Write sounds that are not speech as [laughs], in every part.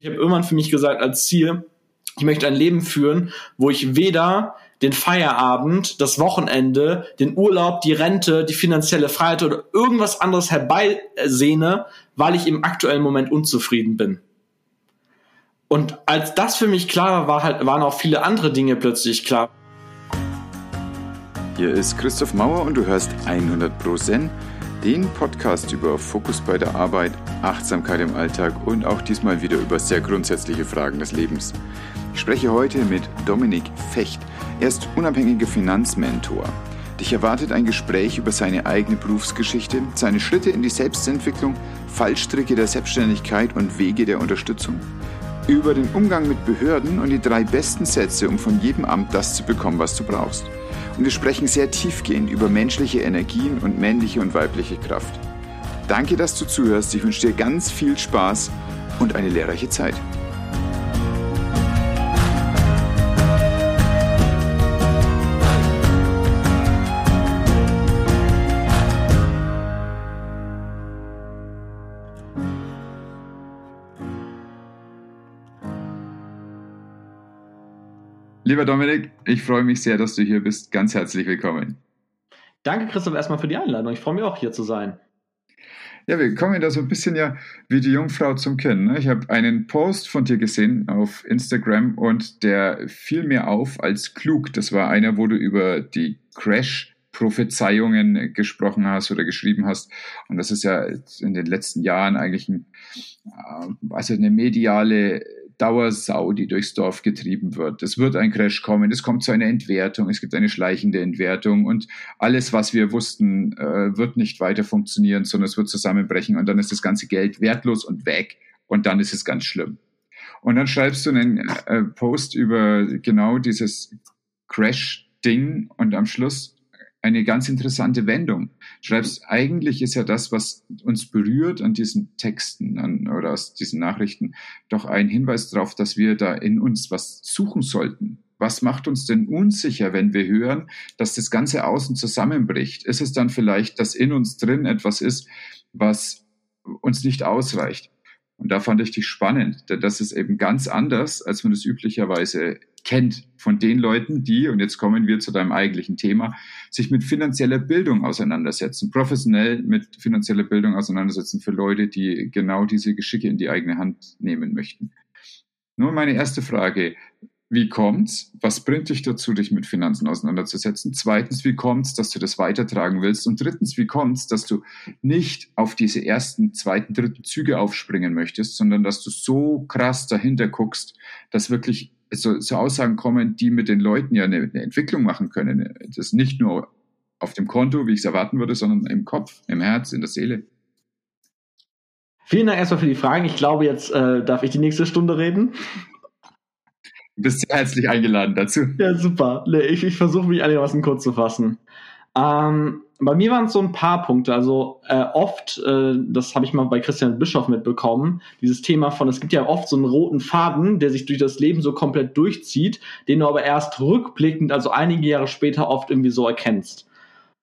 Ich habe irgendwann für mich gesagt als Ziel, ich möchte ein Leben führen, wo ich weder den Feierabend, das Wochenende, den Urlaub, die Rente, die finanzielle Freiheit oder irgendwas anderes herbeisehne, weil ich im aktuellen Moment unzufrieden bin. Und als das für mich klar war, halt, waren auch viele andere Dinge plötzlich klar. Hier ist Christoph Mauer und du hörst 100 Pro Zen den Podcast über Fokus bei der Arbeit, Achtsamkeit im Alltag und auch diesmal wieder über sehr grundsätzliche Fragen des Lebens. Ich spreche heute mit Dominik Fecht. Er ist unabhängiger Finanzmentor. Dich erwartet ein Gespräch über seine eigene Berufsgeschichte, seine Schritte in die Selbstentwicklung, Fallstricke der Selbstständigkeit und Wege der Unterstützung. Über den Umgang mit Behörden und die drei besten Sätze, um von jedem Amt das zu bekommen, was du brauchst und wir sprechen sehr tiefgehend über menschliche Energien und männliche und weibliche Kraft. Danke, dass du zuhörst. Ich wünsche dir ganz viel Spaß und eine lehrreiche Zeit. Lieber Dominik, ich freue mich sehr, dass du hier bist. Ganz herzlich willkommen. Danke, Christoph, erstmal für die Einladung. Ich freue mich auch, hier zu sein. Ja, wir kommen da so ein bisschen ja wie die Jungfrau zum Kind. Ne? Ich habe einen Post von dir gesehen auf Instagram und der fiel mir auf als klug. Das war einer, wo du über die Crash Prophezeiungen gesprochen hast oder geschrieben hast. Und das ist ja in den letzten Jahren eigentlich ein, äh, also eine mediale Dauersau, die durchs Dorf getrieben wird. Es wird ein Crash kommen, es kommt zu einer Entwertung, es gibt eine schleichende Entwertung und alles, was wir wussten, äh, wird nicht weiter funktionieren, sondern es wird zusammenbrechen und dann ist das ganze Geld wertlos und weg und dann ist es ganz schlimm. Und dann schreibst du einen äh, Post über genau dieses Crash-Ding und am Schluss eine ganz interessante Wendung. Schreibst, eigentlich ist ja das, was uns berührt an diesen Texten an, oder aus diesen Nachrichten, doch ein Hinweis darauf, dass wir da in uns was suchen sollten. Was macht uns denn unsicher, wenn wir hören, dass das ganze Außen zusammenbricht? Ist es dann vielleicht, dass in uns drin etwas ist, was uns nicht ausreicht? Und da fand ich dich spannend, denn das ist eben ganz anders, als man es üblicherweise kennt von den Leuten, die, und jetzt kommen wir zu deinem eigentlichen Thema, sich mit finanzieller Bildung auseinandersetzen, professionell mit finanzieller Bildung auseinandersetzen für Leute, die genau diese Geschicke in die eigene Hand nehmen möchten. Nur meine erste Frage, wie kommt's? Was bringt dich dazu, dich mit Finanzen auseinanderzusetzen? Zweitens, wie kommt's, dass du das weitertragen willst? Und drittens, wie kommt's, dass du nicht auf diese ersten, zweiten, dritten Züge aufspringen möchtest, sondern dass du so krass dahinter guckst, dass wirklich so, so Aussagen kommen, die mit den Leuten ja eine, eine Entwicklung machen können. Das nicht nur auf dem Konto, wie ich es erwarten würde, sondern im Kopf, im Herz, in der Seele. Vielen Dank erstmal für die Fragen. Ich glaube, jetzt äh, darf ich die nächste Stunde reden. Bist herzlich eingeladen dazu. Ja, super. Ich, ich versuche mich einigermaßen kurz zu fassen. Ähm, bei mir waren es so ein paar Punkte. Also äh, oft, äh, das habe ich mal bei Christian Bischoff mitbekommen, dieses Thema von, es gibt ja oft so einen roten Faden, der sich durch das Leben so komplett durchzieht, den du aber erst rückblickend, also einige Jahre später oft irgendwie so erkennst.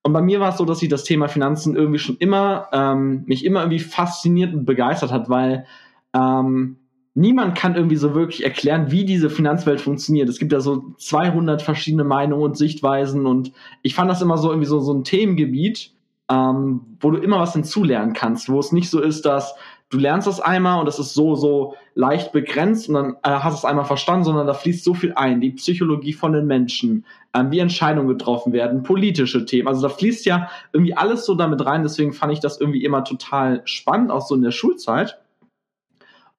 Und bei mir war es so, dass ich das Thema Finanzen irgendwie schon immer, ähm, mich immer irgendwie fasziniert und begeistert hat, weil ähm, niemand kann irgendwie so wirklich erklären, wie diese Finanzwelt funktioniert. Es gibt ja so 200 verschiedene Meinungen und Sichtweisen und ich fand das immer so irgendwie so, so ein Themengebiet, ähm, wo du immer was hinzulernen kannst, wo es nicht so ist, dass du lernst das einmal und das ist so, so leicht begrenzt und dann äh, hast du es einmal verstanden, sondern da fließt so viel ein. Die Psychologie von den Menschen, ähm, wie Entscheidungen getroffen werden, politische Themen. Also da fließt ja irgendwie alles so damit rein. Deswegen fand ich das irgendwie immer total spannend, auch so in der Schulzeit.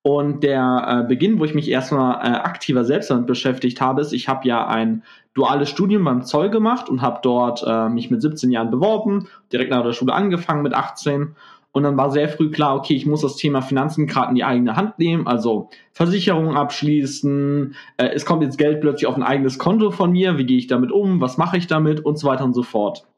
Und der äh, Beginn, wo ich mich erstmal äh, aktiver selbst damit beschäftigt habe, ist, ich habe ja ein duales Studium beim Zoll gemacht und habe dort äh, mich mit 17 Jahren beworben, direkt nach der Schule angefangen mit 18. Und dann war sehr früh klar, okay, ich muss das Thema Finanzen gerade in die eigene Hand nehmen, also Versicherungen abschließen, äh, es kommt jetzt Geld plötzlich auf ein eigenes Konto von mir, wie gehe ich damit um, was mache ich damit und so weiter und so fort.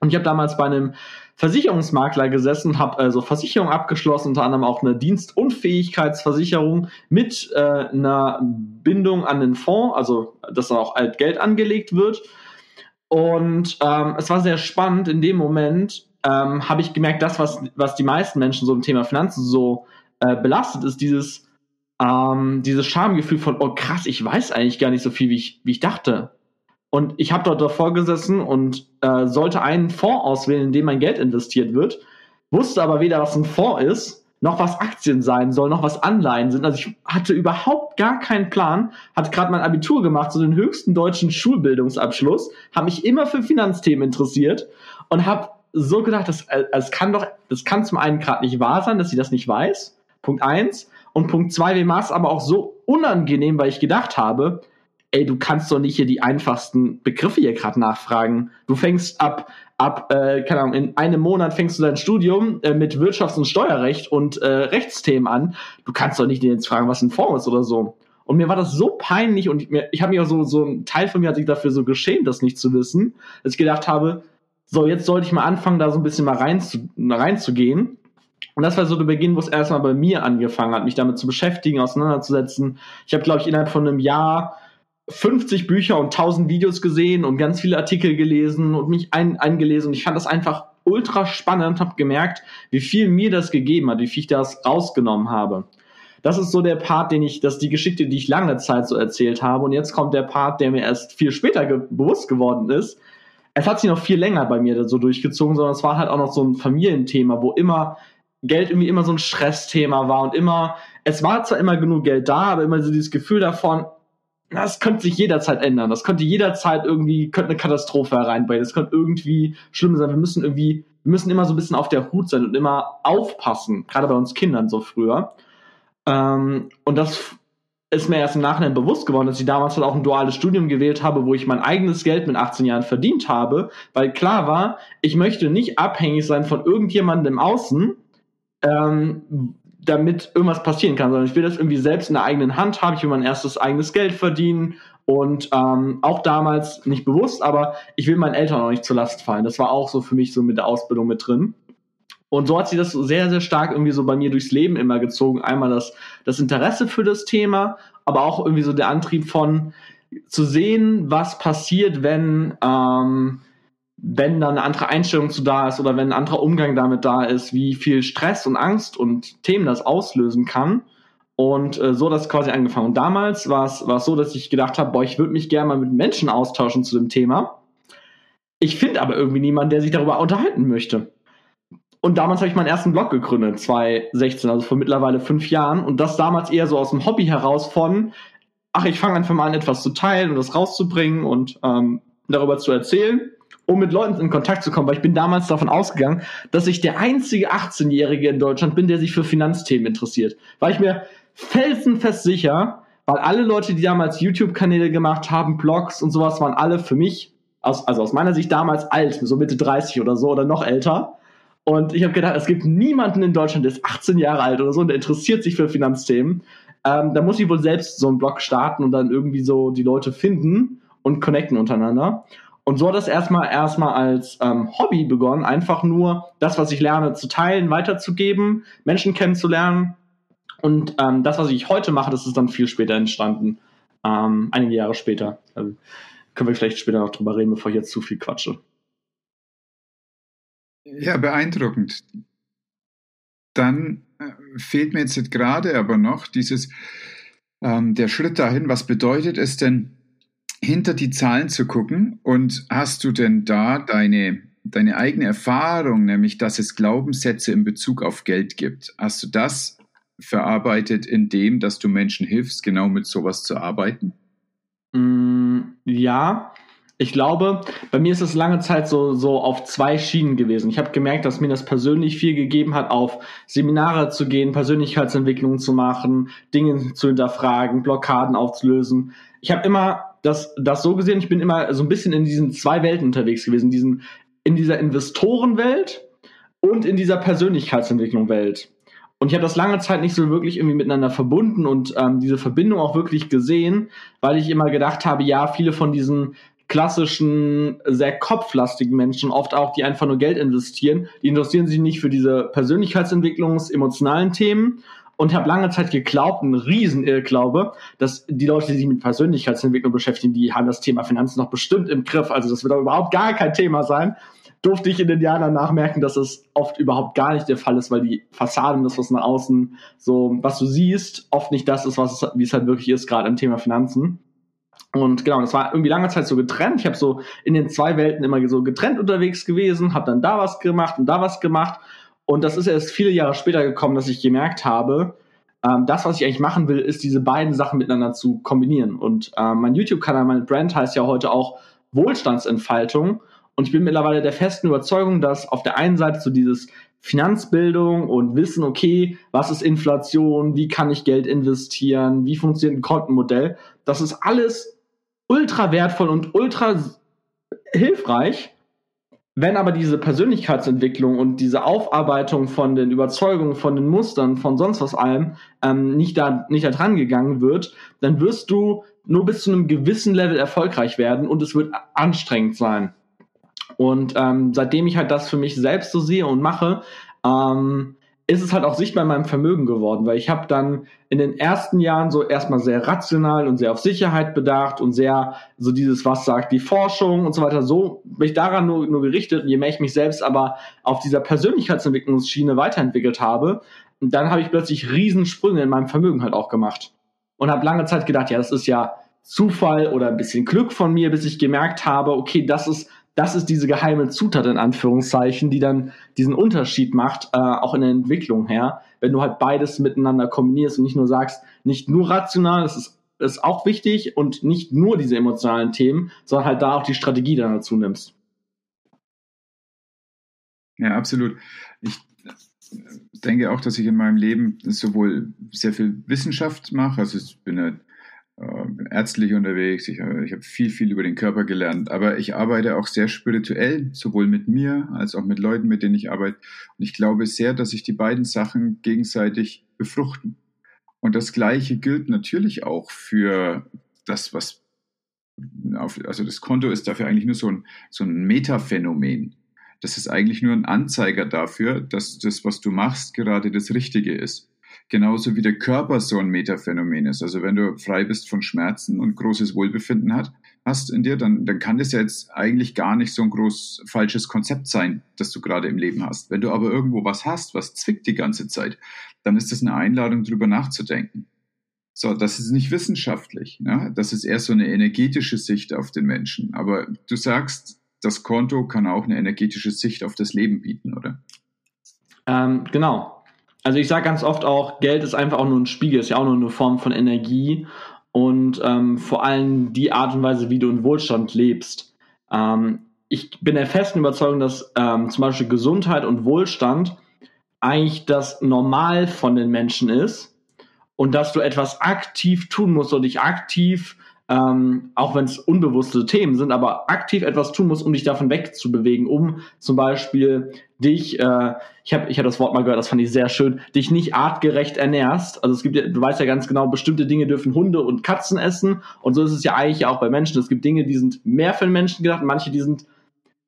Und ich habe damals bei einem Versicherungsmakler gesessen, habe also Versicherung abgeschlossen, unter anderem auch eine Dienstunfähigkeitsversicherung mit äh, einer Bindung an den Fonds, also dass da auch Altgeld angelegt wird. Und ähm, es war sehr spannend. In dem Moment ähm, habe ich gemerkt, das, was, was die meisten Menschen so im Thema Finanzen so äh, belastet, ist dieses, ähm, dieses Schamgefühl von, oh krass, ich weiß eigentlich gar nicht so viel, wie ich, wie ich dachte. Und ich habe dort davor gesessen und äh, sollte einen Fonds auswählen, in dem mein Geld investiert wird, wusste aber weder, was ein Fonds ist, noch was Aktien sein soll, noch was Anleihen sind. Also ich hatte überhaupt gar keinen Plan, hatte gerade mein Abitur gemacht, so den höchsten deutschen Schulbildungsabschluss, habe mich immer für Finanzthemen interessiert und habe so gedacht, das, äh, das kann doch, das kann zum einen gerade nicht wahr sein, dass sie das nicht weiß. Punkt eins. Und Punkt zwei, mir war es aber auch so unangenehm, weil ich gedacht habe, ey, du kannst doch nicht hier die einfachsten Begriffe hier gerade nachfragen. Du fängst ab, ab, äh, keine Ahnung, in einem Monat fängst du dein Studium äh, mit Wirtschafts- und Steuerrecht und äh, Rechtsthemen an. Du kannst doch nicht jetzt fragen, was ein Fonds ist oder so. Und mir war das so peinlich und ich, ich habe mich auch so, so ein Teil von mir hat sich dafür so geschämt, das nicht zu wissen, dass ich gedacht habe, so, jetzt sollte ich mal anfangen, da so ein bisschen mal rein zu, reinzugehen. Und das war so der Beginn, wo es erstmal bei mir angefangen hat, mich damit zu beschäftigen, auseinanderzusetzen. Ich habe, glaube ich, innerhalb von einem Jahr 50 Bücher und 1000 Videos gesehen und ganz viele Artikel gelesen und mich ein, eingelesen. Ich fand das einfach ultra spannend und habe gemerkt, wie viel mir das gegeben hat, wie viel ich das rausgenommen habe. Das ist so der Part, den ich, das ist die Geschichte, die ich lange Zeit so erzählt habe. Und jetzt kommt der Part, der mir erst viel später ge bewusst geworden ist. Es hat sich noch viel länger bei mir so durchgezogen, sondern es war halt auch noch so ein Familienthema, wo immer Geld irgendwie immer so ein Stressthema war und immer, es war zwar immer genug Geld da, aber immer so dieses Gefühl davon, das könnte sich jederzeit ändern. Das könnte jederzeit irgendwie, könnte eine Katastrophe hereinbringen. Das könnte irgendwie schlimm sein. Wir müssen irgendwie, wir müssen immer so ein bisschen auf der Hut sein und immer aufpassen. Gerade bei uns Kindern so früher. Ähm, und das ist mir erst im Nachhinein bewusst geworden, dass ich damals halt auch ein duales Studium gewählt habe, wo ich mein eigenes Geld mit 18 Jahren verdient habe, weil klar war, ich möchte nicht abhängig sein von irgendjemandem im Außen, ähm, damit irgendwas passieren kann, sondern ich will das irgendwie selbst in der eigenen Hand haben. Ich will mein erstes eigenes Geld verdienen und ähm, auch damals nicht bewusst, aber ich will meinen Eltern auch nicht zur Last fallen. Das war auch so für mich so mit der Ausbildung mit drin. Und so hat sich das sehr, sehr stark irgendwie so bei mir durchs Leben immer gezogen. Einmal das, das Interesse für das Thema, aber auch irgendwie so der Antrieb von zu sehen, was passiert, wenn ähm, wenn da eine andere Einstellung zu da ist oder wenn ein anderer Umgang damit da ist, wie viel Stress und Angst und Themen das auslösen kann. Und äh, so das quasi angefangen. Und damals war es so, dass ich gedacht habe, boah, ich würde mich gerne mal mit Menschen austauschen zu dem Thema. Ich finde aber irgendwie niemanden, der sich darüber unterhalten möchte. Und damals habe ich meinen ersten Blog gegründet, 2016, also vor mittlerweile fünf Jahren. Und das damals eher so aus dem Hobby heraus von, ach, ich fange einfach mal an, etwas zu teilen und das rauszubringen und ähm, darüber zu erzählen um mit Leuten in Kontakt zu kommen, weil ich bin damals davon ausgegangen, dass ich der einzige 18-Jährige in Deutschland bin, der sich für Finanzthemen interessiert. War ich mir felsenfest sicher, weil alle Leute, die damals YouTube-Kanäle gemacht haben, Blogs und sowas, waren alle für mich, aus, also aus meiner Sicht damals alt, so Mitte 30 oder so oder noch älter. Und ich habe gedacht, es gibt niemanden in Deutschland, der ist 18 Jahre alt oder so und der interessiert sich für Finanzthemen. Ähm, da muss ich wohl selbst so einen Blog starten und dann irgendwie so die Leute finden und connecten untereinander. Und so hat das erstmal erstmal als ähm, Hobby begonnen, einfach nur das, was ich lerne, zu teilen, weiterzugeben, Menschen kennenzulernen. Und ähm, das, was ich heute mache, das ist dann viel später entstanden, ähm, einige Jahre später. Also können wir vielleicht später noch drüber reden, bevor ich jetzt zu viel quatsche. Ja, beeindruckend. Dann äh, fehlt mir jetzt gerade aber noch dieses, ähm, der Schritt dahin, was bedeutet es denn, hinter die Zahlen zu gucken. Und hast du denn da deine, deine eigene Erfahrung, nämlich dass es Glaubenssätze in Bezug auf Geld gibt, hast du das verarbeitet in dem, dass du Menschen hilfst, genau mit sowas zu arbeiten? Mm, ja, ich glaube, bei mir ist es lange Zeit so, so auf zwei Schienen gewesen. Ich habe gemerkt, dass mir das persönlich viel gegeben hat, auf Seminare zu gehen, Persönlichkeitsentwicklung zu machen, Dinge zu hinterfragen, Blockaden aufzulösen. Ich habe immer das, das so gesehen, ich bin immer so ein bisschen in diesen zwei Welten unterwegs gewesen, diesen, in dieser Investorenwelt und in dieser Persönlichkeitsentwicklung-Welt. Und ich habe das lange Zeit nicht so wirklich irgendwie miteinander verbunden und ähm, diese Verbindung auch wirklich gesehen, weil ich immer gedacht habe, ja, viele von diesen klassischen, sehr kopflastigen Menschen, oft auch, die einfach nur Geld investieren, die interessieren sich nicht für diese Persönlichkeitsentwicklungs-, emotionalen Themen und habe lange Zeit geglaubt, ein Riesenirrglaube, dass die Leute, die sich mit Persönlichkeitsentwicklung beschäftigen, die haben das Thema Finanzen noch bestimmt im Griff. Also das wird auch überhaupt gar kein Thema sein. durfte ich in den Jahren danach merken, dass das oft überhaupt gar nicht der Fall ist, weil die Fassaden, das, was nach außen so, was du siehst, oft nicht das ist, was es, wie es halt wirklich ist, gerade im Thema Finanzen. Und genau, das war irgendwie lange Zeit so getrennt. Ich habe so in den zwei Welten immer so getrennt unterwegs gewesen, habe dann da was gemacht und da was gemacht. Und das ist erst viele Jahre später gekommen, dass ich gemerkt habe, ähm, das, was ich eigentlich machen will, ist diese beiden Sachen miteinander zu kombinieren. Und ähm, mein YouTube-Kanal, meine Brand heißt ja heute auch Wohlstandsentfaltung. Und ich bin mittlerweile der festen Überzeugung, dass auf der einen Seite so dieses Finanzbildung und Wissen, okay, was ist Inflation, wie kann ich Geld investieren, wie funktioniert ein Kontenmodell, das ist alles ultra wertvoll und ultra hilfreich. Wenn aber diese Persönlichkeitsentwicklung und diese Aufarbeitung von den Überzeugungen, von den Mustern, von sonst was allem ähm, nicht da nicht da dran gegangen wird, dann wirst du nur bis zu einem gewissen Level erfolgreich werden und es wird anstrengend sein. Und ähm, seitdem ich halt das für mich selbst so sehe und mache, ähm, ist es halt auch sichtbar in meinem Vermögen geworden, weil ich habe dann in den ersten Jahren so erstmal sehr rational und sehr auf Sicherheit bedacht und sehr so dieses, was sagt die Forschung und so weiter, so bin ich daran nur, nur gerichtet. Und je mehr ich mich selbst aber auf dieser Persönlichkeitsentwicklungsschiene weiterentwickelt habe, dann habe ich plötzlich Riesensprünge in meinem Vermögen halt auch gemacht. Und habe lange Zeit gedacht, ja, das ist ja Zufall oder ein bisschen Glück von mir, bis ich gemerkt habe, okay, das ist das ist diese geheime Zutat in Anführungszeichen, die dann diesen Unterschied macht, äh, auch in der Entwicklung her, wenn du halt beides miteinander kombinierst und nicht nur sagst, nicht nur rational, das ist, ist auch wichtig und nicht nur diese emotionalen Themen, sondern halt da auch die Strategie dann dazu nimmst. Ja, absolut. Ich denke auch, dass ich in meinem Leben sowohl sehr viel Wissenschaft mache, also ich bin ja äh, bin ärztlich unterwegs, ich, ich habe viel, viel über den Körper gelernt, aber ich arbeite auch sehr spirituell, sowohl mit mir als auch mit Leuten, mit denen ich arbeite. Und ich glaube sehr, dass sich die beiden Sachen gegenseitig befruchten. Und das Gleiche gilt natürlich auch für das, was auf, also das Konto ist dafür eigentlich nur so ein, so ein Metaphänomen. Das ist eigentlich nur ein Anzeiger dafür, dass das, was du machst, gerade das Richtige ist genauso wie der Körper so ein Metaphänomen ist. Also wenn du frei bist von Schmerzen und großes Wohlbefinden hat, hast in dir, dann, dann kann das ja jetzt eigentlich gar nicht so ein groß falsches Konzept sein, das du gerade im Leben hast. Wenn du aber irgendwo was hast, was zwickt die ganze Zeit, dann ist das eine Einladung, darüber nachzudenken. So, das ist nicht wissenschaftlich. Ne? Das ist eher so eine energetische Sicht auf den Menschen. Aber du sagst, das Konto kann auch eine energetische Sicht auf das Leben bieten, oder? Ähm, genau. Also ich sage ganz oft auch, Geld ist einfach auch nur ein Spiegel, ist ja auch nur eine Form von Energie und ähm, vor allem die Art und Weise, wie du in Wohlstand lebst. Ähm, ich bin der festen Überzeugung, dass ähm, zum Beispiel Gesundheit und Wohlstand eigentlich das Normal von den Menschen ist und dass du etwas aktiv tun musst und dich aktiv ähm, auch wenn es unbewusste Themen sind, aber aktiv etwas tun muss, um dich davon wegzubewegen, um zum Beispiel dich, äh, ich habe ich hab das Wort mal gehört, das fand ich sehr schön, dich nicht artgerecht ernährst. Also es gibt du weißt ja ganz genau, bestimmte Dinge dürfen Hunde und Katzen essen und so ist es ja eigentlich auch bei Menschen. Es gibt Dinge, die sind mehr für den Menschen gedacht, manche, die sind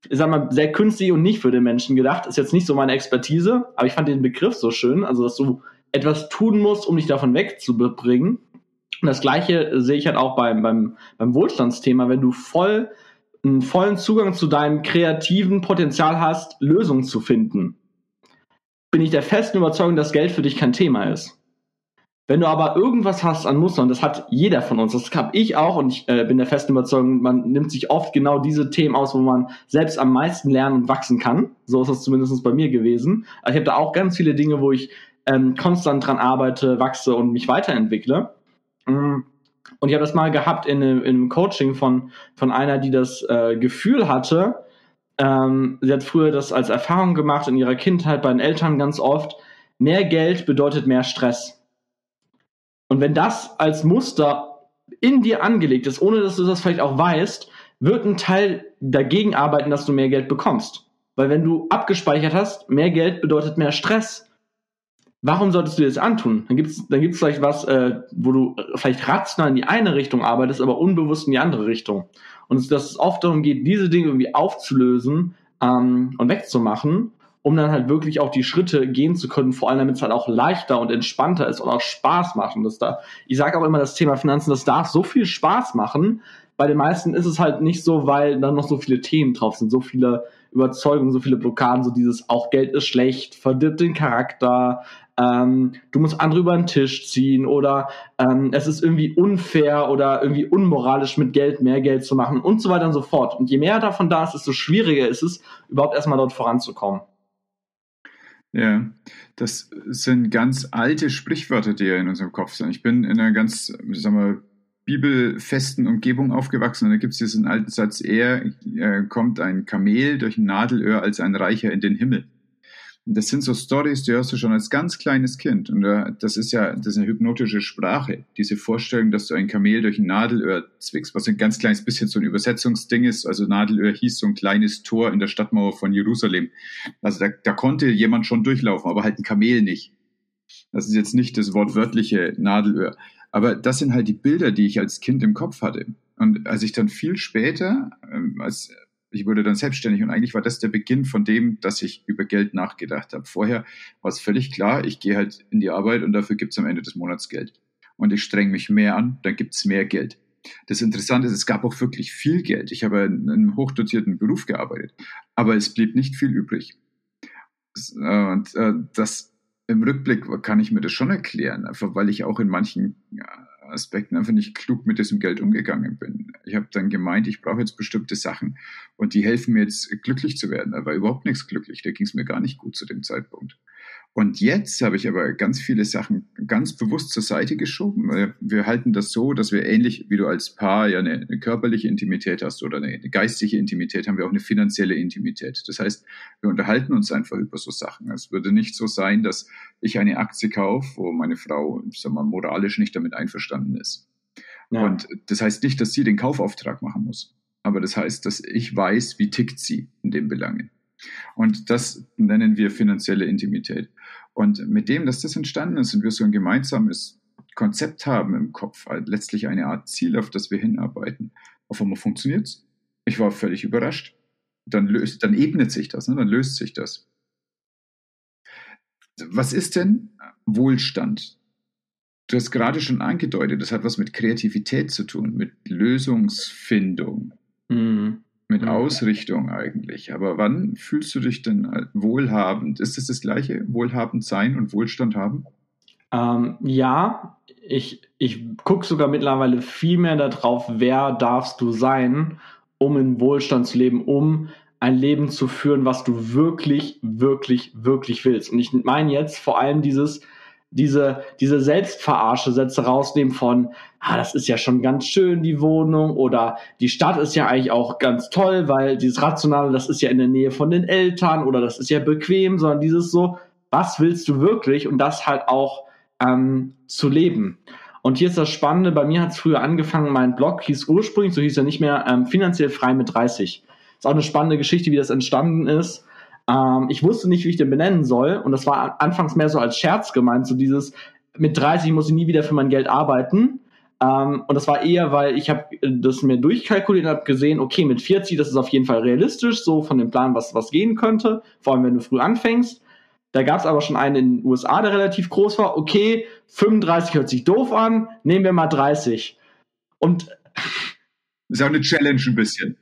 ich sag mal, sehr künstlich und nicht für den Menschen gedacht. Ist jetzt nicht so meine Expertise, aber ich fand den Begriff so schön, also dass du etwas tun musst, um dich davon wegzubringen. Das gleiche sehe ich halt auch beim, beim, beim Wohlstandsthema, wenn du voll einen vollen Zugang zu deinem kreativen Potenzial hast, Lösungen zu finden, bin ich der festen Überzeugung, dass Geld für dich kein Thema ist. Wenn du aber irgendwas hast an Mustern, das hat jeder von uns, das habe ich auch und ich äh, bin der festen Überzeugung, man nimmt sich oft genau diese Themen aus, wo man selbst am meisten lernen und wachsen kann. So ist es zumindest bei mir gewesen. Also ich habe da auch ganz viele Dinge, wo ich ähm, konstant dran arbeite, wachse und mich weiterentwickle. Mm. Und ich habe das mal gehabt in, in einem Coaching von, von einer, die das äh, Gefühl hatte, ähm, sie hat früher das als Erfahrung gemacht in ihrer Kindheit bei den Eltern ganz oft, mehr Geld bedeutet mehr Stress. Und wenn das als Muster in dir angelegt ist, ohne dass du das vielleicht auch weißt, wird ein Teil dagegen arbeiten, dass du mehr Geld bekommst. Weil wenn du abgespeichert hast, mehr Geld bedeutet mehr Stress, warum solltest du dir das antun? Dann gibt es dann gibt's vielleicht was, äh, wo du vielleicht rational in die eine Richtung arbeitest, aber unbewusst in die andere Richtung. Und dass es oft darum geht, diese Dinge irgendwie aufzulösen ähm, und wegzumachen, um dann halt wirklich auch die Schritte gehen zu können, vor allem damit es halt auch leichter und entspannter ist und auch Spaß macht. Und das da, ich sage auch immer, das Thema Finanzen, das darf so viel Spaß machen. Bei den meisten ist es halt nicht so, weil dann noch so viele Themen drauf sind, so viele Überzeugungen, so viele Blockaden, so dieses auch Geld ist schlecht, verdirbt den Charakter, ähm, du musst andere über den Tisch ziehen oder ähm, es ist irgendwie unfair oder irgendwie unmoralisch mit Geld mehr Geld zu machen und so weiter und so fort. Und je mehr davon da ist, desto schwieriger ist es, überhaupt erstmal dort voranzukommen. Ja, das sind ganz alte Sprichwörter, die ja in unserem Kopf sind. Ich bin in einer ganz, sagen wir, bibelfesten Umgebung aufgewachsen und da gibt es diesen alten Satz, eher äh, kommt ein Kamel durch ein Nadelöhr als ein Reicher in den Himmel. Das sind so Stories, die hörst du schon als ganz kleines Kind. Und äh, das ist ja, das ist eine hypnotische Sprache. Diese Vorstellung, dass du ein Kamel durch ein Nadelöhr zwickst, was ein ganz kleines bisschen so ein Übersetzungsding ist. Also Nadelöhr hieß so ein kleines Tor in der Stadtmauer von Jerusalem. Also da, da konnte jemand schon durchlaufen, aber halt ein Kamel nicht. Das ist jetzt nicht das wortwörtliche Nadelöhr. Aber das sind halt die Bilder, die ich als Kind im Kopf hatte. Und als ich dann viel später, ähm, als ich wurde dann selbstständig und eigentlich war das der Beginn von dem, dass ich über Geld nachgedacht habe. Vorher war es völlig klar, ich gehe halt in die Arbeit und dafür gibt es am Ende des Monats Geld. Und ich streng mich mehr an, dann gibt es mehr Geld. Das Interessante ist, es gab auch wirklich viel Geld. Ich habe in einem hochdotierten Beruf gearbeitet, aber es blieb nicht viel übrig. Und äh, das im Rückblick kann ich mir das schon erklären, einfach weil ich auch in manchen Aspekten einfach nicht klug mit diesem Geld umgegangen bin. Ich habe dann gemeint, ich brauche jetzt bestimmte Sachen und die helfen mir jetzt glücklich zu werden. Da war überhaupt nichts glücklich, da ging es mir gar nicht gut zu dem Zeitpunkt. Und jetzt habe ich aber ganz viele Sachen ganz bewusst zur Seite geschoben. Wir halten das so, dass wir ähnlich wie du als Paar ja eine, eine körperliche Intimität hast oder eine, eine, geistige Intimität, haben wir auch eine finanzielle Intimität. Das heißt, wir unterhalten uns einfach über so Sachen. Es würde nicht so sein, dass ich eine Aktie kaufe, wo meine Frau, sag mal, moralisch nicht damit einverstanden ist. Ja. Und das heißt nicht, dass sie den Kaufauftrag machen muss. Aber das heißt, dass ich weiß, wie tickt sie in den Belangen. Und das nennen wir finanzielle Intimität. Und mit dem, dass das entstanden ist und wir so ein gemeinsames Konzept haben im Kopf, halt letztlich eine Art Ziel, auf das wir hinarbeiten, auf einmal funktioniert es. Ich war völlig überrascht. Dann, löst, dann ebnet sich das, ne? dann löst sich das. Was ist denn Wohlstand? Du hast gerade schon angedeutet, das hat was mit Kreativität zu tun, mit Lösungsfindung. Mhm mit mhm. Ausrichtung eigentlich. Aber wann fühlst du dich denn wohlhabend? Ist es das, das gleiche, wohlhabend sein und Wohlstand haben? Ähm, ja, ich, ich gucke sogar mittlerweile viel mehr darauf, wer darfst du sein, um in Wohlstand zu leben, um ein Leben zu führen, was du wirklich, wirklich, wirklich willst. Und ich meine jetzt vor allem dieses, diese, diese Selbstverarsche Sätze rausnehmen von, ah, das ist ja schon ganz schön, die Wohnung, oder die Stadt ist ja eigentlich auch ganz toll, weil dieses Rationale, das ist ja in der Nähe von den Eltern oder das ist ja bequem, sondern dieses so, was willst du wirklich und das halt auch ähm, zu leben. Und hier ist das Spannende, bei mir hat es früher angefangen, mein Blog hieß ursprünglich, so hieß er nicht mehr, ähm, finanziell frei mit 30. Ist auch eine spannende Geschichte, wie das entstanden ist. Ähm, ich wusste nicht, wie ich den benennen soll. Und das war anfangs mehr so als Scherz gemeint, so dieses, mit 30 muss ich nie wieder für mein Geld arbeiten. Ähm, und das war eher, weil ich habe das mir durchkalkuliert und habe gesehen, okay, mit 40, das ist auf jeden Fall realistisch, so von dem Plan, was, was gehen könnte, vor allem wenn du früh anfängst. Da gab es aber schon einen in den USA, der relativ groß war. Okay, 35 hört sich doof an, nehmen wir mal 30. Und ist auch eine Challenge ein bisschen.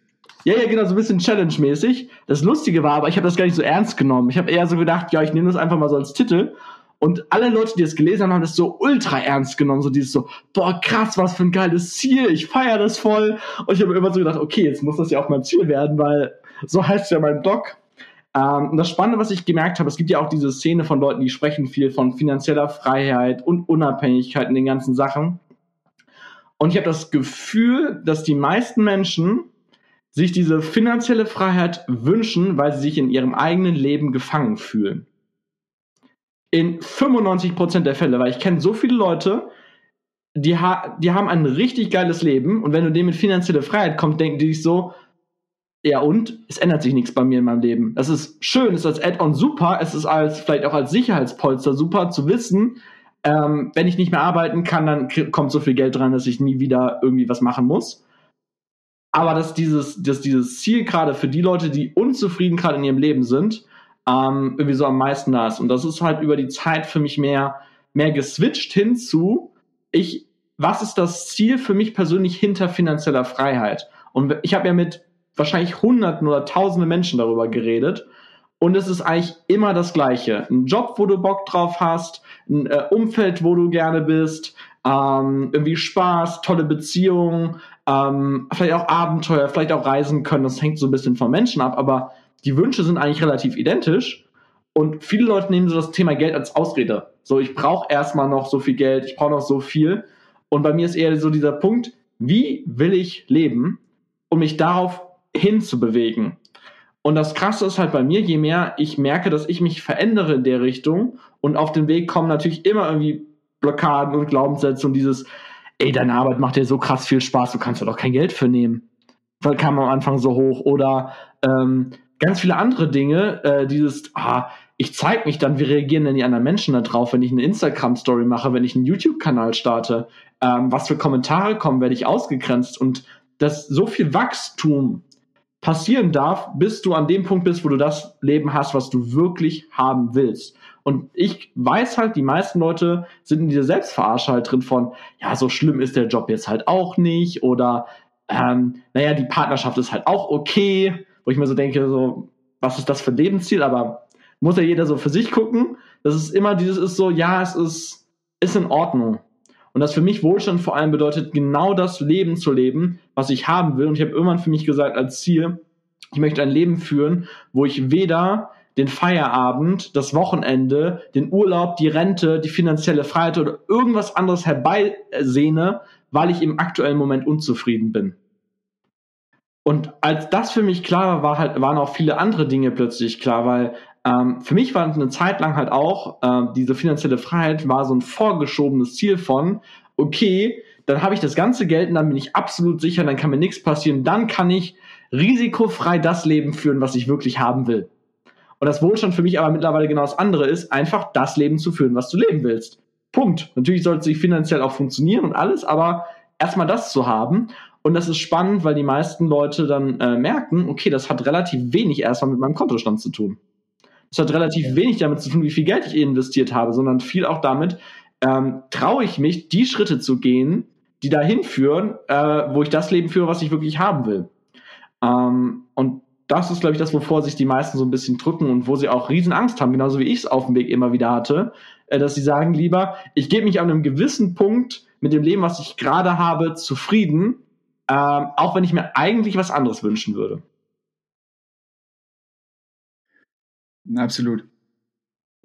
Ja, ja, genau, so ein bisschen Challenge-mäßig. Das Lustige war aber, ich habe das gar nicht so ernst genommen. Ich habe eher so gedacht, ja, ich nehme das einfach mal so als Titel. Und alle Leute, die es gelesen haben, haben das so ultra ernst genommen. So dieses so, boah, krass, was für ein geiles Ziel. Ich feiere das voll. Und ich habe immer so gedacht, okay, jetzt muss das ja auch mein Ziel werden, weil so heißt ja mein Blog. Ähm, und das Spannende, was ich gemerkt habe, es gibt ja auch diese Szene von Leuten, die sprechen viel von finanzieller Freiheit und Unabhängigkeit in den ganzen Sachen. Und ich habe das Gefühl, dass die meisten Menschen sich diese finanzielle Freiheit wünschen, weil sie sich in ihrem eigenen Leben gefangen fühlen. In 95% der Fälle, weil ich kenne so viele Leute, die, ha die haben ein richtig geiles Leben und wenn du denen mit finanzieller Freiheit kommst, denken die sich so, ja und, es ändert sich nichts bei mir in meinem Leben. Das ist schön, es ist als Add-on super, es ist als vielleicht auch als Sicherheitspolster super zu wissen, ähm, wenn ich nicht mehr arbeiten kann, dann kommt so viel Geld dran, dass ich nie wieder irgendwie was machen muss aber dass dieses, dass dieses Ziel gerade für die Leute, die unzufrieden gerade in ihrem Leben sind, ähm, irgendwie so am meisten da ist. Und das ist halt über die Zeit für mich mehr, mehr geswitcht hinzu, ich, was ist das Ziel für mich persönlich hinter finanzieller Freiheit? Und ich habe ja mit wahrscheinlich Hunderten oder Tausende Menschen darüber geredet. Und es ist eigentlich immer das Gleiche. Ein Job, wo du Bock drauf hast, ein äh, Umfeld, wo du gerne bist, ähm, irgendwie Spaß, tolle Beziehungen, ähm, vielleicht auch Abenteuer, vielleicht auch reisen können. Das hängt so ein bisschen vom Menschen ab, aber die Wünsche sind eigentlich relativ identisch. Und viele Leute nehmen so das Thema Geld als Ausrede. So, ich brauche erstmal noch so viel Geld, ich brauche noch so viel. Und bei mir ist eher so dieser Punkt, wie will ich leben, um mich darauf hinzubewegen? Und das Krasse ist halt bei mir, je mehr ich merke, dass ich mich verändere in der Richtung und auf den Weg kommen natürlich immer irgendwie Blockaden und Glaubenssätze und dieses, ey, deine Arbeit macht dir so krass viel Spaß, du kannst da doch kein Geld für nehmen. Weil kam am Anfang so hoch. Oder ähm, ganz viele andere Dinge, äh, dieses, ah, ich zeige mich dann, wie reagieren denn die anderen Menschen da drauf, wenn ich eine Instagram-Story mache, wenn ich einen YouTube-Kanal starte, ähm, was für Kommentare kommen, werde ich ausgegrenzt und dass so viel Wachstum passieren darf, bis du an dem Punkt bist, wo du das Leben hast, was du wirklich haben willst. Und ich weiß halt, die meisten Leute sind in dieser Selbstverarsche halt drin von, ja, so schlimm ist der Job jetzt halt auch nicht oder ähm, naja, die Partnerschaft ist halt auch okay, wo ich mir so denke, so, was ist das für ein Lebensziel? Aber muss ja jeder so für sich gucken. Das ist immer dieses ist so, ja, es ist, ist in Ordnung. Und das für mich Wohlstand vor allem bedeutet, genau das Leben zu leben, was ich haben will. Und ich habe irgendwann für mich gesagt, als Ziel, ich möchte ein Leben führen, wo ich weder den Feierabend, das Wochenende, den Urlaub, die Rente, die finanzielle Freiheit oder irgendwas anderes herbeisehne, weil ich im aktuellen Moment unzufrieden bin. Und als das für mich klar war, war halt, waren auch viele andere Dinge plötzlich klar, weil ähm, für mich war eine Zeit lang halt auch, äh, diese finanzielle Freiheit war so ein vorgeschobenes Ziel von, okay, dann habe ich das ganze Geld und dann bin ich absolut sicher, dann kann mir nichts passieren, dann kann ich risikofrei das Leben führen, was ich wirklich haben will. Und das Wohlstand für mich aber mittlerweile genau das andere ist, einfach das Leben zu führen, was du leben willst. Punkt. Natürlich sollte es sich finanziell auch funktionieren und alles, aber erstmal das zu haben. Und das ist spannend, weil die meisten Leute dann äh, merken, okay, das hat relativ wenig erstmal mit meinem Kontostand zu tun. Es hat relativ wenig damit zu tun, wie viel Geld ich investiert habe, sondern viel auch damit, ähm, traue ich mich, die Schritte zu gehen, die dahin führen, äh, wo ich das Leben führe, was ich wirklich haben will. Ähm, und das ist, glaube ich, das, wovor sich die meisten so ein bisschen drücken und wo sie auch Riesenangst haben, genauso wie ich es auf dem Weg immer wieder hatte, äh, dass sie sagen lieber, ich gebe mich an einem gewissen Punkt mit dem Leben, was ich gerade habe, zufrieden, ähm, auch wenn ich mir eigentlich was anderes wünschen würde. Absolut.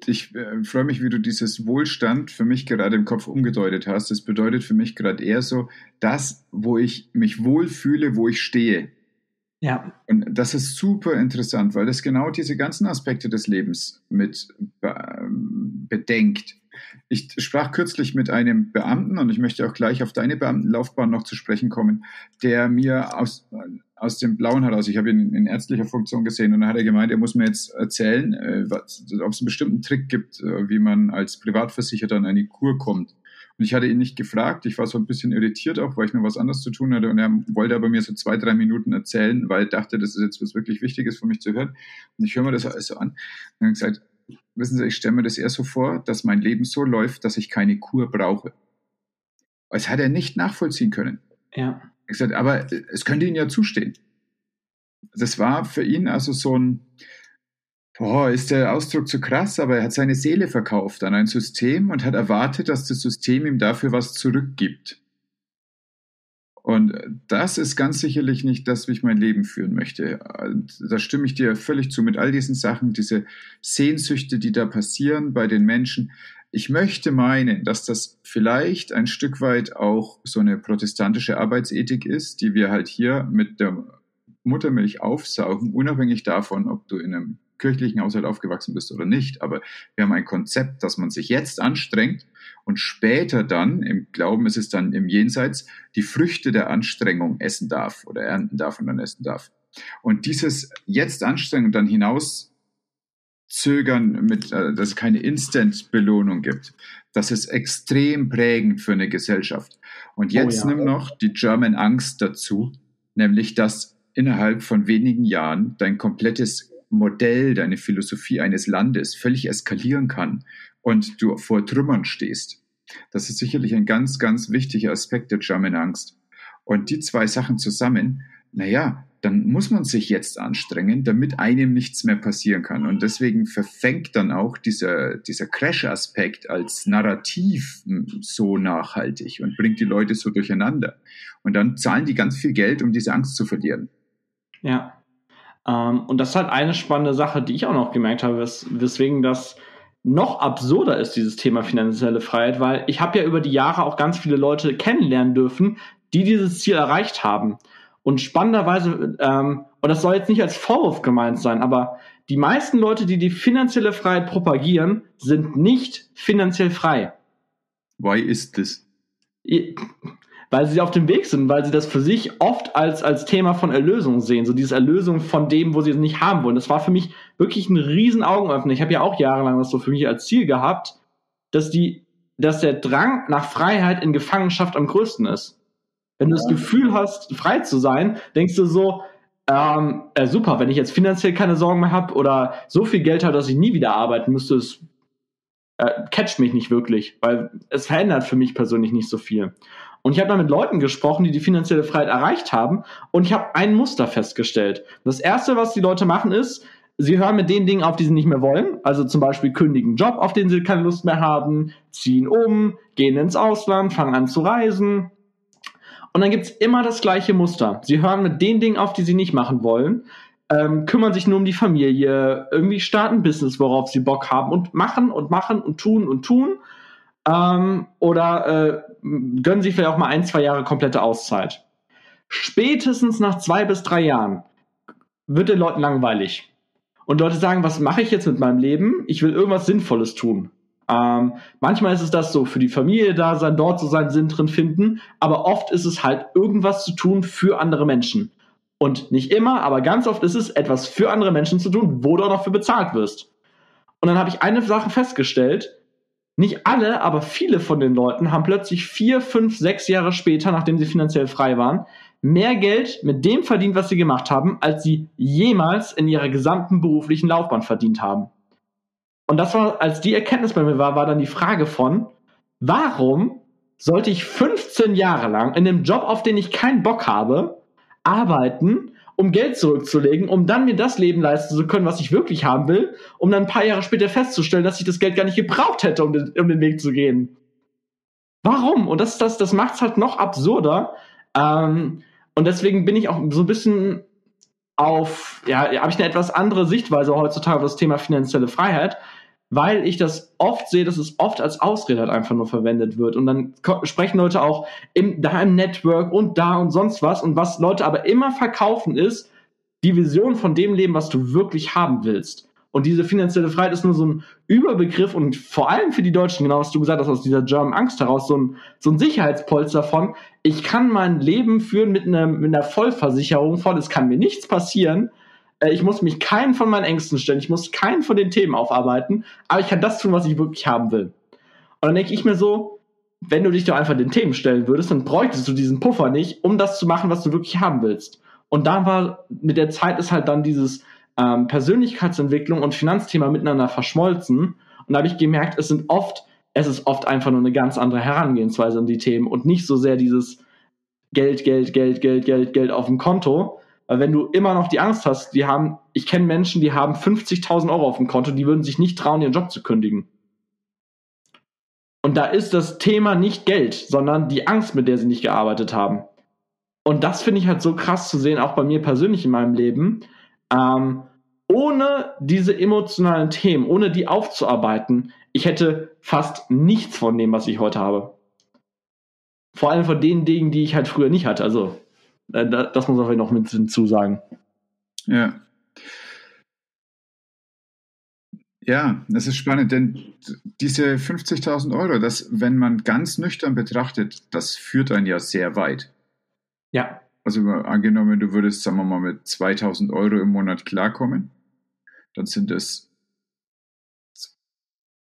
Ich äh, freue mich, wie du dieses Wohlstand für mich gerade im Kopf umgedeutet hast. Das bedeutet für mich gerade eher so, das, wo ich mich wohlfühle, wo ich stehe. Ja. Und das ist super interessant, weil das genau diese ganzen Aspekte des Lebens mit bedenkt. Ich sprach kürzlich mit einem Beamten und ich möchte auch gleich auf deine Beamtenlaufbahn noch zu sprechen kommen, der mir aus, aus dem Blauen heraus, ich habe ihn in ärztlicher Funktion gesehen und dann hat er gemeint, er muss mir jetzt erzählen, äh, ob es einen bestimmten Trick gibt, äh, wie man als Privatversicherter an eine Kur kommt. Und ich hatte ihn nicht gefragt, ich war so ein bisschen irritiert auch, weil ich noch was anderes zu tun hatte und er wollte aber mir so zwei, drei Minuten erzählen, weil er dachte, das ist jetzt was wirklich Wichtiges für mich zu hören. Und ich höre mir das alles so an und dann gesagt, wissen Sie, ich stelle mir das eher so vor, dass mein Leben so läuft, dass ich keine Kur brauche. Das hat er nicht nachvollziehen können. Ja. Ich gesagt, aber es könnte Ihnen ja zustehen. Das war für ihn also so ein, boah, ist der Ausdruck zu krass, aber er hat seine Seele verkauft an ein System und hat erwartet, dass das System ihm dafür was zurückgibt. Und das ist ganz sicherlich nicht das, wie ich mein Leben führen möchte. Da stimme ich dir völlig zu mit all diesen Sachen, diese Sehnsüchte, die da passieren bei den Menschen. Ich möchte meinen, dass das vielleicht ein Stück weit auch so eine protestantische Arbeitsethik ist, die wir halt hier mit der Muttermilch aufsaugen, unabhängig davon, ob du in einem kirchlichen Haushalt aufgewachsen bist oder nicht. Aber wir haben ein Konzept, dass man sich jetzt anstrengt und später dann, im Glauben ist es dann im Jenseits, die Früchte der Anstrengung essen darf oder ernten darf und dann essen darf. Und dieses jetzt anstrengen und dann hinaus zögern mit, äh, dass es keine Instant-Belohnung gibt. Das ist extrem prägend für eine Gesellschaft. Und jetzt oh ja. nimm noch die German Angst dazu, nämlich dass innerhalb von wenigen Jahren dein komplettes Modell, deine Philosophie eines Landes völlig eskalieren kann und du vor Trümmern stehst. Das ist sicherlich ein ganz, ganz wichtiger Aspekt der German Angst. Und die zwei Sachen zusammen, naja, dann muss man sich jetzt anstrengen, damit einem nichts mehr passieren kann. Und deswegen verfängt dann auch dieser, dieser Crash-Aspekt als Narrativ so nachhaltig und bringt die Leute so durcheinander. Und dann zahlen die ganz viel Geld, um diese Angst zu verlieren. Ja. Ähm, und das ist halt eine spannende Sache, die ich auch noch gemerkt habe, wes weswegen das noch absurder ist, dieses Thema finanzielle Freiheit, weil ich habe ja über die Jahre auch ganz viele Leute kennenlernen dürfen, die dieses Ziel erreicht haben. Und spannenderweise, ähm, und das soll jetzt nicht als Vorwurf gemeint sein, aber die meisten Leute, die die finanzielle Freiheit propagieren, sind nicht finanziell frei. Why ist das? Weil sie auf dem Weg sind, weil sie das für sich oft als, als Thema von Erlösung sehen. So diese Erlösung von dem, wo sie es nicht haben wollen. Das war für mich wirklich ein riesen Augenöffner. Ich habe ja auch jahrelang das so für mich als Ziel gehabt, dass die, dass der Drang nach Freiheit in Gefangenschaft am größten ist. Wenn du das Gefühl hast, frei zu sein, denkst du so, ähm, äh, super, wenn ich jetzt finanziell keine Sorgen mehr habe oder so viel Geld habe, dass ich nie wieder arbeiten müsste, es äh, catcht mich nicht wirklich, weil es verändert für mich persönlich nicht so viel. Und ich habe da mit Leuten gesprochen, die die finanzielle Freiheit erreicht haben und ich habe ein Muster festgestellt. Das erste, was die Leute machen, ist, sie hören mit den Dingen auf, die sie nicht mehr wollen. Also zum Beispiel kündigen Job, auf den sie keine Lust mehr haben, ziehen um, gehen ins Ausland, fangen an zu reisen, und dann gibt's immer das gleiche Muster. Sie hören mit den Dingen auf, die sie nicht machen wollen, ähm, kümmern sich nur um die Familie, irgendwie starten Business, worauf sie Bock haben und machen und machen und tun und tun. Ähm, oder äh, gönnen sich vielleicht auch mal ein, zwei Jahre komplette Auszeit. Spätestens nach zwei bis drei Jahren wird den Leuten langweilig. Und Leute sagen, was mache ich jetzt mit meinem Leben? Ich will irgendwas Sinnvolles tun. Ähm, manchmal ist es das so, für die Familie da sein, dort so seinen Sinn drin finden, aber oft ist es halt irgendwas zu tun für andere Menschen. Und nicht immer, aber ganz oft ist es etwas für andere Menschen zu tun, wo du auch noch für bezahlt wirst. Und dann habe ich eine Sache festgestellt, nicht alle, aber viele von den Leuten haben plötzlich vier, fünf, sechs Jahre später, nachdem sie finanziell frei waren, mehr Geld mit dem verdient, was sie gemacht haben, als sie jemals in ihrer gesamten beruflichen Laufbahn verdient haben. Und das war, als die Erkenntnis bei mir war, war dann die Frage von, warum sollte ich 15 Jahre lang in einem Job, auf den ich keinen Bock habe, arbeiten, um Geld zurückzulegen, um dann mir das Leben leisten zu können, was ich wirklich haben will, um dann ein paar Jahre später festzustellen, dass ich das Geld gar nicht gebraucht hätte, um den, um den Weg zu gehen. Warum? Und das, das, das macht es halt noch absurder. Ähm, und deswegen bin ich auch so ein bisschen auf, ja, habe ich eine etwas andere Sichtweise heutzutage auf das Thema finanzielle Freiheit, weil ich das oft sehe, dass es oft als Ausrede halt einfach nur verwendet wird. Und dann sprechen Leute auch im, da im Network und da und sonst was. Und was Leute aber immer verkaufen ist, die Vision von dem Leben, was du wirklich haben willst. Und diese finanzielle Freiheit ist nur so ein Überbegriff und vor allem für die Deutschen, genau was du gesagt hast, aus dieser German Angst heraus, so ein, so ein Sicherheitspolster von, ich kann mein Leben führen mit einer, mit einer Vollversicherung von, es kann mir nichts passieren, ich muss mich keinen von meinen Ängsten stellen, ich muss keinen von den Themen aufarbeiten, aber ich kann das tun, was ich wirklich haben will. Und dann denke ich mir so, wenn du dich doch einfach den Themen stellen würdest, dann bräuchtest du diesen Puffer nicht, um das zu machen, was du wirklich haben willst. Und da war, mit der Zeit ist halt dann dieses ähm, Persönlichkeitsentwicklung und Finanzthema miteinander verschmolzen. Und da habe ich gemerkt, es sind oft, es ist oft einfach nur eine ganz andere Herangehensweise an die Themen und nicht so sehr dieses Geld, Geld, Geld, Geld, Geld, Geld auf dem Konto, wenn du immer noch die Angst hast, die haben, ich kenne Menschen, die haben 50.000 Euro auf dem Konto, die würden sich nicht trauen, ihren Job zu kündigen. Und da ist das Thema nicht Geld, sondern die Angst, mit der sie nicht gearbeitet haben. Und das finde ich halt so krass zu sehen, auch bei mir persönlich in meinem Leben. Ähm, ohne diese emotionalen Themen, ohne die aufzuarbeiten, ich hätte fast nichts von dem, was ich heute habe. Vor allem von den Dingen, die ich halt früher nicht hatte. Also das muss man noch mit hinzusagen. Ja. Ja, das ist spannend, denn diese 50.000 Euro, das, wenn man ganz nüchtern betrachtet, das führt einen ja sehr weit. Ja. Also angenommen, du würdest, sagen wir mal, mit 2.000 Euro im Monat klarkommen, dann sind es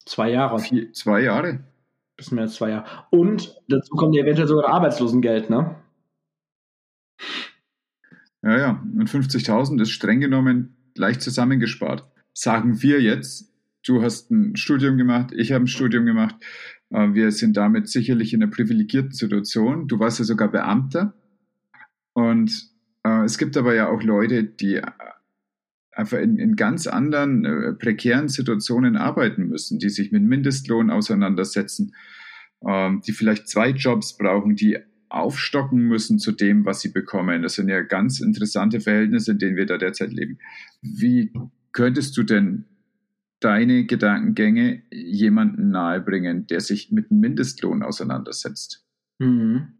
zwei Jahre. Vier, zwei Jahre. Bisschen mehr als zwei Jahre. Und dazu kommt ja eventuell sogar Arbeitslosengeld, ne? Ja, ja. Und 50.000 ist streng genommen leicht zusammengespart. Sagen wir jetzt, du hast ein Studium gemacht, ich habe ein Studium gemacht. Äh, wir sind damit sicherlich in einer privilegierten Situation. Du warst ja sogar Beamter. Und Äh, es gibt aber ja auch Leute, die einfach in, in ganz anderen äh, prekären Situationen arbeiten müssen, die sich mit Mindestlohn auseinandersetzen, ähm, die vielleicht zwei Jobs brauchen, die aufstocken müssen zu dem, was sie bekommen. Das sind ja ganz interessante Verhältnisse, in denen wir da derzeit leben. Wie könntest du denn deine Gedankengänge jemanden nahebringen, der sich mit Mindestlohn auseinandersetzt? Mhm.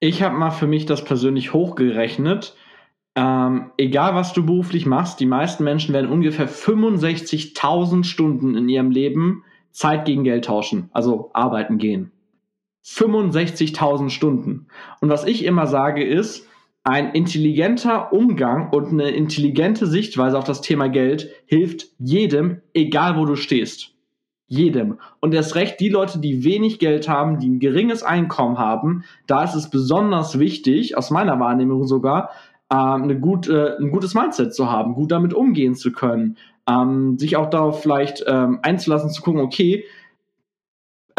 Ich habe mal für mich das persönlich hochgerechnet. Ähm, egal was du beruflich machst, die meisten Menschen werden ungefähr 65.000 Stunden in ihrem Leben Zeit gegen Geld tauschen, also arbeiten gehen. 65.000 Stunden. Und was ich immer sage ist, ein intelligenter Umgang und eine intelligente Sichtweise auf das Thema Geld hilft jedem, egal wo du stehst. Jedem. Und erst recht die Leute, die wenig Geld haben, die ein geringes Einkommen haben, da ist es besonders wichtig, aus meiner Wahrnehmung sogar, äh, eine gut, äh, ein gutes Mindset zu haben, gut damit umgehen zu können, ähm, sich auch darauf vielleicht ähm, einzulassen, zu gucken, okay,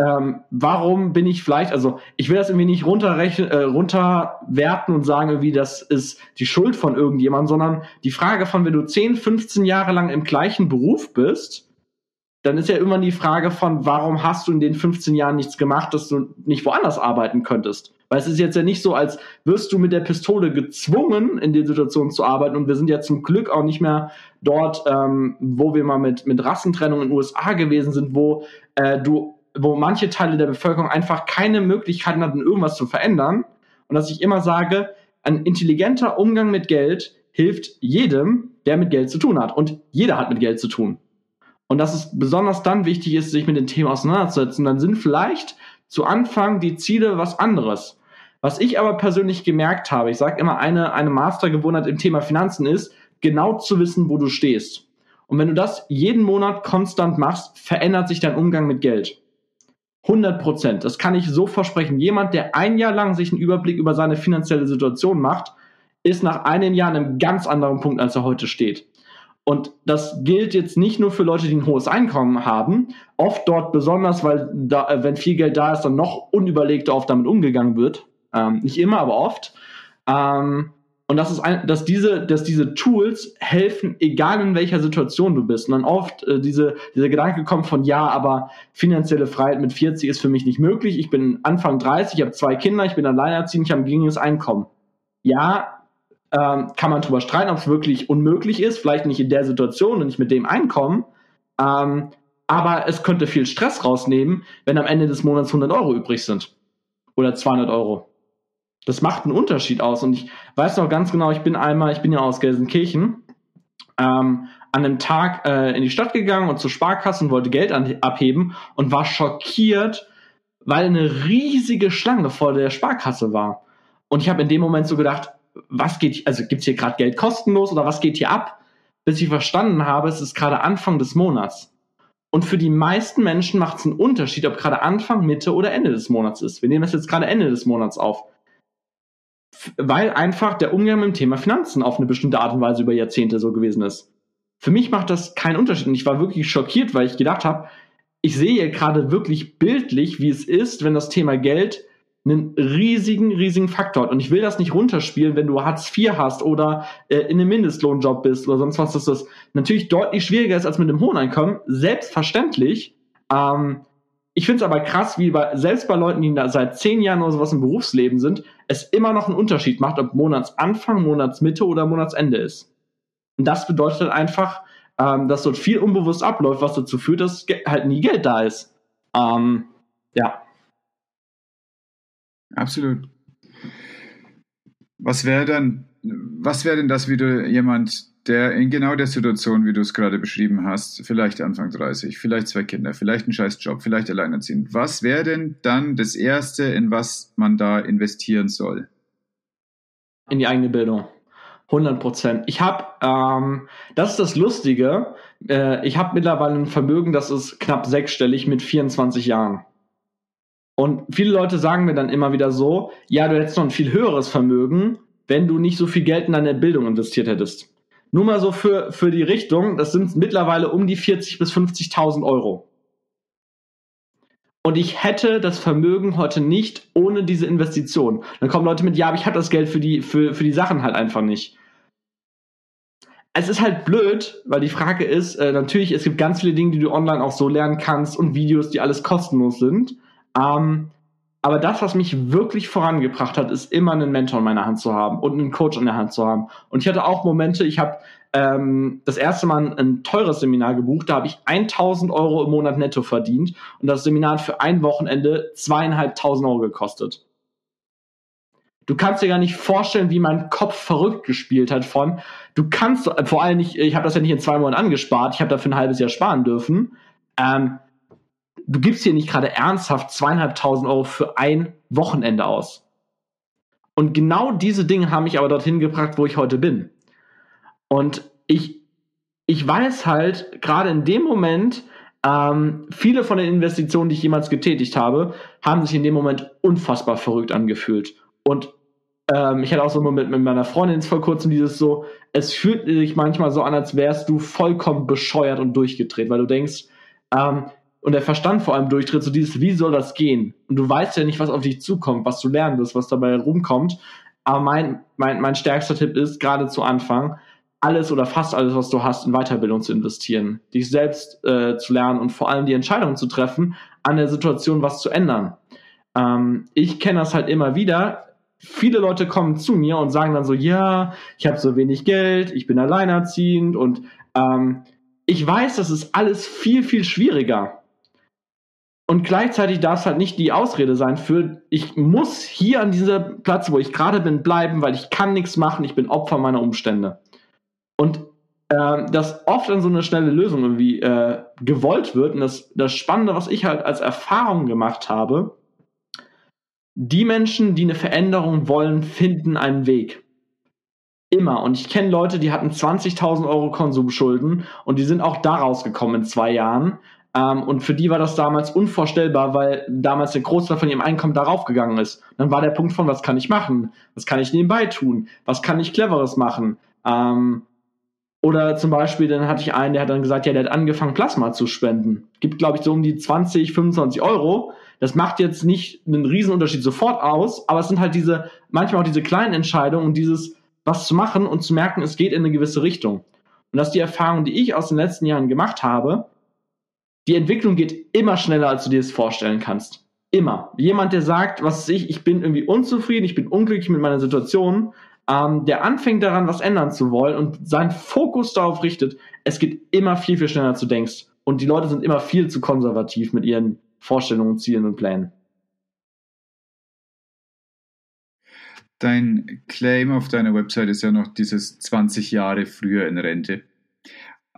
ähm, warum bin ich vielleicht, also ich will das irgendwie nicht runterrechnen, äh, runterwerten und sagen, irgendwie, das ist die Schuld von irgendjemandem, sondern die Frage von, wenn du 10, 15 Jahre lang im gleichen Beruf bist, dann ist ja immer die Frage von, warum hast du in den 15 Jahren nichts gemacht, dass du nicht woanders arbeiten könntest? Weil es ist jetzt ja nicht so, als wirst du mit der Pistole gezwungen, in den Situationen zu arbeiten. Und wir sind ja zum Glück auch nicht mehr dort, ähm, wo wir mal mit, mit Rassentrennung in den USA gewesen sind, wo äh, du wo manche Teile der Bevölkerung einfach keine Möglichkeiten hatten, irgendwas zu verändern. Und dass ich immer sage, ein intelligenter Umgang mit Geld hilft jedem, der mit Geld zu tun hat. Und jeder hat mit Geld zu tun. Und dass es besonders dann wichtig ist, sich mit den Themen auseinanderzusetzen. Dann sind vielleicht zu Anfang die Ziele was anderes. Was ich aber persönlich gemerkt habe, ich sage immer, eine, eine Mastergewohnheit im Thema Finanzen ist, genau zu wissen, wo du stehst. Und wenn du das jeden Monat konstant machst, verändert sich dein Umgang mit Geld. 100 Prozent. Das kann ich so versprechen. Jemand, der ein Jahr lang sich einen Überblick über seine finanzielle Situation macht, ist nach einem Jahr an einem ganz anderen Punkt, als er heute steht. Und das gilt jetzt nicht nur für Leute, die ein hohes Einkommen haben, oft dort besonders, weil da, äh, wenn viel Geld da ist, dann noch unüberlegter oft damit umgegangen wird. Ähm, nicht immer, aber oft. Ähm, und das ist ein, dass diese, dass diese Tools helfen, egal in welcher Situation du bist. Und dann oft äh, diese, dieser Gedanke kommt von, ja, aber finanzielle Freiheit mit 40 ist für mich nicht möglich. Ich bin Anfang 30, ich habe zwei Kinder, ich bin alleinerziehend, ich habe ein geringes Einkommen. Ja, ähm, kann man drüber streiten, ob es wirklich unmöglich ist, vielleicht nicht in der Situation und nicht mit dem Einkommen. Ähm, aber es könnte viel Stress rausnehmen, wenn am Ende des Monats 100 Euro übrig sind. Oder 200 Euro. Das macht einen Unterschied aus. Und ich weiß noch ganz genau, ich bin einmal, ich bin ja aus Gelsenkirchen, ähm, an einem Tag äh, in die Stadt gegangen und zur Sparkasse und wollte Geld an, abheben und war schockiert, weil eine riesige Schlange vor der Sparkasse war. Und ich habe in dem Moment so gedacht, was geht, also gibt's hier gerade Geld kostenlos oder was geht hier ab? Bis ich verstanden habe, es ist gerade Anfang des Monats. Und für die meisten Menschen macht es einen Unterschied, ob gerade Anfang, Mitte oder Ende des Monats ist. Wir nehmen das jetzt gerade Ende des Monats auf weil einfach der Umgang mit dem Thema Finanzen auf eine bestimmte Art und Weise über Jahrzehnte so gewesen ist. Für mich macht das keinen Unterschied und ich war wirklich schockiert, weil ich gedacht habe, ich sehe gerade wirklich bildlich, wie es ist, wenn das Thema Geld einen riesigen, riesigen Faktor hat. Und ich will das nicht runterspielen, wenn du Hartz IV hast oder äh, in einem Mindestlohnjob bist oder sonst was, dass das natürlich deutlich schwieriger ist als mit einem hohen Einkommen. Selbstverständlich. Ähm, ich finde es aber krass, wie bei, selbst bei Leuten, die seit zehn Jahren oder sowas im Berufsleben sind, es immer noch einen Unterschied macht, ob Monatsanfang, Monatsmitte oder Monatsende ist. Und das bedeutet halt einfach, ähm, dass dort viel unbewusst abläuft, was dazu führt, dass halt nie Geld da ist. Ähm, ja. Absolut. Was wäre dann, was wäre denn das, wie du jemand der in genau der Situation, wie du es gerade beschrieben hast, vielleicht Anfang 30, vielleicht zwei Kinder, vielleicht ein scheiß Job, vielleicht alleinerziehend. Was wäre denn dann das Erste, in was man da investieren soll? In die eigene Bildung. 100 Prozent. Ich habe, ähm, das ist das Lustige, äh, ich habe mittlerweile ein Vermögen, das ist knapp sechsstellig mit 24 Jahren. Und viele Leute sagen mir dann immer wieder so, ja, du hättest noch ein viel höheres Vermögen, wenn du nicht so viel Geld in deine Bildung investiert hättest. Nur mal so für, für die Richtung, das sind mittlerweile um die 40.000 bis 50.000 Euro. Und ich hätte das Vermögen heute nicht ohne diese Investition. Dann kommen Leute mit, ja, aber ich habe das Geld für die, für, für die Sachen halt einfach nicht. Es ist halt blöd, weil die Frage ist, äh, natürlich, es gibt ganz viele Dinge, die du online auch so lernen kannst und Videos, die alles kostenlos sind. Ähm, aber das, was mich wirklich vorangebracht hat, ist immer einen Mentor in meiner Hand zu haben und einen Coach in der Hand zu haben. Und ich hatte auch Momente, ich habe ähm, das erste Mal ein teures Seminar gebucht, da habe ich 1000 Euro im Monat netto verdient und das Seminar hat für ein Wochenende zweieinhalbtausend Euro gekostet. Du kannst dir gar nicht vorstellen, wie mein Kopf verrückt gespielt hat von, du kannst, vor allem nicht, ich habe das ja nicht in zwei Monaten angespart, ich habe dafür ein halbes Jahr sparen dürfen. Ähm, du gibst hier nicht gerade ernsthaft zweieinhalbtausend Euro für ein Wochenende aus. Und genau diese Dinge haben mich aber dorthin gebracht, wo ich heute bin. Und ich, ich weiß halt, gerade in dem Moment, ähm, viele von den Investitionen, die ich jemals getätigt habe, haben sich in dem Moment unfassbar verrückt angefühlt. Und ähm, ich hatte auch so einen Moment mit meiner Freundin vor kurzem dieses so, es fühlt sich manchmal so an, als wärst du vollkommen bescheuert und durchgedreht, weil du denkst, ähm, und der Verstand vor allem durchtritt, so dieses, wie soll das gehen? Und du weißt ja nicht, was auf dich zukommt, was du lernen wirst, was dabei rumkommt. Aber mein, mein, mein stärkster Tipp ist, gerade zu Anfang, alles oder fast alles, was du hast, in Weiterbildung zu investieren, dich selbst äh, zu lernen und vor allem die Entscheidung zu treffen, an der Situation was zu ändern. Ähm, ich kenne das halt immer wieder. Viele Leute kommen zu mir und sagen dann so, ja, ich habe so wenig Geld, ich bin alleinerziehend und ähm, ich weiß, das ist alles viel, viel schwieriger. Und gleichzeitig darf es halt nicht die Ausrede sein für, ich muss hier an diesem Platz, wo ich gerade bin, bleiben, weil ich kann nichts machen, ich bin Opfer meiner Umstände. Und äh, dass oft an so eine schnelle Lösung irgendwie äh, gewollt wird. Und das, das Spannende, was ich halt als Erfahrung gemacht habe, die Menschen, die eine Veränderung wollen, finden einen Weg. Immer. Und ich kenne Leute, die hatten 20.000 Euro Konsumschulden und die sind auch da rausgekommen in zwei Jahren, ähm, und für die war das damals unvorstellbar, weil damals der Großteil von ihrem Einkommen darauf gegangen ist. Dann war der Punkt von, was kann ich machen? Was kann ich nebenbei tun? Was kann ich Cleveres machen? Ähm, oder zum Beispiel, dann hatte ich einen, der hat dann gesagt, ja, der hat angefangen, Plasma zu spenden. Gibt, glaube ich, so um die 20, 25 Euro. Das macht jetzt nicht einen Riesenunterschied sofort aus, aber es sind halt diese, manchmal auch diese kleinen Entscheidungen und dieses, was zu machen und zu merken, es geht in eine gewisse Richtung. Und das ist die Erfahrung, die ich aus den letzten Jahren gemacht habe, die Entwicklung geht immer schneller, als du dir das vorstellen kannst. Immer. Jemand, der sagt, was ich, ich bin irgendwie unzufrieden, ich bin unglücklich mit meiner Situation, ähm, der anfängt daran, was ändern zu wollen und seinen Fokus darauf richtet, es geht immer viel, viel schneller, als du denkst. Und die Leute sind immer viel zu konservativ mit ihren Vorstellungen, Zielen und Plänen. Dein Claim auf deiner Website ist ja noch dieses 20 Jahre früher in Rente.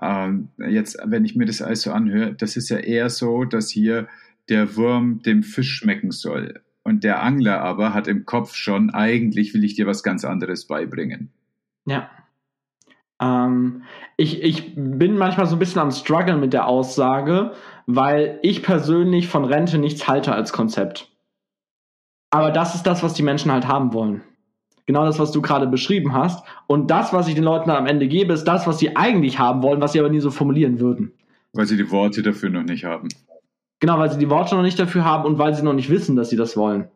Ähm, jetzt, wenn ich mir das also anhöre, das ist ja eher so, dass hier der Wurm dem Fisch schmecken soll. Und der Angler aber hat im Kopf schon, eigentlich will ich dir was ganz anderes beibringen. Ja. Ähm, ich, ich bin manchmal so ein bisschen am Struggle mit der Aussage, weil ich persönlich von Rente nichts halte als Konzept. Aber das ist das, was die Menschen halt haben wollen. Genau das, was du gerade beschrieben hast. Und das, was ich den Leuten am Ende gebe, ist das, was sie eigentlich haben wollen, was sie aber nie so formulieren würden. Weil sie die Worte dafür noch nicht haben. Genau, weil sie die Worte noch nicht dafür haben und weil sie noch nicht wissen, dass sie das wollen.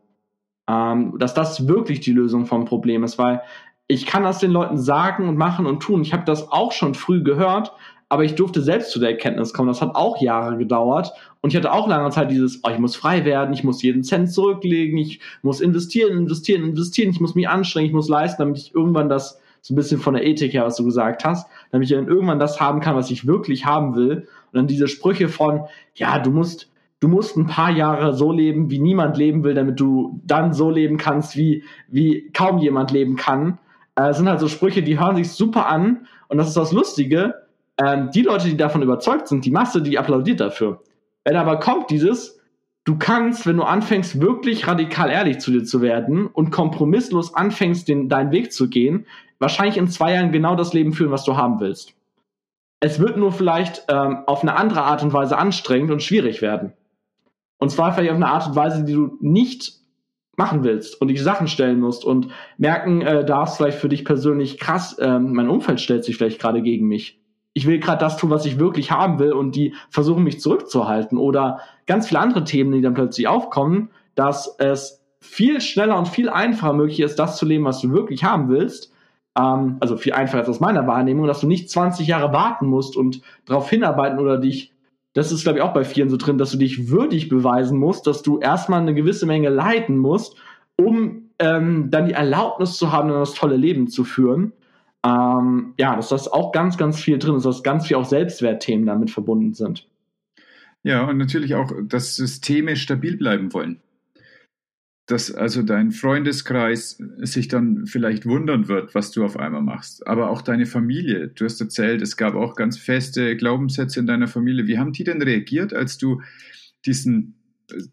Ähm, dass das wirklich die Lösung vom Problem ist, weil ich kann das den Leuten sagen und machen und tun. Ich habe das auch schon früh gehört, aber ich durfte selbst zu der Erkenntnis kommen. Das hat auch Jahre gedauert und ich hatte auch lange Zeit dieses, oh, ich muss frei werden, ich muss jeden Cent zurücklegen, ich muss investieren, investieren, investieren, ich muss mich anstrengen, ich muss leisten, damit ich irgendwann das, so ein bisschen von der Ethik her, was du gesagt hast, damit ich dann irgendwann das haben kann, was ich wirklich haben will. Und dann diese Sprüche von, ja, du musst, du musst ein paar Jahre so leben, wie niemand leben will, damit du dann so leben kannst, wie, wie kaum jemand leben kann. Äh, sind halt so Sprüche, die hören sich super an. Und das ist das Lustige ähm, die Leute, die davon überzeugt sind, die Masse, die applaudiert dafür. Wenn aber kommt dieses, du kannst, wenn du anfängst, wirklich radikal ehrlich zu dir zu werden und kompromisslos anfängst, den, deinen Weg zu gehen, wahrscheinlich in zwei Jahren genau das Leben führen, was du haben willst. Es wird nur vielleicht ähm, auf eine andere Art und Weise anstrengend und schwierig werden. Und zwar vielleicht auf eine Art und Weise, die du nicht machen willst und dich Sachen stellen musst und merken äh, darfst vielleicht für dich persönlich krass, ähm, mein Umfeld stellt sich vielleicht gerade gegen mich ich will gerade das tun, was ich wirklich haben will und die versuchen mich zurückzuhalten oder ganz viele andere Themen, die dann plötzlich aufkommen, dass es viel schneller und viel einfacher möglich ist, das zu leben, was du wirklich haben willst. Ähm, also viel einfacher als aus meiner Wahrnehmung, dass du nicht 20 Jahre warten musst und darauf hinarbeiten oder dich, das ist glaube ich auch bei vielen so drin, dass du dich würdig beweisen musst, dass du erstmal eine gewisse Menge leiden musst, um ähm, dann die Erlaubnis zu haben, das tolle Leben zu führen. Ähm, ja, dass das auch ganz, ganz viel drin ist, dass ganz viel auch Selbstwertthemen damit verbunden sind. Ja, und natürlich auch, dass Systeme stabil bleiben wollen. Dass also dein Freundeskreis sich dann vielleicht wundern wird, was du auf einmal machst. Aber auch deine Familie. Du hast erzählt, es gab auch ganz feste Glaubenssätze in deiner Familie. Wie haben die denn reagiert, als du diesen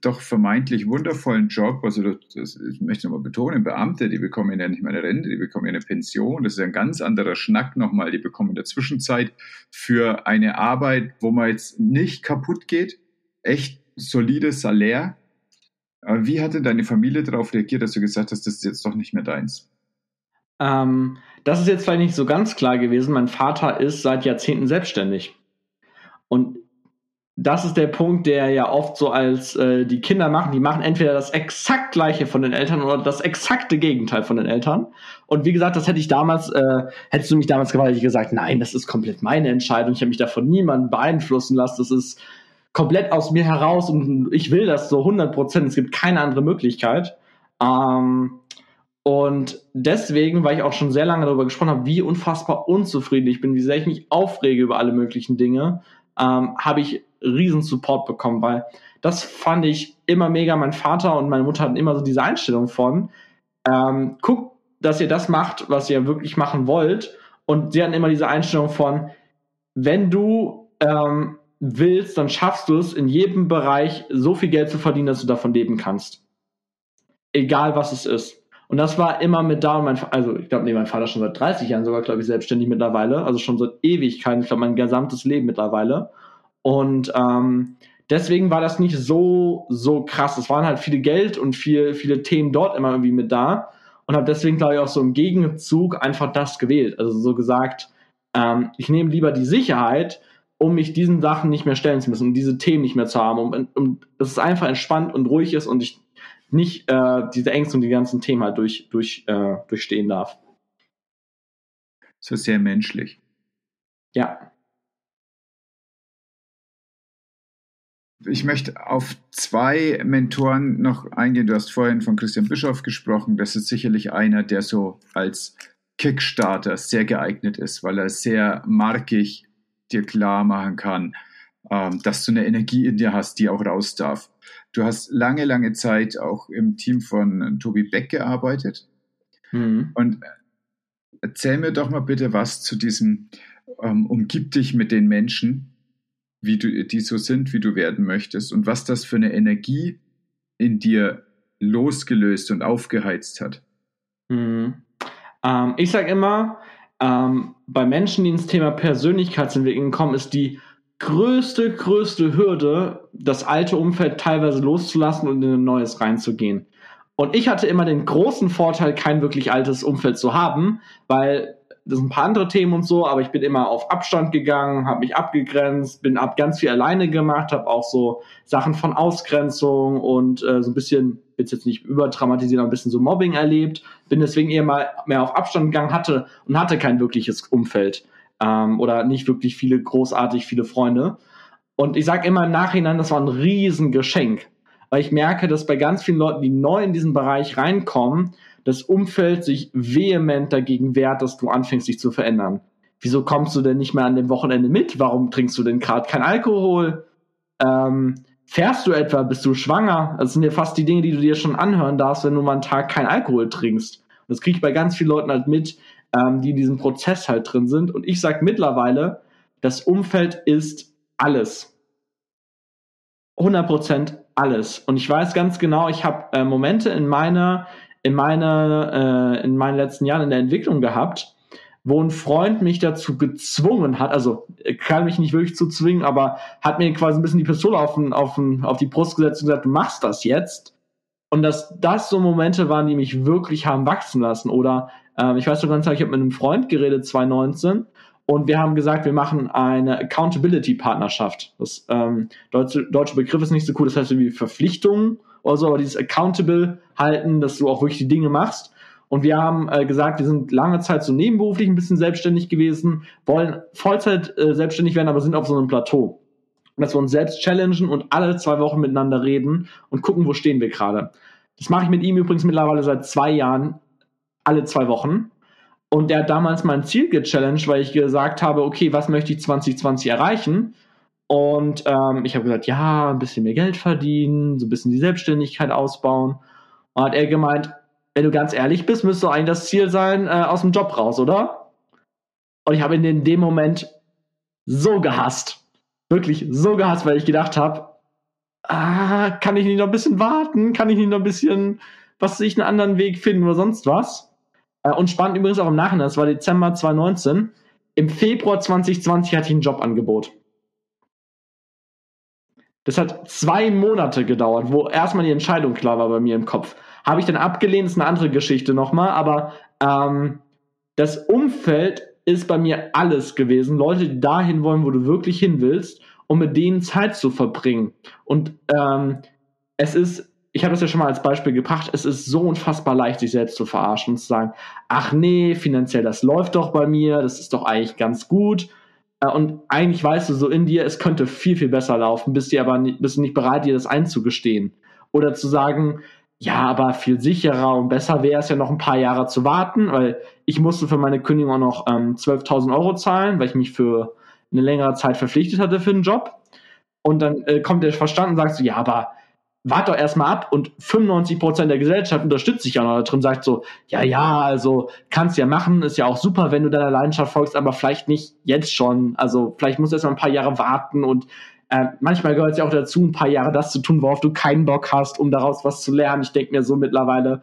doch vermeintlich wundervollen Job, also das, ich möchte nochmal betonen, Beamte, die bekommen ja nicht mehr eine Rente, die bekommen ja eine Pension, das ist ein ganz anderer Schnack nochmal, die bekommen in der Zwischenzeit für eine Arbeit, wo man jetzt nicht kaputt geht, echt solides Salär. Wie hatte deine Familie darauf reagiert, dass du gesagt hast, das ist jetzt doch nicht mehr deins? Ähm, das ist jetzt vielleicht nicht so ganz klar gewesen. Mein Vater ist seit Jahrzehnten selbstständig. Und das ist der Punkt, der ja oft so als äh, die Kinder machen, die machen entweder das exakt gleiche von den Eltern oder das exakte Gegenteil von den Eltern. Und wie gesagt, das hätte ich damals, äh, hättest du mich damals ich gesagt, nein, das ist komplett meine Entscheidung. Ich habe mich davon niemanden beeinflussen lassen. Das ist komplett aus mir heraus und ich will das so 100 Prozent. Es gibt keine andere Möglichkeit. Ähm, und deswegen, weil ich auch schon sehr lange darüber gesprochen habe, wie unfassbar unzufrieden ich bin, wie sehr ich mich aufrege über alle möglichen Dinge, ähm, habe ich riesen Support bekommen, weil das fand ich immer mega. Mein Vater und meine Mutter hatten immer so diese Einstellung von, ähm, guckt, dass ihr das macht, was ihr wirklich machen wollt. Und sie hatten immer diese Einstellung von, wenn du ähm, willst, dann schaffst du es, in jedem Bereich so viel Geld zu verdienen, dass du davon leben kannst. Egal was es ist. Und das war immer mit da. Mein, also ich glaube, nee, mein Vater schon seit 30 Jahren sogar, glaube ich, selbstständig mittlerweile. Also schon seit Ewigkeiten. Ich glaube, mein gesamtes Leben mittlerweile. Und ähm, deswegen war das nicht so, so krass. Es waren halt viele Geld und viel, viele Themen dort immer irgendwie mit da. Und habe deswegen, glaube ich, auch so im Gegenzug einfach das gewählt. Also so gesagt, ähm, ich nehme lieber die Sicherheit, um mich diesen Sachen nicht mehr stellen zu müssen, um diese Themen nicht mehr zu haben, um, um dass es einfach entspannt und ruhig ist und ich nicht äh, diese Ängste und die ganzen Themen halt durch, durch, äh, durchstehen darf. So sehr menschlich. Ja. Ich möchte auf zwei Mentoren noch eingehen. Du hast vorhin von Christian Bischoff gesprochen. Das ist sicherlich einer, der so als Kickstarter sehr geeignet ist, weil er sehr markig dir klar machen kann, ähm, dass du eine Energie in dir hast, die auch raus darf. Du hast lange, lange Zeit auch im Team von Tobi Beck gearbeitet. Mhm. Und erzähl mir doch mal bitte was zu diesem ähm, Umgib dich mit den Menschen, wie du, die so sind, wie du werden möchtest und was das für eine Energie in dir losgelöst und aufgeheizt hat. Mhm. Ähm, ich sage immer, ähm, bei Menschen, die ins Thema Persönlichkeitsentwicklung kommen, ist die größte, größte Hürde, das alte Umfeld teilweise loszulassen und in ein neues reinzugehen. Und ich hatte immer den großen Vorteil, kein wirklich altes Umfeld zu haben, weil das sind ein paar andere Themen und so, aber ich bin immer auf Abstand gegangen, habe mich abgegrenzt, bin ab ganz viel alleine gemacht, habe auch so Sachen von Ausgrenzung und äh, so ein bisschen, will jetzt nicht überdramatisieren, aber ein bisschen so Mobbing erlebt, bin deswegen eher mal mehr auf Abstand gegangen hatte und hatte kein wirkliches Umfeld ähm, oder nicht wirklich viele großartig viele Freunde. Und ich sage immer im Nachhinein, das war ein Riesengeschenk, weil ich merke, dass bei ganz vielen Leuten, die neu in diesen Bereich reinkommen, das Umfeld sich vehement dagegen wehrt, dass du anfängst, dich zu verändern. Wieso kommst du denn nicht mehr an dem Wochenende mit? Warum trinkst du denn gerade kein Alkohol? Ähm, fährst du etwa? Bist du schwanger? Das sind ja fast die Dinge, die du dir schon anhören darfst, wenn du mal einen Tag kein Alkohol trinkst. Und das kriege ich bei ganz vielen Leuten halt mit, ähm, die in diesem Prozess halt drin sind. Und ich sage mittlerweile, das Umfeld ist alles. 100% alles. Und ich weiß ganz genau, ich habe äh, Momente in meiner in, meine, äh, in meinen letzten Jahren in der Entwicklung gehabt, wo ein Freund mich dazu gezwungen hat, also kann mich nicht wirklich zu zwingen, aber hat mir quasi ein bisschen die Pistole auf, den, auf, den, auf die Brust gesetzt und gesagt, du machst das jetzt. Und dass das so Momente waren, die mich wirklich haben wachsen lassen. Oder äh, ich weiß so ganz klar, ich habe mit einem Freund geredet, 2019, Und wir haben gesagt, wir machen eine Accountability-Partnerschaft. Das ähm, deutsche, deutsche Begriff ist nicht so cool, das heißt irgendwie Verpflichtungen oder so, aber dieses Accountable halten, dass du auch wirklich die Dinge machst. Und wir haben äh, gesagt, wir sind lange Zeit so nebenberuflich ein bisschen selbstständig gewesen, wollen Vollzeit äh, selbstständig werden, aber sind auf so einem Plateau. Dass wir uns selbst challengen und alle zwei Wochen miteinander reden und gucken, wo stehen wir gerade. Das mache ich mit ihm übrigens mittlerweile seit zwei Jahren, alle zwei Wochen. Und der hat damals mein Ziel gechallenged, weil ich gesagt habe, okay, was möchte ich 2020 erreichen? Und ähm, ich habe gesagt, ja, ein bisschen mehr Geld verdienen, so ein bisschen die Selbstständigkeit ausbauen. Und hat er gemeint, wenn du ganz ehrlich bist, müsste eigentlich das Ziel sein, äh, aus dem Job raus, oder? Und ich habe ihn in dem Moment so gehasst. Wirklich so gehasst, weil ich gedacht habe, ah, kann ich nicht noch ein bisschen warten? Kann ich nicht noch ein bisschen, was sich einen anderen Weg finden oder sonst was? Äh, und spannend übrigens auch im Nachhinein, das war Dezember 2019. Im Februar 2020 hatte ich ein Jobangebot. Das hat zwei Monate gedauert, wo erstmal die Entscheidung klar war bei mir im Kopf. Habe ich dann abgelehnt, ist eine andere Geschichte nochmal, aber ähm, das Umfeld ist bei mir alles gewesen. Leute, die dahin wollen, wo du wirklich hin willst, um mit denen Zeit zu verbringen. Und ähm, es ist ich habe das ja schon mal als Beispiel gebracht, es ist so unfassbar leicht, sich selbst zu verarschen und zu sagen, ach nee, finanziell, das läuft doch bei mir, das ist doch eigentlich ganz gut. Äh, und eigentlich weißt du so in dir, es könnte viel, viel besser laufen, bist du aber nicht, bist nicht bereit, dir das einzugestehen. Oder zu sagen, ja, aber viel sicherer und besser wäre es ja noch ein paar Jahre zu warten, weil ich musste für meine Kündigung auch noch ähm, 12.000 Euro zahlen, weil ich mich für eine längere Zeit verpflichtet hatte für den Job. Und dann äh, kommt der Verstand und sagt so, ja, aber wart doch erstmal ab und 95% der Gesellschaft unterstützt sich ja noch da drin, sagt so, ja, ja, also kannst ja machen, ist ja auch super, wenn du deiner Leidenschaft folgst, aber vielleicht nicht jetzt schon. Also vielleicht musst du erstmal ein paar Jahre warten und äh, manchmal gehört es ja auch dazu, ein paar Jahre das zu tun, worauf du keinen Bock hast, um daraus was zu lernen. Ich denke mir so mittlerweile,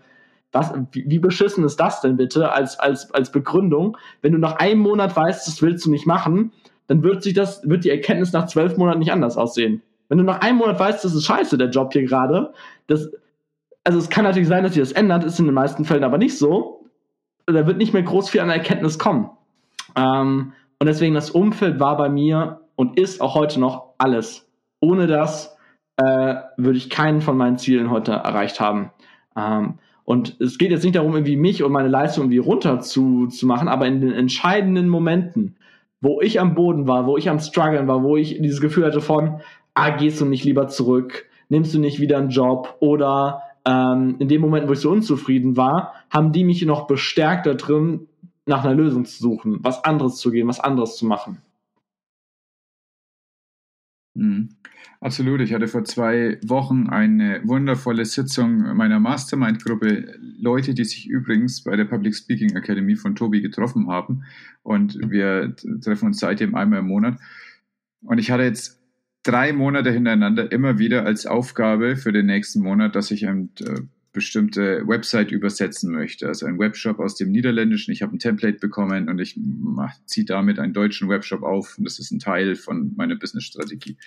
was, wie, wie beschissen ist das denn bitte als, als, als Begründung? Wenn du nach einem Monat weißt, das willst du nicht machen, dann wird sich das, wird die Erkenntnis nach zwölf Monaten nicht anders aussehen. Wenn du nach einem Monat weißt, das ist scheiße, der Job hier gerade, das, also es kann natürlich sein, dass sich das ändert, ist in den meisten Fällen aber nicht so. Da wird nicht mehr groß viel an Erkenntnis kommen. Ähm, und deswegen das Umfeld war bei mir und ist auch heute noch alles. Ohne das äh, würde ich keinen von meinen Zielen heute erreicht haben. Ähm, und es geht jetzt nicht darum, irgendwie mich und meine Leistung irgendwie runter zu, zu machen, aber in den entscheidenden Momenten, wo ich am Boden war, wo ich am Struggeln war, wo ich dieses Gefühl hatte von, ah, gehst du nicht lieber zurück, nimmst du nicht wieder einen Job oder ähm, in dem Moment, wo ich so unzufrieden war, haben die mich noch bestärkt da drin, nach einer Lösung zu suchen, was anderes zu gehen, was anderes zu machen. Mhm. Absolut. Ich hatte vor zwei Wochen eine wundervolle Sitzung meiner Mastermind-Gruppe. Leute, die sich übrigens bei der Public Speaking Academy von Tobi getroffen haben. Und wir treffen uns seitdem einmal im Monat. Und ich hatte jetzt drei Monate hintereinander immer wieder als Aufgabe für den nächsten Monat, dass ich eine äh, bestimmte Website übersetzen möchte. Also ein Webshop aus dem Niederländischen. Ich habe ein Template bekommen und ich ziehe damit einen deutschen Webshop auf. Und das ist ein Teil von meiner Business-Strategie.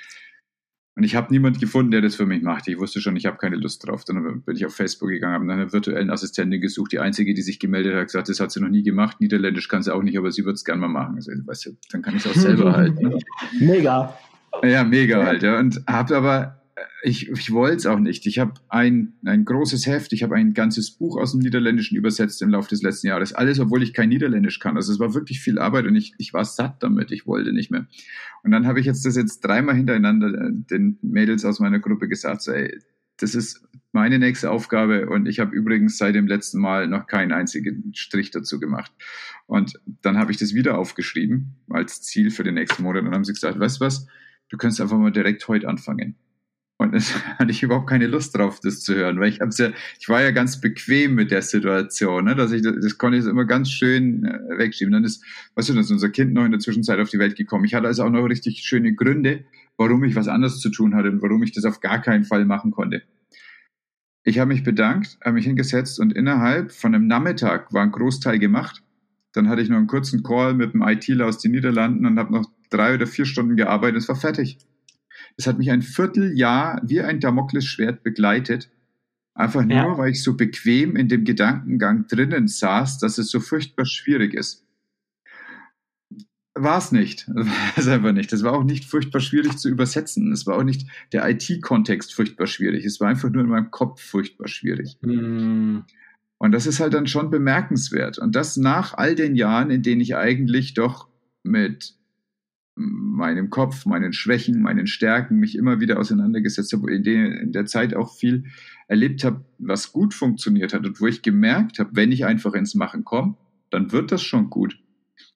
Und ich habe niemand gefunden, der das für mich macht. Ich wusste schon, ich habe keine Lust drauf. Dann bin ich auf Facebook gegangen, habe nach einer virtuellen Assistentin gesucht. Die einzige, die sich gemeldet hat, gesagt, das hat sie noch nie gemacht. Niederländisch kann sie auch nicht, aber sie würde es gerne mal machen. Also, weißt du, dann kann ich es auch selber [laughs] halten. Ne? Mega. Ja, mega halt. Ja. Und habe aber, äh, ich, ich wollte es auch nicht. Ich habe ein, ein großes Heft, ich habe ein ganzes Buch aus dem Niederländischen übersetzt im Laufe des letzten Jahres. Alles, obwohl ich kein Niederländisch kann. Also es war wirklich viel Arbeit und ich, ich war satt damit. Ich wollte nicht mehr. Und dann habe ich jetzt das jetzt dreimal hintereinander äh, den Mädels aus meiner Gruppe gesagt, so, ey, das ist meine nächste Aufgabe und ich habe übrigens seit dem letzten Mal noch keinen einzigen Strich dazu gemacht. Und dann habe ich das wieder aufgeschrieben als Ziel für den nächsten Monat und dann haben sie gesagt, weißt du was, du kannst einfach mal direkt heute anfangen. Und es [laughs] hatte ich überhaupt keine Lust drauf, das zu hören, weil ich hab's ja, ich war ja ganz bequem mit der Situation, ne, dass ich, das, das konnte ich immer ganz schön äh, wegschieben. Dann ist, weißt du, dann ist unser Kind noch in der Zwischenzeit auf die Welt gekommen. Ich hatte also auch noch richtig schöne Gründe, warum ich was anderes zu tun hatte und warum ich das auf gar keinen Fall machen konnte. Ich habe mich bedankt, habe mich hingesetzt und innerhalb von einem Nachmittag war ein Großteil gemacht. Dann hatte ich noch einen kurzen Call mit einem ITler aus den Niederlanden und habe noch drei oder vier Stunden gearbeitet, es war fertig. Es hat mich ein Vierteljahr wie ein Damoklesschwert begleitet. Einfach nur, ja. weil ich so bequem in dem Gedankengang drinnen saß, dass es so furchtbar schwierig ist. war es nicht. [laughs] War es einfach nicht. Das war auch nicht furchtbar schwierig zu übersetzen. Es war auch nicht der IT-Kontext furchtbar schwierig. Es war einfach nur in meinem Kopf furchtbar schwierig. Mm. Und das ist halt dann schon bemerkenswert. Und das nach all den Jahren, in denen ich eigentlich doch mit meinem Kopf, meinen Schwächen, meinen Stärken mich immer wieder auseinandergesetzt habe, in, der, in der Zeit auch viel erlebt habe, was gut funktioniert hat und wo ich gemerkt habe, wenn ich einfach ins Machen komme, dann wird das schon gut.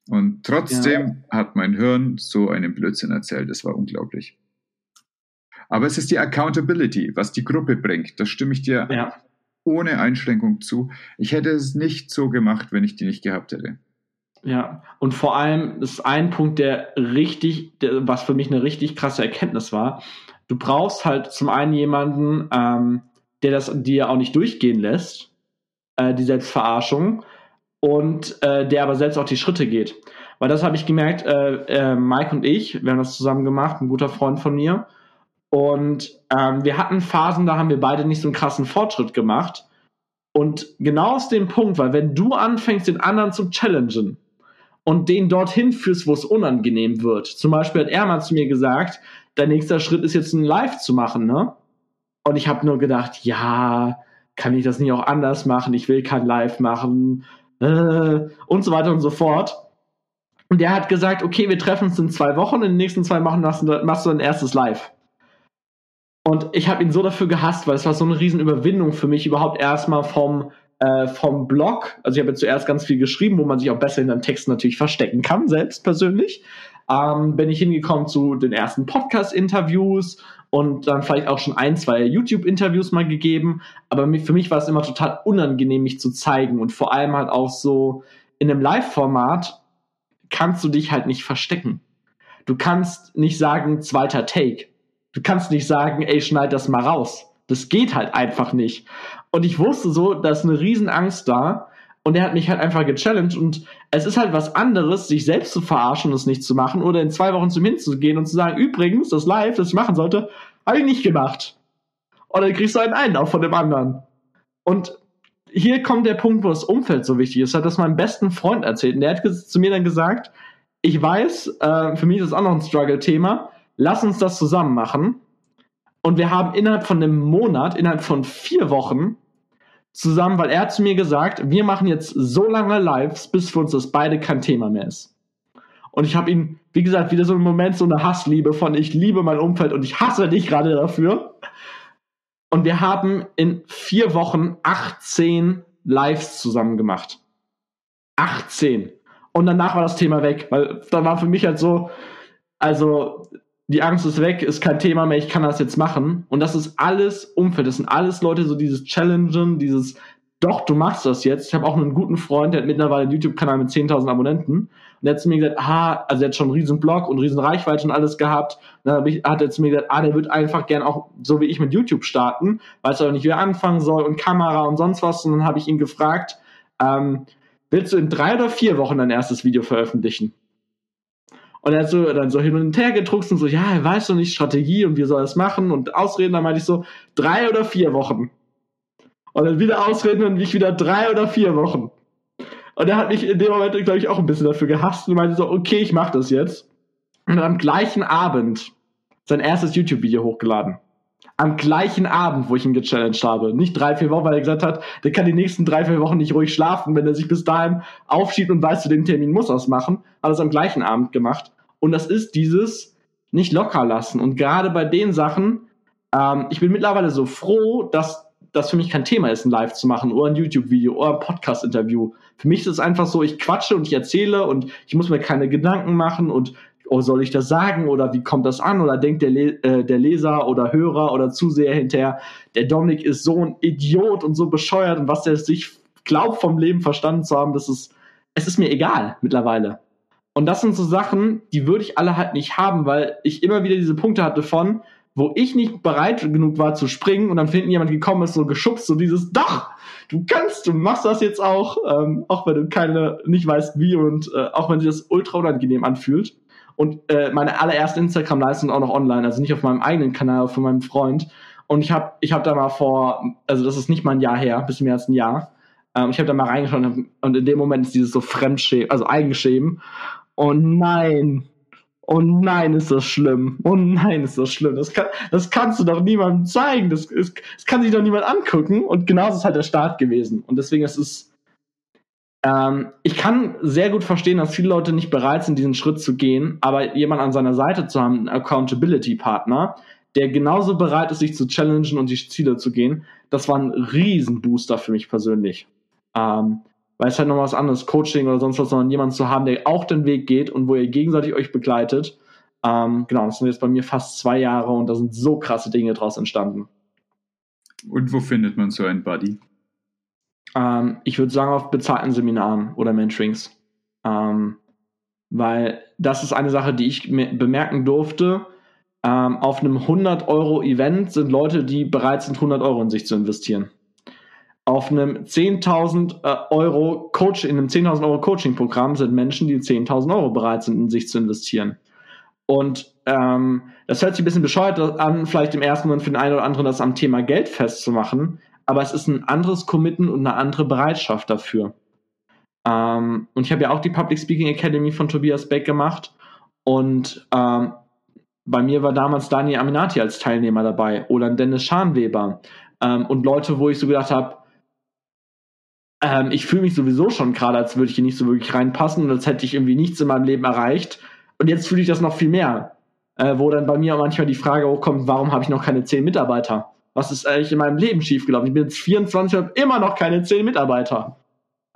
Und trotzdem ja. hat mein Hirn so einen Blödsinn erzählt. Das war unglaublich. Aber es ist die Accountability, was die Gruppe bringt. Das stimme ich dir ja. ohne Einschränkung zu. Ich hätte es nicht so gemacht, wenn ich die nicht gehabt hätte. Ja, und vor allem ist ein Punkt, der richtig, der, was für mich eine richtig krasse Erkenntnis war. Du brauchst halt zum einen jemanden, ähm, der das dir auch nicht durchgehen lässt, äh, die Selbstverarschung, und äh, der aber selbst auch die Schritte geht. Weil das habe ich gemerkt, äh, äh, Mike und ich, wir haben das zusammen gemacht, ein guter Freund von mir. Und ähm, wir hatten Phasen, da haben wir beide nicht so einen krassen Fortschritt gemacht. Und genau aus dem Punkt, weil wenn du anfängst, den anderen zu challengen, und den dorthin führst, wo es unangenehm wird. Zum Beispiel hat er mal zu mir gesagt, dein nächster Schritt ist jetzt ein Live zu machen, ne? Und ich habe nur gedacht, ja, kann ich das nicht auch anders machen? Ich will kein Live machen äh, und so weiter und so fort. Und der hat gesagt, okay, wir treffen uns in zwei Wochen, in den nächsten zwei Wochen machst du, machst du ein erstes Live. Und ich habe ihn so dafür gehasst, weil es war so eine Riesenüberwindung für mich, überhaupt erstmal vom äh, vom Blog. Also ich habe jetzt zuerst ganz viel geschrieben, wo man sich auch besser in den Texten natürlich verstecken kann, selbst persönlich. Ähm, bin ich hingekommen zu den ersten Podcast-Interviews und dann vielleicht auch schon ein, zwei YouTube-Interviews mal gegeben. Aber für mich war es immer total unangenehm, mich zu zeigen und vor allem halt auch so in einem Live-Format kannst du dich halt nicht verstecken. Du kannst nicht sagen, zweiter Take. Du kannst nicht sagen, ey, schneid das mal raus. Das geht halt einfach nicht. Und ich wusste so, da ist eine Riesenangst da. Und er hat mich halt einfach gechallenged. Und es ist halt was anderes, sich selbst zu verarschen und es nicht zu machen. Oder in zwei Wochen zum hinzugehen und zu sagen, übrigens, das Live, das ich machen sollte, habe ich nicht gemacht. Und dann kriegst du einen Einlauf von dem anderen. Und hier kommt der Punkt, wo das Umfeld so wichtig ist. Hat das meinem besten Freund erzählt. Und der hat zu mir dann gesagt, ich weiß, äh, für mich ist das auch noch ein Struggle-Thema. Lass uns das zusammen machen. Und wir haben innerhalb von einem Monat, innerhalb von vier Wochen zusammen, weil er hat zu mir gesagt, wir machen jetzt so lange Lives, bis für uns das beide kein Thema mehr ist. Und ich habe ihn, wie gesagt, wieder so einen Moment, so eine Hassliebe von ich liebe mein Umfeld und ich hasse dich gerade dafür. Und wir haben in vier Wochen 18 Lives zusammen gemacht. 18. Und danach war das Thema weg, weil dann war für mich halt so, also die Angst ist weg, ist kein Thema mehr, ich kann das jetzt machen. Und das ist alles Umfeld, das sind alles Leute, so dieses Challengen, dieses, doch, du machst das jetzt. Ich habe auch einen guten Freund, der hat mittlerweile einen YouTube-Kanal mit 10.000 Abonnenten. Und der hat zu mir gesagt, ah, also der hat schon einen riesen Blog und riesen Reichweite und alles gehabt. Und dann hat er zu mir gesagt, ah, der wird einfach gern auch so wie ich mit YouTube starten, weiß aber nicht, wie er anfangen soll und Kamera und sonst was. Und dann habe ich ihn gefragt, ähm, willst du in drei oder vier Wochen dein erstes Video veröffentlichen? Und er hat so dann so hin und her gedruckt und so, ja, er weiß doch nicht Strategie und wie soll er es machen und Ausreden. Dann meinte ich so, drei oder vier Wochen. Und dann wieder Ausreden und ich wieder drei oder vier Wochen. Und er hat mich in dem Moment, glaube ich, auch ein bisschen dafür gehasst und meinte so, okay, ich mach das jetzt. Und dann am gleichen Abend sein erstes YouTube-Video hochgeladen. Am gleichen Abend, wo ich ihn gechallenged habe. Nicht drei, vier Wochen, weil er gesagt hat, der kann die nächsten drei, vier Wochen nicht ruhig schlafen, wenn er sich bis dahin aufschiebt und weiß, zu dem Termin muss er es machen. Hat es am gleichen Abend gemacht. Und das ist dieses nicht locker lassen. Und gerade bei den Sachen, ähm, ich bin mittlerweile so froh, dass das für mich kein Thema ist, ein Live zu machen oder ein YouTube-Video oder ein Podcast-Interview. Für mich ist es einfach so, ich quatsche und ich erzähle und ich muss mir keine Gedanken machen und oh, soll ich das sagen oder wie kommt das an oder denkt der, Le äh, der Leser oder Hörer oder Zuseher hinterher, der Dominik ist so ein Idiot und so bescheuert und was der sich glaubt vom Leben verstanden zu haben, das ist, es ist mir egal mittlerweile. Und das sind so Sachen, die würde ich alle halt nicht haben, weil ich immer wieder diese Punkte hatte von, wo ich nicht bereit genug war zu springen und dann finden jemand gekommen ist, so geschubst, so dieses, doch, du kannst, du machst das jetzt auch, ähm, auch wenn du keine, nicht weißt wie und äh, auch wenn sich das ultra unangenehm anfühlt. Und äh, meine allererste Instagram-Leistung auch noch online, also nicht auf meinem eigenen Kanal, von meinem Freund. Und ich habe ich hab da mal vor, also das ist nicht mal ein Jahr her, bisschen mehr als ein Jahr. Ähm, ich habe da mal reingeschaut und in dem Moment ist dieses so Fremdschämen, also Eigenschämen. oh nein, oh nein, ist das schlimm, oh nein, ist das schlimm. Das, kann, das kannst du doch niemandem zeigen, das, das, das kann sich doch niemand angucken. Und genauso ist halt der Start gewesen. Und deswegen ist es, ähm, ich kann sehr gut verstehen, dass viele Leute nicht bereit sind, diesen Schritt zu gehen, aber jemand an seiner Seite zu haben, einen Accountability-Partner, der genauso bereit ist, sich zu challengen und die Ziele zu gehen, das war ein Riesenbooster für mich persönlich. Ähm, weil es halt noch was anderes, Coaching oder sonst was, sondern jemanden zu haben, der auch den Weg geht und wo ihr gegenseitig euch begleitet. Ähm, genau, das sind jetzt bei mir fast zwei Jahre und da sind so krasse Dinge draus entstanden. Und wo findet man so einen Buddy? Ähm, ich würde sagen auf bezahlten Seminaren oder Mentorings. Ähm, weil das ist eine Sache, die ich bemerken durfte. Ähm, auf einem 100-Euro-Event sind Leute, die bereit sind, 100 Euro in sich zu investieren auf einem 10.000 äh, Euro Coach, in einem 10.000 Euro Coaching-Programm sind Menschen, die 10.000 Euro bereit sind, in sich zu investieren. Und ähm, das hört sich ein bisschen bescheuert an, vielleicht im ersten Moment für den einen oder anderen das am Thema Geld festzumachen, aber es ist ein anderes Commitment und eine andere Bereitschaft dafür. Ähm, und ich habe ja auch die Public Speaking Academy von Tobias Beck gemacht und ähm, bei mir war damals Daniel Aminati als Teilnehmer dabei oder Dennis Scharnweber ähm, und Leute, wo ich so gedacht habe, ähm, ich fühle mich sowieso schon gerade, als würde ich hier nicht so wirklich reinpassen und als hätte ich irgendwie nichts in meinem Leben erreicht. Und jetzt fühle ich das noch viel mehr. Äh, wo dann bei mir manchmal die Frage hochkommt, warum habe ich noch keine zehn Mitarbeiter? Was ist eigentlich in meinem Leben schiefgelaufen? Ich bin jetzt 24 und habe immer noch keine zehn Mitarbeiter.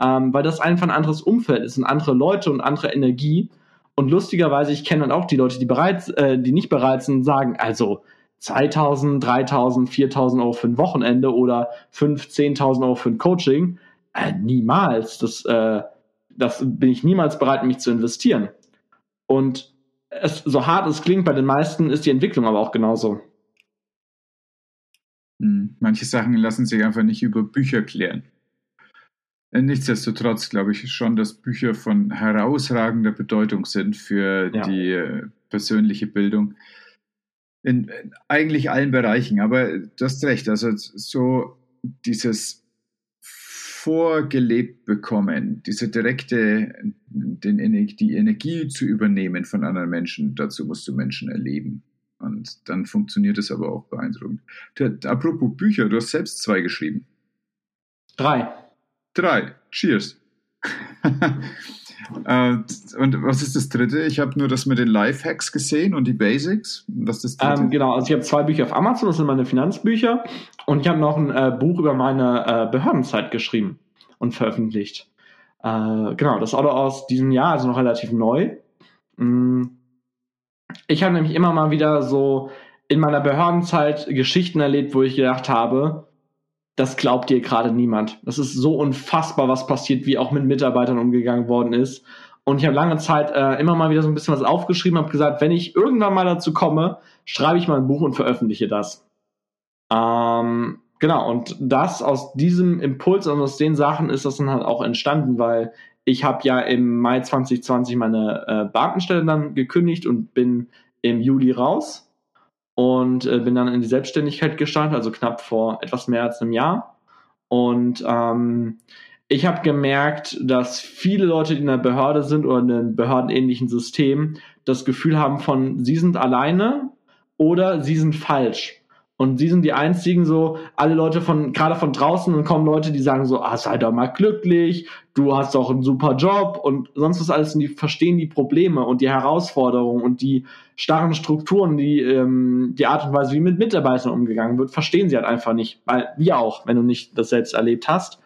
Ähm, weil das einfach ein anderes Umfeld ist, sind andere Leute und andere Energie. Und lustigerweise, ich kenne dann auch die Leute, die bereit, äh, die nicht bereit sind, sagen, also 2000, 3000, 4000 Euro für ein Wochenende oder 5, 10.000 Euro für ein Coaching äh, niemals. Das, äh, das bin ich niemals bereit, mich zu investieren. Und es, so hart es klingt, bei den meisten ist die Entwicklung aber auch genauso. Hm, manche Sachen lassen sich einfach nicht über Bücher klären. Äh, nichtsdestotrotz glaube ich schon, dass Bücher von herausragender Bedeutung sind für ja. die äh, persönliche Bildung in, in, eigentlich allen Bereichen. Aber du hast recht, also so dieses vorgelebt bekommen, diese direkte, den, die Energie zu übernehmen von anderen Menschen, dazu musst du Menschen erleben. Und dann funktioniert es aber auch beeindruckend. Apropos Bücher, du hast selbst zwei geschrieben. Drei. Drei. Cheers. [laughs] Äh, und was ist das dritte? Ich habe nur das mit den Lifehacks gesehen und die Basics. Was ist das ähm, genau, also ich habe zwei Bücher auf Amazon, das sind meine Finanzbücher. Und ich habe noch ein äh, Buch über meine äh, Behördenzeit geschrieben und veröffentlicht. Äh, genau, das Auto aus diesem Jahr, also noch relativ neu. Mm. Ich habe nämlich immer mal wieder so in meiner Behördenzeit Geschichten erlebt, wo ich gedacht habe, das glaubt dir gerade niemand. Das ist so unfassbar, was passiert, wie auch mit Mitarbeitern umgegangen worden ist. Und ich habe lange Zeit äh, immer mal wieder so ein bisschen was aufgeschrieben, habe gesagt, wenn ich irgendwann mal dazu komme, schreibe ich mal ein Buch und veröffentliche das. Ähm, genau, und das aus diesem Impuls und aus den Sachen ist das dann halt auch entstanden, weil ich habe ja im Mai 2020 meine äh, Beamtenstelle dann gekündigt und bin im Juli raus und äh, bin dann in die Selbstständigkeit gestartet, also knapp vor etwas mehr als einem Jahr. Und ähm, ich habe gemerkt, dass viele Leute, die in der Behörde sind oder in einem behördenähnlichen System, das Gefühl haben von, sie sind alleine oder sie sind falsch. Und sie sind die einzigen so, alle Leute von, gerade von draußen, und kommen Leute, die sagen so, ah, sei doch mal glücklich, du hast doch einen super Job und sonst was alles. Und die verstehen die Probleme und die Herausforderungen und die starren Strukturen, die, ähm, die Art und Weise, wie mit Mitarbeitern umgegangen wird, verstehen sie halt einfach nicht. Weil wir auch, wenn du nicht das selbst erlebt hast.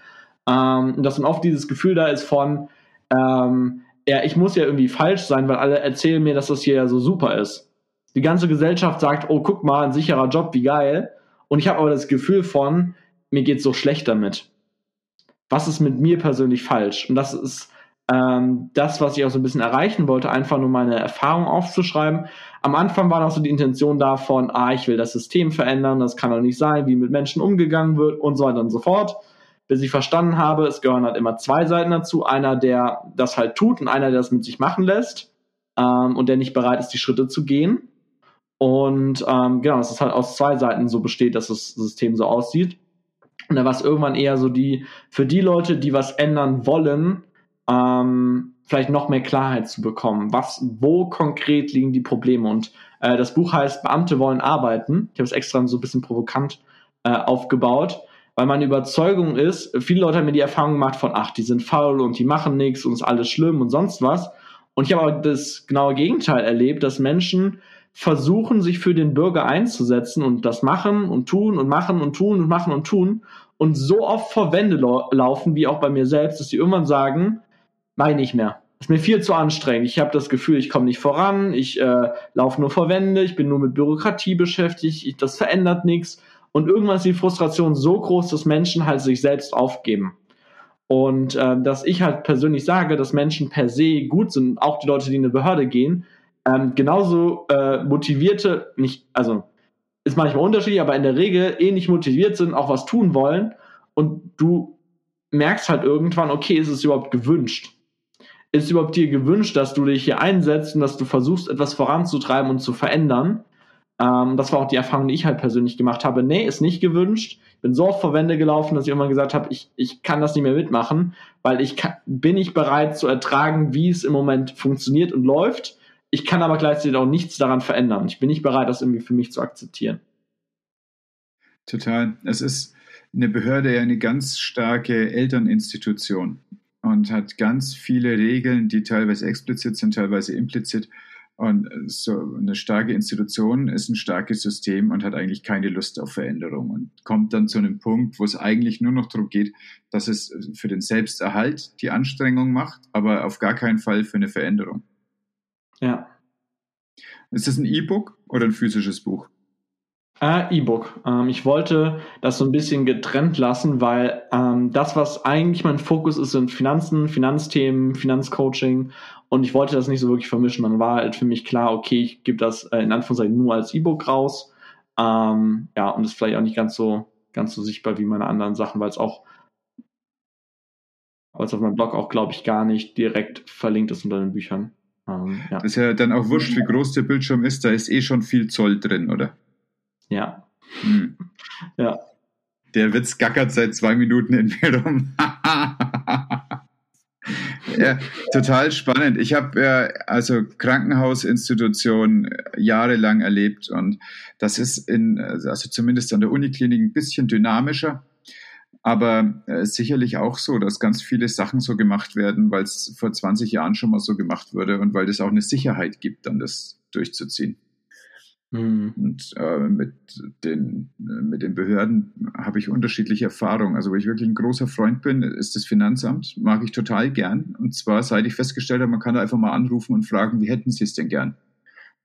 Ähm, dass dann oft dieses Gefühl da ist von, ähm, ja, ich muss ja irgendwie falsch sein, weil alle erzählen mir, dass das hier ja so super ist. Die ganze Gesellschaft sagt, oh, guck mal, ein sicherer Job, wie geil. Und ich habe aber das Gefühl von, mir geht's so schlecht damit. Was ist mit mir persönlich falsch? Und das ist ähm, das, was ich auch so ein bisschen erreichen wollte, einfach nur meine Erfahrung aufzuschreiben. Am Anfang war noch so die Intention davon, ah, ich will das System verändern, das kann doch nicht sein, wie mit Menschen umgegangen wird und so weiter und so fort. Bis ich verstanden habe, es gehören halt immer zwei Seiten dazu. Einer, der das halt tut und einer, der das mit sich machen lässt ähm, und der nicht bereit ist, die Schritte zu gehen. Und ähm, genau, dass es halt aus zwei Seiten so besteht, dass das System so aussieht. Und da war es irgendwann eher so die, für die Leute, die was ändern wollen, ähm, vielleicht noch mehr Klarheit zu bekommen. Was, wo konkret liegen die Probleme? Und äh, das Buch heißt Beamte wollen arbeiten. Ich habe es extra so ein bisschen provokant äh, aufgebaut, weil meine Überzeugung ist, viele Leute haben mir die Erfahrung gemacht von, ach, die sind faul und die machen nichts und ist alles schlimm und sonst was. Und ich habe aber das genaue Gegenteil erlebt, dass Menschen versuchen, sich für den Bürger einzusetzen und das machen und tun und machen und tun und machen und tun und so oft vor Wände laufen, wie auch bei mir selbst, dass sie irgendwann sagen, mach ich mehr. Ist mir viel zu anstrengend. Ich habe das Gefühl, ich komme nicht voran, ich äh, laufe nur vor Wände, ich bin nur mit Bürokratie beschäftigt, ich, das verändert nichts. Und irgendwann ist die Frustration so groß, dass Menschen halt sich selbst aufgeben. Und äh, dass ich halt persönlich sage, dass Menschen per se gut sind, auch die Leute, die in eine Behörde gehen, ähm, genauso äh, motivierte, nicht, also ist manchmal unterschiedlich, aber in der Regel ähnlich motiviert sind, auch was tun wollen. Und du merkst halt irgendwann, okay, ist es überhaupt gewünscht? Ist überhaupt dir gewünscht, dass du dich hier einsetzt und dass du versuchst, etwas voranzutreiben und zu verändern? Ähm, das war auch die Erfahrung, die ich halt persönlich gemacht habe. Nee, ist nicht gewünscht. Ich bin so oft vor Wände gelaufen, dass ich immer gesagt habe, ich, ich kann das nicht mehr mitmachen, weil ich kann, bin nicht bereit zu ertragen, wie es im Moment funktioniert und läuft. Ich kann aber gleichzeitig auch nichts daran verändern. Ich bin nicht bereit, das irgendwie für mich zu akzeptieren. Total. Es ist eine Behörde ja eine ganz starke Elterninstitution und hat ganz viele Regeln, die teilweise explizit sind, teilweise implizit. Und so eine starke Institution ist ein starkes System und hat eigentlich keine Lust auf Veränderung und kommt dann zu einem Punkt, wo es eigentlich nur noch darum geht, dass es für den Selbsterhalt die Anstrengung macht, aber auf gar keinen Fall für eine Veränderung. Ja. Ist das ein E-Book oder ein physisches Buch? Äh, E-Book. Ähm, ich wollte das so ein bisschen getrennt lassen, weil ähm, das, was eigentlich mein Fokus ist, sind Finanzen, Finanzthemen, Finanzcoaching und ich wollte das nicht so wirklich vermischen. Dann war halt für mich klar, okay, ich gebe das äh, in Anführungszeichen nur als E-Book raus. Ähm, ja, und ist vielleicht auch nicht ganz so, ganz so sichtbar wie meine anderen Sachen, weil es auch, weil es auf meinem Blog auch, glaube ich, gar nicht direkt verlinkt ist unter den Büchern. Ähm, ja. Das ist ja dann auch wurscht, wie groß der Bildschirm ist, da ist eh schon viel Zoll drin, oder? Ja. Hm. Ja. Der Witz gackert seit zwei Minuten in mir rum. [laughs] ja, total spannend. Ich habe ja also Krankenhausinstitutionen jahrelang erlebt und das ist in, also zumindest an der Uniklinik ein bisschen dynamischer. Aber äh, sicherlich auch so, dass ganz viele Sachen so gemacht werden, weil es vor 20 Jahren schon mal so gemacht wurde und weil das auch eine Sicherheit gibt, dann das durchzuziehen. Mhm. Und äh, mit, den, mit den Behörden habe ich unterschiedliche Erfahrungen. Also, wo ich wirklich ein großer Freund bin, ist das Finanzamt. Mag ich total gern. Und zwar, seit ich festgestellt habe, man kann da einfach mal anrufen und fragen, wie hätten Sie es denn gern?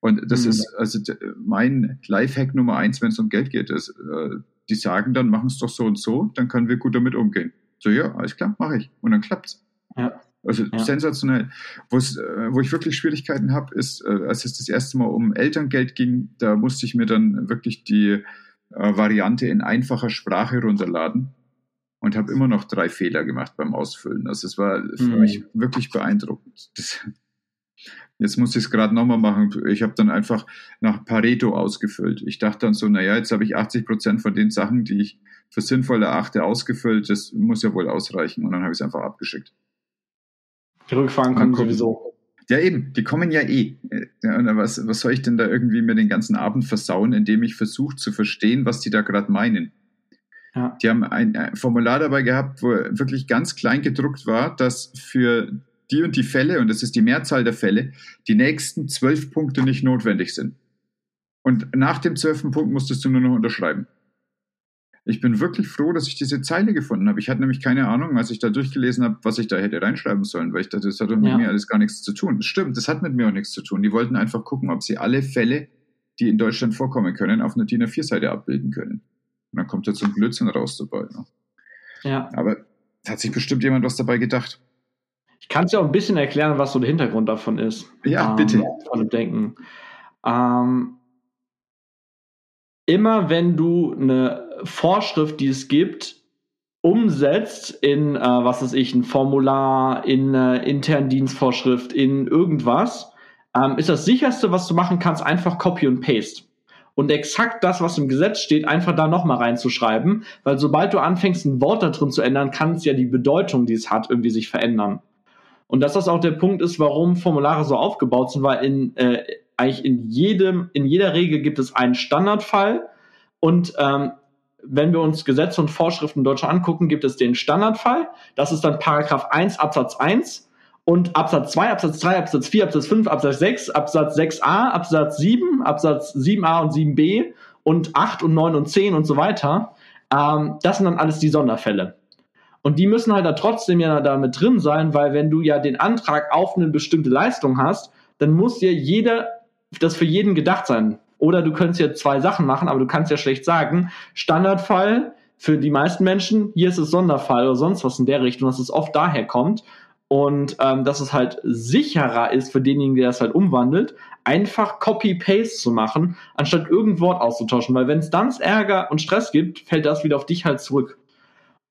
Und das mhm. ist also mein Lifehack Nummer eins, wenn es um Geld geht. Ist, äh, die sagen dann, machen es doch so und so, dann können wir gut damit umgehen. So, ja, alles klar, mache ich. Und dann klappt's. Ja. Also ja. sensationell. Wo's, äh, wo ich wirklich Schwierigkeiten habe, ist, äh, als es das erste Mal um Elterngeld ging, da musste ich mir dann wirklich die äh, Variante in einfacher Sprache runterladen und habe immer noch drei Fehler gemacht beim Ausfüllen. Also es war für mhm. mich wirklich beeindruckend. Das, jetzt muss ich es gerade nochmal machen. Ich habe dann einfach nach Pareto ausgefüllt. Ich dachte dann so, naja, jetzt habe ich 80 Prozent von den Sachen, die ich für sinnvoll erachte, ausgefüllt. Das muss ja wohl ausreichen. Und dann habe ich es einfach abgeschickt. Die Rückfragen kommen sowieso. Ja, eben, die kommen ja eh. Ja, was, was soll ich denn da irgendwie mir den ganzen Abend versauen, indem ich versuche zu verstehen, was die da gerade meinen? Ja. Die haben ein, ein, Formular dabei gehabt, wo wirklich ganz klein gedruckt war, dass für die und die Fälle, und das ist die Mehrzahl der Fälle, die nächsten zwölf Punkte nicht notwendig sind. Und nach dem zwölften Punkt musstest du nur noch unterschreiben. Ich bin wirklich froh, dass ich diese Zeile gefunden habe. Ich hatte nämlich keine Ahnung, als ich da durchgelesen habe, was ich da hätte reinschreiben sollen, weil ich dachte, das hat mit ja. mir alles gar nichts zu tun. Stimmt, das hat mit mir auch nichts zu tun. Die wollten einfach gucken, ob sie alle Fälle, die in Deutschland vorkommen können, auf einer DIN A4-Seite abbilden können. Und dann kommt da so ein Blödsinn raus dabei. Ne? Ja. Aber hat sich bestimmt jemand was dabei gedacht. Ich kann es ja auch ein bisschen erklären, was so der Hintergrund davon ist. Ja, ähm, bitte. Von dem Denken. Ähm, immer wenn du eine Vorschrift, die es gibt, umsetzt in, äh, was weiß ich, ein Formular, in äh, internen Dienstvorschrift, in irgendwas, ähm, ist das sicherste, was du machen kannst, einfach Copy und Paste. Und exakt das, was im Gesetz steht, einfach da nochmal reinzuschreiben, weil sobald du anfängst, ein Wort da drin zu ändern, kann es ja die Bedeutung, die es hat, irgendwie sich verändern. Und dass das auch der Punkt ist, warum Formulare so aufgebaut sind, weil in, äh, eigentlich in jedem, in jeder Regel gibt es einen Standardfall und ähm, wenn wir uns Gesetze und Vorschriften in Deutschland angucken, gibt es den Standardfall. Das ist dann Paragraph 1 Absatz 1 und Absatz 2, Absatz 3, Absatz 4, Absatz 5, Absatz 6, Absatz 6a, Absatz 7, Absatz 7a und 7b und 8 und 9 und 10 und so weiter. Ähm, das sind dann alles die Sonderfälle. Und die müssen halt da trotzdem ja da mit drin sein, weil wenn du ja den Antrag auf eine bestimmte Leistung hast, dann muss ja jeder, das für jeden gedacht sein. Oder du könntest ja zwei Sachen machen, aber du kannst ja schlecht sagen, Standardfall für die meisten Menschen, hier ist es Sonderfall oder sonst was in der Richtung, dass es oft daher kommt. Und ähm, dass es halt sicherer ist für denjenigen, der das halt umwandelt, einfach Copy-Paste zu machen, anstatt irgendein Wort auszutauschen. Weil wenn es dann Ärger und Stress gibt, fällt das wieder auf dich halt zurück.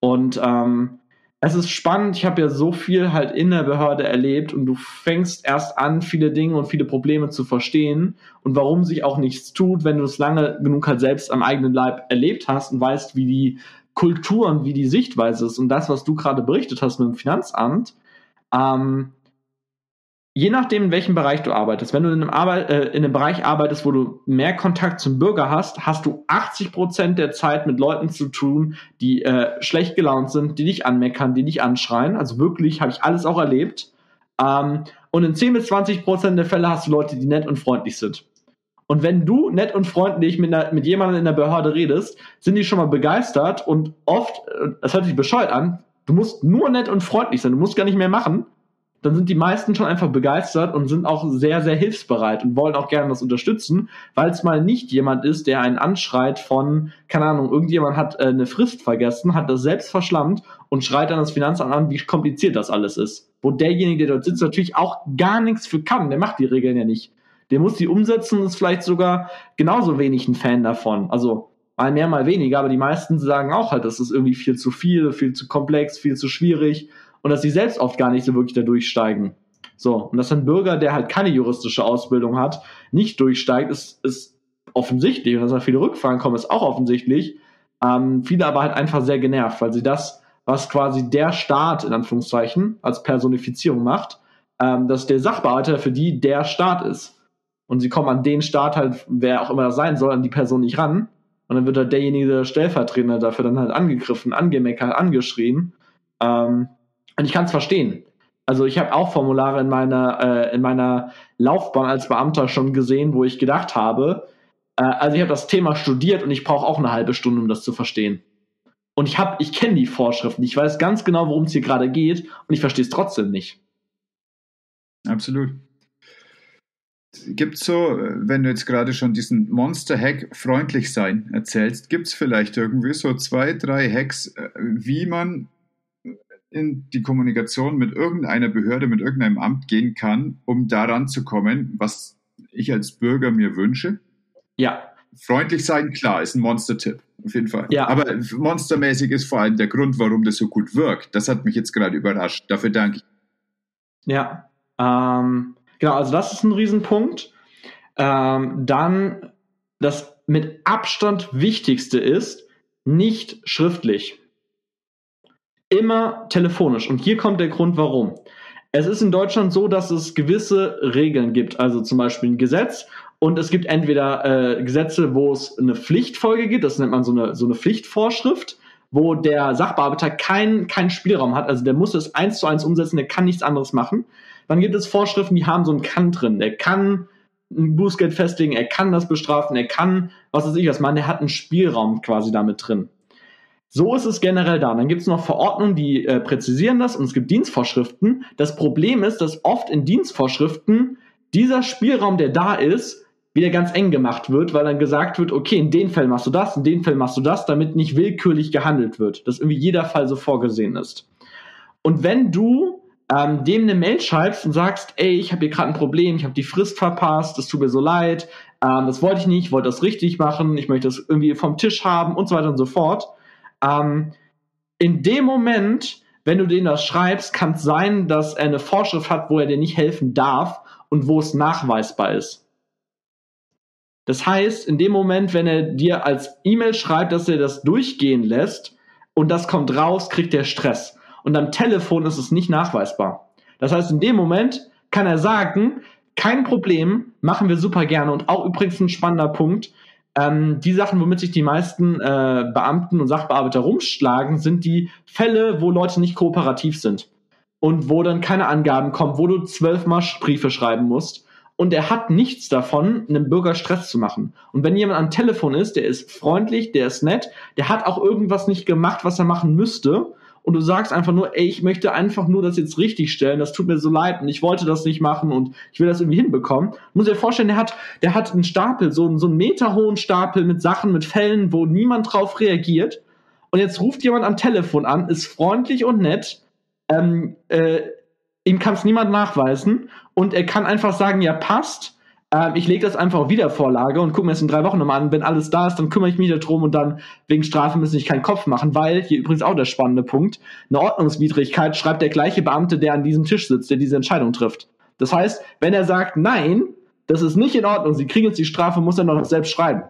Und ähm, es ist spannend, ich habe ja so viel halt in der Behörde erlebt und du fängst erst an, viele Dinge und viele Probleme zu verstehen und warum sich auch nichts tut, wenn du es lange genug halt selbst am eigenen Leib erlebt hast und weißt, wie die Kultur und wie die Sichtweise ist. Und das, was du gerade berichtet hast mit dem Finanzamt, ähm, je nachdem, in welchem Bereich du arbeitest, wenn du in einem, Arbeit, äh, in einem Bereich arbeitest, wo du mehr Kontakt zum Bürger hast, hast du 80 Prozent der Zeit mit Leuten zu tun, die äh, schlecht gelaunt sind, die dich anmeckern, die dich anschreien. Also wirklich habe ich alles auch erlebt. Ähm, und in 10 bis 20 Prozent der Fälle hast du Leute, die nett und freundlich sind. Und wenn du nett und freundlich mit, einer, mit jemandem in der Behörde redest, sind die schon mal begeistert und oft, äh, das hört sich bescheuert an, du musst nur nett und freundlich sein, du musst gar nicht mehr machen dann sind die meisten schon einfach begeistert und sind auch sehr, sehr hilfsbereit und wollen auch gerne das unterstützen, weil es mal nicht jemand ist, der einen anschreit von, keine Ahnung, irgendjemand hat äh, eine Frist vergessen, hat das selbst verschlammt und schreit dann das Finanzamt an, wie kompliziert das alles ist. Wo derjenige, der dort sitzt, natürlich auch gar nichts für kann, der macht die Regeln ja nicht. Der muss die umsetzen und ist vielleicht sogar genauso wenig ein Fan davon. Also mal mehr, mal weniger, aber die meisten sagen auch halt, das ist irgendwie viel zu viel, viel zu komplex, viel zu schwierig und dass sie selbst oft gar nicht so wirklich da durchsteigen. So, und dass ein Bürger, der halt keine juristische Ausbildung hat, nicht durchsteigt, ist, ist offensichtlich. Und dass da viele Rückfragen kommen, ist auch offensichtlich. Ähm, viele aber halt einfach sehr genervt, weil sie das, was quasi der Staat in Anführungszeichen als Personifizierung macht, ähm, dass der Sachbearbeiter für die der Staat ist. Und sie kommen an den Staat halt, wer auch immer das sein soll, an die Person nicht ran. Und dann wird halt derjenige der Stellvertreter dafür dann halt angegriffen, angemeckert, angeschrien. Ähm, und ich kann es verstehen. Also ich habe auch Formulare in meiner, äh, in meiner Laufbahn als Beamter schon gesehen, wo ich gedacht habe, äh, also ich habe das Thema studiert und ich brauche auch eine halbe Stunde, um das zu verstehen. Und ich habe, ich kenne die Vorschriften, ich weiß ganz genau, worum es hier gerade geht und ich verstehe es trotzdem nicht. Absolut. Gibt es so, wenn du jetzt gerade schon diesen Monster-Hack freundlich sein erzählst, gibt es vielleicht irgendwie so zwei, drei Hacks, äh, wie man in die Kommunikation mit irgendeiner Behörde, mit irgendeinem Amt gehen kann, um daran zu kommen, was ich als Bürger mir wünsche? Ja. Freundlich sein, klar, ist ein Monster-Tipp, auf jeden Fall. Ja. Aber monstermäßig ist vor allem der Grund, warum das so gut wirkt. Das hat mich jetzt gerade überrascht. Dafür danke ich. Ja, ähm, genau, also das ist ein Riesenpunkt. Ähm, dann das mit Abstand Wichtigste ist, nicht schriftlich immer telefonisch. Und hier kommt der Grund, warum. Es ist in Deutschland so, dass es gewisse Regeln gibt, also zum Beispiel ein Gesetz. Und es gibt entweder äh, Gesetze, wo es eine Pflichtfolge gibt, das nennt man so eine, so eine Pflichtvorschrift, wo der Sachbearbeiter keinen keinen Spielraum hat, also der muss es eins zu eins umsetzen, der kann nichts anderes machen. Dann gibt es Vorschriften, die haben so einen Kann drin, der kann ein Bußgeld festlegen, er kann das bestrafen, er kann, was weiß ich was machen, der hat einen Spielraum quasi damit drin. So ist es generell da. Dann gibt es noch Verordnungen, die äh, präzisieren das und es gibt Dienstvorschriften. Das Problem ist, dass oft in Dienstvorschriften dieser Spielraum, der da ist, wieder ganz eng gemacht wird, weil dann gesagt wird, okay, in den Fällen machst du das, in den Fällen machst du das, damit nicht willkürlich gehandelt wird, dass irgendwie jeder Fall so vorgesehen ist. Und wenn du ähm, dem eine Mail schreibst und sagst, ey, ich habe hier gerade ein Problem, ich habe die Frist verpasst, das tut mir so leid, ähm, das wollte ich nicht, ich wollte das richtig machen, ich möchte das irgendwie vom Tisch haben und so weiter und so fort, ähm, in dem Moment, wenn du denen das schreibst, kann es sein, dass er eine Vorschrift hat, wo er dir nicht helfen darf und wo es nachweisbar ist. Das heißt, in dem Moment, wenn er dir als E-Mail schreibt, dass er das durchgehen lässt und das kommt raus, kriegt er Stress. Und am Telefon ist es nicht nachweisbar. Das heißt, in dem Moment kann er sagen, kein Problem, machen wir super gerne. Und auch übrigens ein spannender Punkt, ähm, die Sachen, womit sich die meisten äh, Beamten und Sachbearbeiter rumschlagen, sind die Fälle, wo Leute nicht kooperativ sind und wo dann keine Angaben kommen, wo du zwölfmal Briefe schreiben musst. Und er hat nichts davon, einem Bürger Stress zu machen. Und wenn jemand am Telefon ist, der ist freundlich, der ist nett, der hat auch irgendwas nicht gemacht, was er machen müsste, und du sagst einfach nur, ey, ich möchte einfach nur das jetzt richtig stellen, das tut mir so leid und ich wollte das nicht machen und ich will das irgendwie hinbekommen. Muss dir vorstellen, der hat, der hat einen Stapel, so, einen, so einen meterhohen Stapel mit Sachen, mit Fällen, wo niemand drauf reagiert. Und jetzt ruft jemand am Telefon an, ist freundlich und nett, ähm, äh, ihm kann es niemand nachweisen und er kann einfach sagen, ja, passt, ähm, ich lege das einfach auf Wiedervorlage und gucke mir das in drei Wochen nochmal an. Wenn alles da ist, dann kümmere ich mich darum und dann wegen Strafe müssen ich keinen Kopf machen, weil, hier übrigens auch der spannende Punkt, eine Ordnungswidrigkeit schreibt der gleiche Beamte, der an diesem Tisch sitzt, der diese Entscheidung trifft. Das heißt, wenn er sagt, nein, das ist nicht in Ordnung, Sie kriegen jetzt die Strafe, muss er noch selbst schreiben.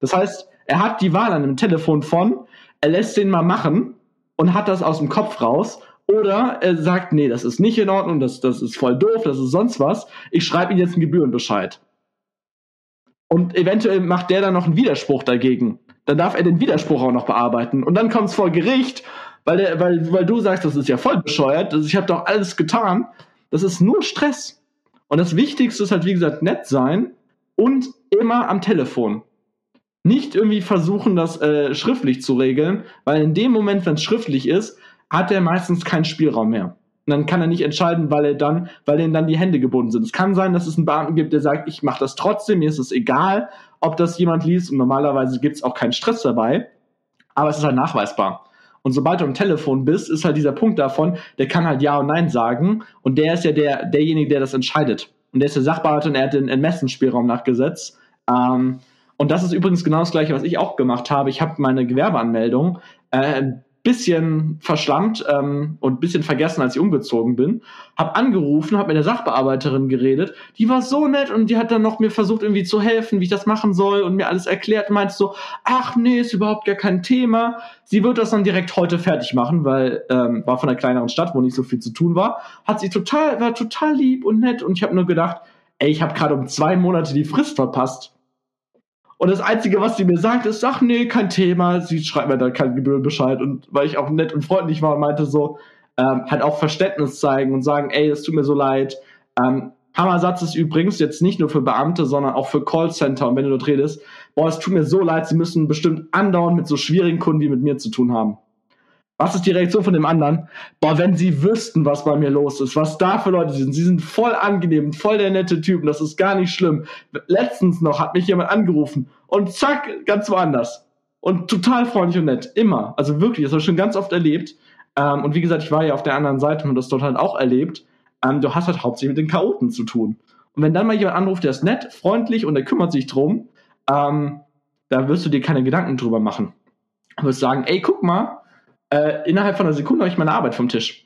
Das heißt, er hat die Wahl an dem Telefon von, er lässt den mal machen und hat das aus dem Kopf raus oder er sagt, nee, das ist nicht in Ordnung, das, das ist voll doof, das ist sonst was. Ich schreibe ihm jetzt einen Gebührenbescheid. Und eventuell macht der dann noch einen Widerspruch dagegen. Dann darf er den Widerspruch auch noch bearbeiten. Und dann kommt es vor Gericht, weil, der, weil, weil du sagst, das ist ja voll bescheuert, ich habe doch alles getan. Das ist nur Stress. Und das Wichtigste ist halt, wie gesagt, nett sein und immer am Telefon. Nicht irgendwie versuchen, das äh, schriftlich zu regeln, weil in dem Moment, wenn es schriftlich ist, hat er meistens keinen Spielraum mehr. Und dann kann er nicht entscheiden, weil er dann, weil ihm dann die Hände gebunden sind. Es kann sein, dass es einen Beamten gibt, der sagt, ich mache das trotzdem, mir ist es egal, ob das jemand liest. Und normalerweise gibt es auch keinen Stress dabei. Aber es ist halt nachweisbar. Und sobald du am Telefon bist, ist halt dieser Punkt davon, der kann halt Ja und Nein sagen. Und der ist ja der, derjenige, der das entscheidet. Und der ist der Sachbearbeiter und er hat den Ermessensspielraum nach Gesetz. Ähm, und das ist übrigens genau das Gleiche, was ich auch gemacht habe. Ich habe meine Gewerbeanmeldung äh, bisschen verschlammt ähm, und bisschen vergessen, als ich umgezogen bin. Hab angerufen, hab mit der Sachbearbeiterin geredet. Die war so nett und die hat dann noch mir versucht irgendwie zu helfen, wie ich das machen soll und mir alles erklärt. Meint so, ach nee, ist überhaupt gar kein Thema. Sie wird das dann direkt heute fertig machen, weil ähm, war von einer kleineren Stadt, wo nicht so viel zu tun war. Hat sie total, war total lieb und nett und ich habe nur gedacht, ey, ich habe gerade um zwei Monate die Frist verpasst. Und das Einzige, was sie mir sagt, ist, ach nee, kein Thema. Sie schreibt mir da keinen Gebührenbescheid. Und weil ich auch nett und freundlich war, meinte so, ähm, halt auch Verständnis zeigen und sagen, ey, es tut mir so leid. Ähm, Hammersatz ist übrigens jetzt nicht nur für Beamte, sondern auch für Callcenter. Und wenn du dort redest, boah, es tut mir so leid, sie müssen bestimmt andauernd mit so schwierigen Kunden wie mit mir zu tun haben. Was ist die Reaktion von dem anderen? Boah, wenn sie wüssten, was bei mir los ist, was da für Leute sind. Sie sind voll angenehm, voll der nette Typ, das ist gar nicht schlimm. Letztens noch hat mich jemand angerufen und zack, ganz woanders. Und total freundlich und nett. Immer. Also wirklich, das habe ich schon ganz oft erlebt. Ähm, und wie gesagt, ich war ja auf der anderen Seite und das dort halt auch erlebt. Ähm, du hast halt hauptsächlich mit den Chaoten zu tun. Und wenn dann mal jemand anruft, der ist nett, freundlich und der kümmert sich drum, ähm, da wirst du dir keine Gedanken drüber machen. Du wirst sagen, ey, guck mal, äh, innerhalb von einer Sekunde habe ich meine Arbeit vom Tisch.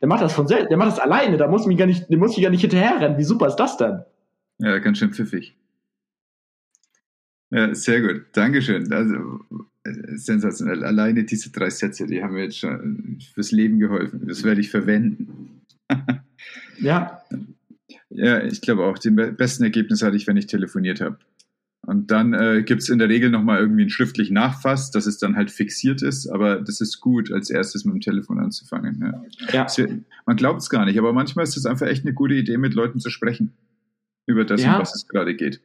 Der macht das von selbst, der macht das alleine, da muss mich gar nicht, der muss ich gar nicht hinterherrennen. Wie super ist das denn? Ja, ganz schön pfiffig. Ja, sehr gut. Dankeschön. Also, sensationell. Alleine diese drei Sätze, die haben mir jetzt schon fürs Leben geholfen. Das werde ich verwenden. ja. Ja, ich glaube auch, die besten Ergebnisse hatte ich, wenn ich telefoniert habe. Und dann äh, gibt es in der Regel nochmal irgendwie einen schriftlichen Nachfass, dass es dann halt fixiert ist, aber das ist gut, als erstes mit dem Telefon anzufangen. Ja. ja. Wird, man glaubt es gar nicht, aber manchmal ist es einfach echt eine gute Idee, mit Leuten zu sprechen über das, ja. um was es gerade geht.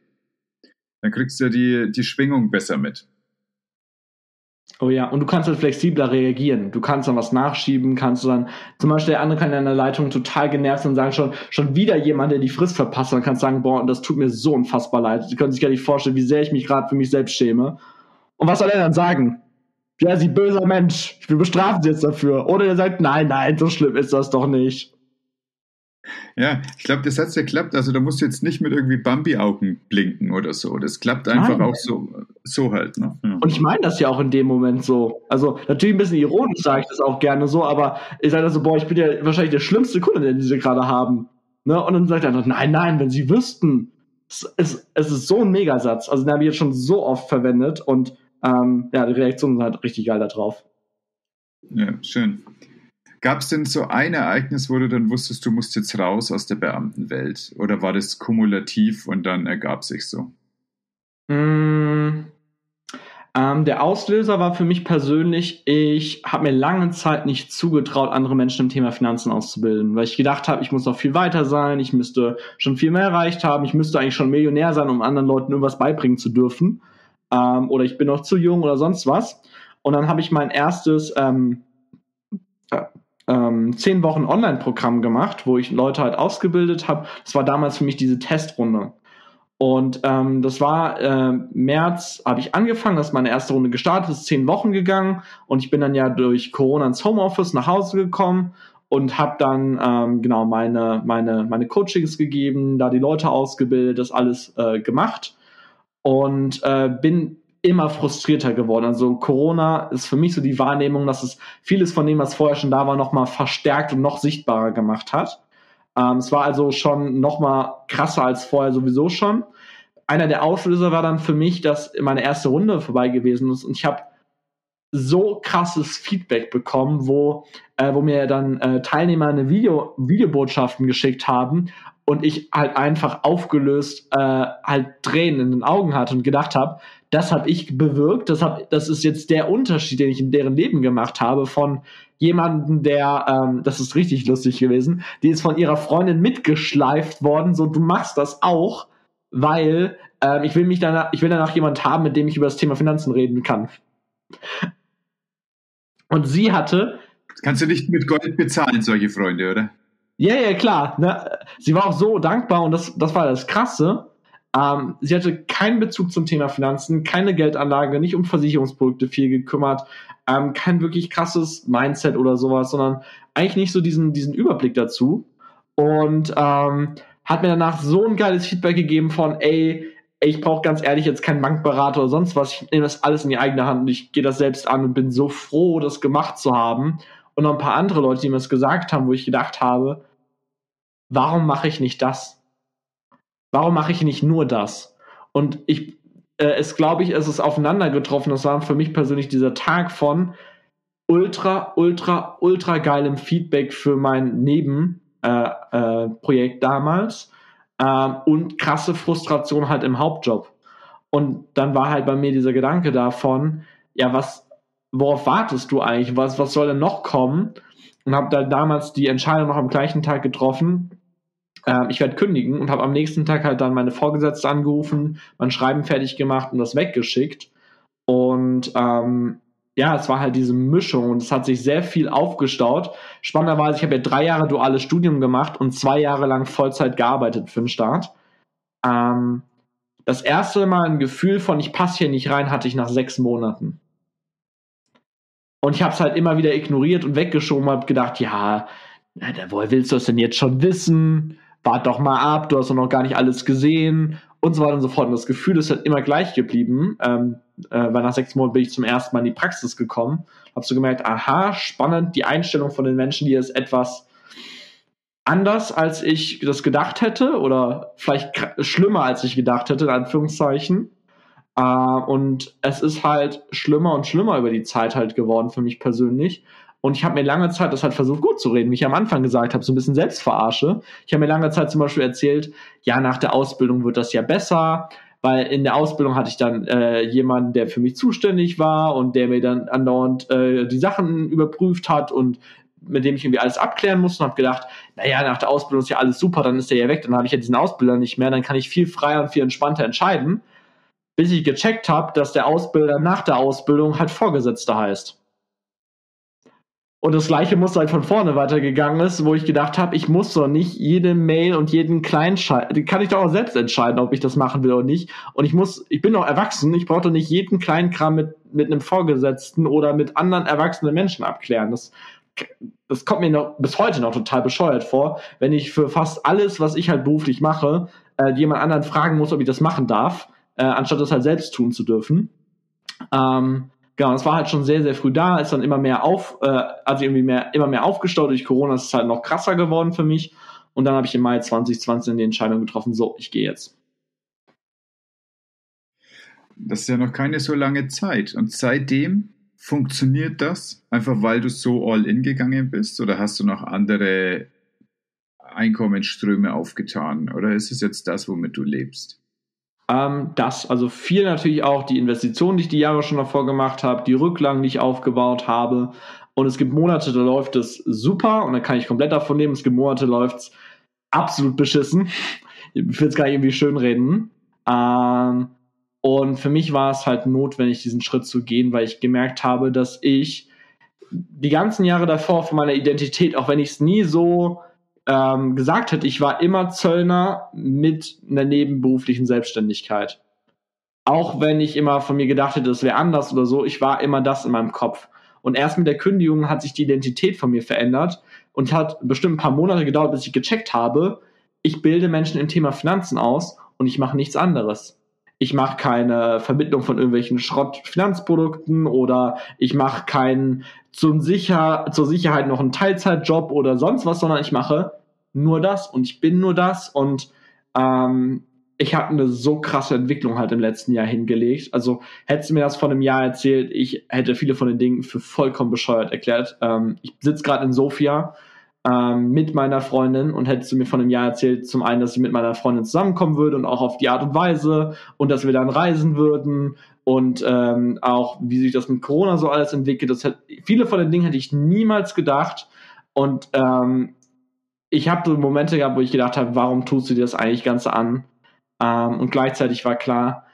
Dann kriegst du die, die Schwingung besser mit. Oh ja, und du kannst halt flexibler reagieren. Du kannst dann was nachschieben, kannst du dann, zum Beispiel der andere kann in der Leitung total genervt sein und sagen schon, schon wieder jemand, der die Frist verpasst, dann kannst du sagen, boah, das tut mir so unfassbar leid. Sie können sich gar nicht vorstellen, wie sehr ich mich gerade für mich selbst schäme. Und was soll er dann sagen? Ja, sie böser Mensch, wir bestrafen sie jetzt dafür. Oder er sagt, nein, nein, so schlimm ist das doch nicht. Ja, ich glaube, der Satz, der klappt. Also da musst du jetzt nicht mit irgendwie Bambi-Augen blinken oder so. Das klappt einfach Nein. auch so, so halt. Ne? Ja. Und ich meine das ja auch in dem Moment so. Also natürlich ein bisschen ironisch sage ich das auch gerne so, aber ich sage so, boah, ich bin ja wahrscheinlich der schlimmste Kunde, den sie gerade haben. Ne? Und dann sagt er, nein, nein, wenn sie wüssten. Es, es, es ist so ein Megasatz. Also den habe ich jetzt schon so oft verwendet und ähm, ja, die Reaktionen sind halt richtig geil da drauf. Ja, schön. Gab es denn so ein Ereignis, wo du dann wusstest, du musst jetzt raus aus der Beamtenwelt? Oder war das kumulativ und dann ergab sich so? Mm, ähm, der Auslöser war für mich persönlich, ich habe mir lange Zeit nicht zugetraut, andere Menschen im Thema Finanzen auszubilden, weil ich gedacht habe, ich muss noch viel weiter sein, ich müsste schon viel mehr erreicht haben, ich müsste eigentlich schon Millionär sein, um anderen Leuten irgendwas beibringen zu dürfen. Ähm, oder ich bin noch zu jung oder sonst was. Und dann habe ich mein erstes ähm, äh, ähm, zehn Wochen Online-Programm gemacht, wo ich Leute halt ausgebildet habe. Das war damals für mich diese Testrunde. Und ähm, das war äh, März, habe ich angefangen, das ist meine erste Runde gestartet, ist zehn Wochen gegangen und ich bin dann ja durch Corona ins Homeoffice nach Hause gekommen und habe dann ähm, genau meine meine meine Coachings gegeben, da die Leute ausgebildet, das alles äh, gemacht und äh, bin immer frustrierter geworden. Also Corona ist für mich so die Wahrnehmung, dass es vieles von dem, was vorher schon da war, noch mal verstärkt und noch sichtbarer gemacht hat. Ähm, es war also schon noch mal krasser als vorher sowieso schon. Einer der Auslöser war dann für mich, dass meine erste Runde vorbei gewesen ist und ich habe so krasses Feedback bekommen, wo, äh, wo mir dann äh, Teilnehmer eine Video, Videobotschaften geschickt haben und ich halt einfach aufgelöst äh, halt Tränen in den Augen hatte und gedacht habe, das habe ich bewirkt, das, hab, das ist jetzt der Unterschied, den ich in deren Leben gemacht habe von jemanden, der, ähm, das ist richtig lustig gewesen, die ist von ihrer Freundin mitgeschleift worden, so du machst das auch, weil ähm, ich will mich danach, ich will danach jemand haben, mit dem ich über das Thema Finanzen reden kann. Und sie hatte. Kannst du nicht mit Gold bezahlen, solche Freunde, oder? Ja, ja, klar. Ne? Sie war auch so dankbar und das, das war das Krasse. Ähm, sie hatte keinen Bezug zum Thema Finanzen, keine Geldanlage, nicht um Versicherungsprodukte viel gekümmert, ähm, kein wirklich krasses Mindset oder sowas, sondern eigentlich nicht so diesen, diesen Überblick dazu. Und ähm, hat mir danach so ein geiles Feedback gegeben von, ey, ich brauche ganz ehrlich jetzt keinen Bankberater oder sonst was. Ich nehme das alles in die eigene Hand und ich gehe das selbst an und bin so froh, das gemacht zu haben. Und noch ein paar andere Leute, die mir das gesagt haben, wo ich gedacht habe, warum mache ich nicht das? Warum mache ich nicht nur das? Und ich, äh, es glaube ich, es ist aufeinander getroffen. Das war für mich persönlich dieser Tag von ultra, ultra, ultra geilem Feedback für mein Nebenprojekt äh, äh, damals äh, und krasse Frustration halt im Hauptjob. Und dann war halt bei mir dieser Gedanke davon, ja, was, worauf wartest du eigentlich? Was, was soll denn noch kommen? Und habe dann damals die Entscheidung noch am gleichen Tag getroffen, äh, ich werde kündigen und habe am nächsten Tag halt dann meine Vorgesetzte angerufen, mein Schreiben fertig gemacht und das weggeschickt. Und ähm, ja, es war halt diese Mischung und es hat sich sehr viel aufgestaut. Spannenderweise, ich habe ja drei Jahre duales Studium gemacht und zwei Jahre lang Vollzeit gearbeitet für den Staat. Ähm, das erste Mal ein Gefühl von, ich passe hier nicht rein, hatte ich nach sechs Monaten. Und ich habe es halt immer wieder ignoriert und weggeschoben, habe gedacht, ja, woher willst du das denn jetzt schon wissen? Wart doch mal ab, du hast doch noch gar nicht alles gesehen und so weiter und so fort. Und das Gefühl ist halt immer gleich geblieben, ähm, äh, weil nach sechs Monaten bin ich zum ersten Mal in die Praxis gekommen, habe so gemerkt, aha, spannend, die Einstellung von den Menschen, die ist etwas anders, als ich das gedacht hätte oder vielleicht schlimmer, als ich gedacht hätte, in Anführungszeichen. Äh, und es ist halt schlimmer und schlimmer über die Zeit halt geworden für mich persönlich. Und ich habe mir lange Zeit das halt versucht gut zu reden, wie ich am Anfang gesagt habe, so ein bisschen Selbstverarsche. Ich habe mir lange Zeit zum Beispiel erzählt, ja, nach der Ausbildung wird das ja besser, weil in der Ausbildung hatte ich dann äh, jemanden, der für mich zuständig war und der mir dann andauernd äh, die Sachen überprüft hat und mit dem ich irgendwie alles abklären musste und habe gedacht, naja, nach der Ausbildung ist ja alles super, dann ist der ja weg, dann habe ich ja diesen Ausbilder nicht mehr, dann kann ich viel freier und viel entspannter entscheiden, bis ich gecheckt habe, dass der Ausbilder nach der Ausbildung halt Vorgesetzter heißt. Und das gleiche Muster halt von vorne weitergegangen ist, wo ich gedacht habe, ich muss doch nicht jede Mail und jeden Kleinscheiß, kann ich doch auch selbst entscheiden, ob ich das machen will oder nicht. Und ich muss, ich bin doch erwachsen, ich brauche doch nicht jeden Kleinkram mit, mit einem Vorgesetzten oder mit anderen erwachsenen Menschen abklären. Das, das kommt mir noch bis heute noch total bescheuert vor, wenn ich für fast alles, was ich halt beruflich mache, äh, jemand anderen fragen muss, ob ich das machen darf, äh, anstatt das halt selbst tun zu dürfen. Ähm, Genau, es war halt schon sehr, sehr früh da, ist dann immer mehr auf, äh, also irgendwie mehr, immer mehr aufgestaut. Durch Corona ist es halt noch krasser geworden für mich. Und dann habe ich im Mai 2020 die Entscheidung getroffen, so, ich gehe jetzt. Das ist ja noch keine so lange Zeit. Und seitdem funktioniert das? Einfach weil du so all in gegangen bist? Oder hast du noch andere Einkommensströme aufgetan? Oder ist es jetzt das, womit du lebst? Ähm, das, also viel natürlich auch die Investitionen, die ich die Jahre schon davor gemacht habe, die Rücklagen, die ich aufgebaut habe. Und es gibt Monate, da läuft es super und dann kann ich komplett davon nehmen. Es gibt Monate, da läuft es absolut beschissen. Ich will es gar nicht irgendwie schönreden. Ähm, und für mich war es halt notwendig, diesen Schritt zu gehen, weil ich gemerkt habe, dass ich die ganzen Jahre davor von meiner Identität, auch wenn ich es nie so ähm, gesagt hätte, ich war immer Zöllner mit einer nebenberuflichen Selbstständigkeit. Auch wenn ich immer von mir gedacht hätte, das wäre anders oder so, ich war immer das in meinem Kopf. Und erst mit der Kündigung hat sich die Identität von mir verändert und hat bestimmt ein paar Monate gedauert, bis ich gecheckt habe, ich bilde Menschen im Thema Finanzen aus und ich mache nichts anderes ich mache keine Vermittlung von irgendwelchen Schrottfinanzprodukten oder ich mache keinen zum Sicher zur Sicherheit noch einen Teilzeitjob oder sonst was, sondern ich mache nur das und ich bin nur das und ähm, ich habe eine so krasse Entwicklung halt im letzten Jahr hingelegt. Also hättest du mir das vor einem Jahr erzählt, ich hätte viele von den Dingen für vollkommen bescheuert erklärt. Ähm, ich sitze gerade in Sofia ähm, mit meiner Freundin und hättest du mir von einem Jahr erzählt, zum einen, dass ich mit meiner Freundin zusammenkommen würde und auch auf die Art und Weise und dass wir dann reisen würden und ähm, auch wie sich das mit Corona so alles entwickelt. Das hat, viele von den Dingen hätte ich niemals gedacht und ähm, ich habe so Momente gehabt, wo ich gedacht habe, warum tust du dir das eigentlich Ganze an? Ähm, und gleichzeitig war klar,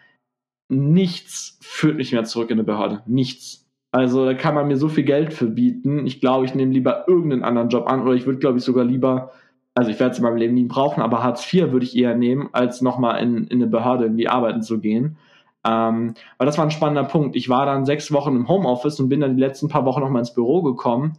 nichts führt mich mehr zurück in eine Behörde. Nichts. Also da kann man mir so viel Geld für bieten. Ich glaube, ich nehme lieber irgendeinen anderen Job an oder ich würde, glaube ich, sogar lieber, also ich werde es in meinem Leben nie brauchen, aber Hartz IV würde ich eher nehmen, als nochmal in, in eine Behörde irgendwie arbeiten zu gehen. Ähm, weil das war ein spannender Punkt. Ich war dann sechs Wochen im Homeoffice und bin dann die letzten paar Wochen nochmal ins Büro gekommen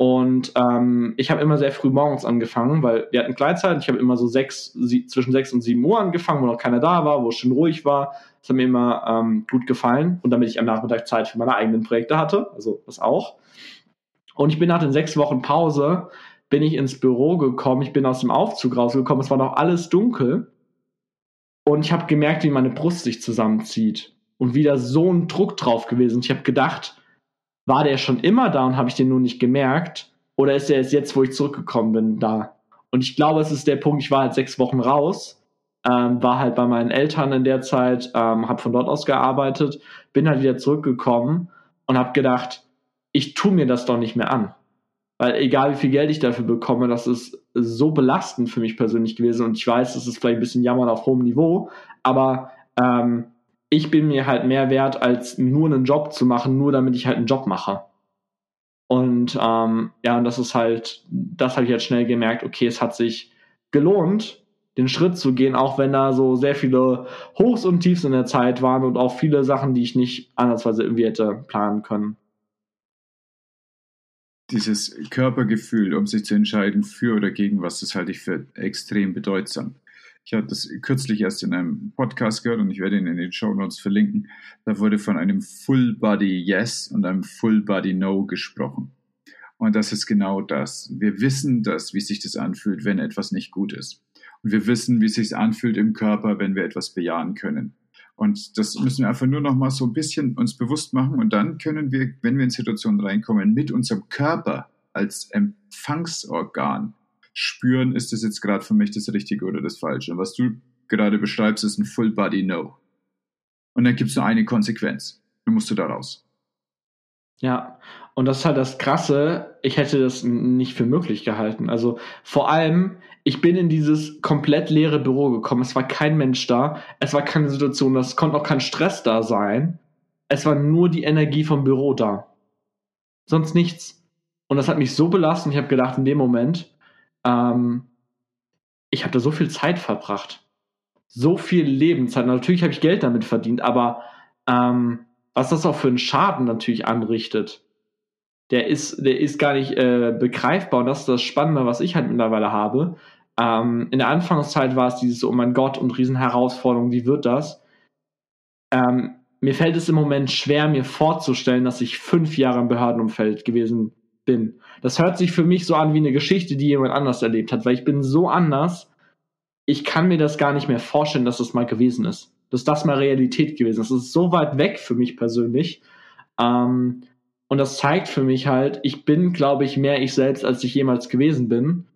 und ähm, ich habe immer sehr früh morgens angefangen, weil wir hatten Gleitzeit. Ich habe immer so sechs, sie, zwischen sechs und sieben Uhr angefangen, wo noch keiner da war, wo es schön ruhig war. Das hat mir immer ähm, gut gefallen. Und damit ich am Nachmittag Zeit für meine eigenen Projekte hatte, also das auch. Und ich bin nach den sechs Wochen Pause, bin ich ins Büro gekommen. Ich bin aus dem Aufzug rausgekommen. Es war noch alles dunkel. Und ich habe gemerkt, wie meine Brust sich zusammenzieht. Und wieder so ein Druck drauf gewesen. Ich habe gedacht, war der schon immer da und habe ich den nur nicht gemerkt? Oder ist er jetzt, wo ich zurückgekommen bin, da? Und ich glaube, es ist der Punkt, ich war halt sechs Wochen raus, ähm, war halt bei meinen Eltern in der Zeit, ähm, habe von dort aus gearbeitet, bin halt wieder zurückgekommen und habe gedacht, ich tue mir das doch nicht mehr an. Weil egal wie viel Geld ich dafür bekomme, das ist so belastend für mich persönlich gewesen. Und ich weiß, das ist vielleicht ein bisschen jammern auf hohem Niveau, aber ähm, ich bin mir halt mehr wert, als nur einen Job zu machen, nur damit ich halt einen Job mache. Und ähm, ja, und das ist halt, das habe ich jetzt schnell gemerkt, okay, es hat sich gelohnt, den Schritt zu gehen, auch wenn da so sehr viele Hochs und Tiefs in der Zeit waren und auch viele Sachen, die ich nicht andersweise irgendwie hätte planen können. Dieses Körpergefühl, um sich zu entscheiden für oder gegen was, das halte ich für extrem bedeutsam. Ich habe das kürzlich erst in einem Podcast gehört und ich werde ihn in den Show Notes verlinken. Da wurde von einem Full Body Yes und einem Full Body No gesprochen. Und das ist genau das. Wir wissen das, wie sich das anfühlt, wenn etwas nicht gut ist. Und wir wissen, wie es sich anfühlt im Körper, wenn wir etwas bejahen können. Und das müssen wir einfach nur noch mal so ein bisschen uns bewusst machen. Und dann können wir, wenn wir in Situationen reinkommen, mit unserem Körper als Empfangsorgan spüren, ist das jetzt gerade für mich das Richtige oder das Falsche. Und was du gerade beschreibst, ist ein Full Body No. Und dann gibt es nur eine Konsequenz. Dann musst du da raus. Ja, und das ist halt das Krasse, ich hätte das nicht für möglich gehalten. Also vor allem, ich bin in dieses komplett leere Büro gekommen. Es war kein Mensch da. Es war keine Situation, es konnte auch kein Stress da sein. Es war nur die Energie vom Büro da. Sonst nichts. Und das hat mich so belastet. Ich habe gedacht, in dem Moment, ähm, ich habe da so viel Zeit verbracht. So viel Lebenszeit. Natürlich habe ich Geld damit verdient, aber ähm, was das auch für einen Schaden natürlich anrichtet, der ist, der ist gar nicht äh, begreifbar. Und das ist das Spannende, was ich halt mittlerweile habe. Ähm, in der Anfangszeit war es dieses, oh mein Gott, und Riesenherausforderung, wie wird das? Ähm, mir fällt es im Moment schwer, mir vorzustellen, dass ich fünf Jahre im Behördenumfeld gewesen bin. Das hört sich für mich so an wie eine Geschichte, die jemand anders erlebt hat, weil ich bin so anders. Ich kann mir das gar nicht mehr vorstellen, dass das mal gewesen ist. Dass das mal Realität gewesen ist. Das ist so weit weg für mich persönlich. Ähm, und das zeigt für mich halt, ich bin, glaube ich, mehr ich selbst, als ich jemals gewesen bin.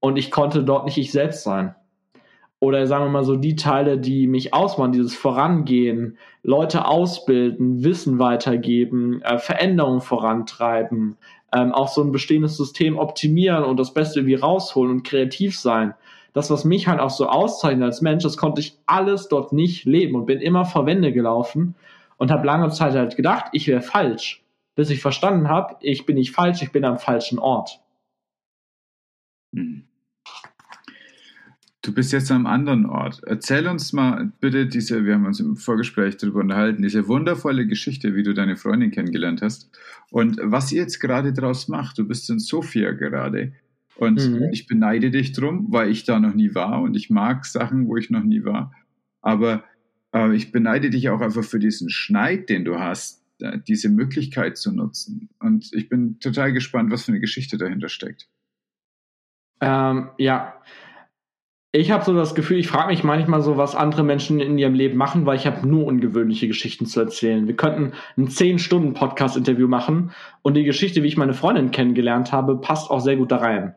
Und ich konnte dort nicht ich selbst sein. Oder sagen wir mal so, die Teile, die mich ausmachen, dieses Vorangehen, Leute ausbilden, Wissen weitergeben, äh, Veränderungen vorantreiben, ähm, auch so ein bestehendes System optimieren und das Beste irgendwie rausholen und kreativ sein. Das, was mich halt auch so auszeichnet als Mensch, das konnte ich alles dort nicht leben und bin immer vor Wände gelaufen und habe lange Zeit halt gedacht, ich wäre falsch, bis ich verstanden habe, ich bin nicht falsch, ich bin am falschen Ort. Hm. Du bist jetzt am anderen Ort. Erzähl uns mal bitte diese, wir haben uns im Vorgespräch darüber unterhalten, diese wundervolle Geschichte, wie du deine Freundin kennengelernt hast und was ihr jetzt gerade draus macht. Du bist in Sofia gerade und mhm. ich beneide dich drum, weil ich da noch nie war und ich mag Sachen, wo ich noch nie war. Aber äh, ich beneide dich auch einfach für diesen Schneid, den du hast, äh, diese Möglichkeit zu nutzen. Und ich bin total gespannt, was für eine Geschichte dahinter steckt. Ähm, ja, ich habe so das Gefühl, ich frage mich manchmal so, was andere Menschen in ihrem Leben machen, weil ich habe nur ungewöhnliche Geschichten zu erzählen. Wir könnten ein 10-Stunden-Podcast-Interview machen und die Geschichte, wie ich meine Freundin kennengelernt habe, passt auch sehr gut da rein.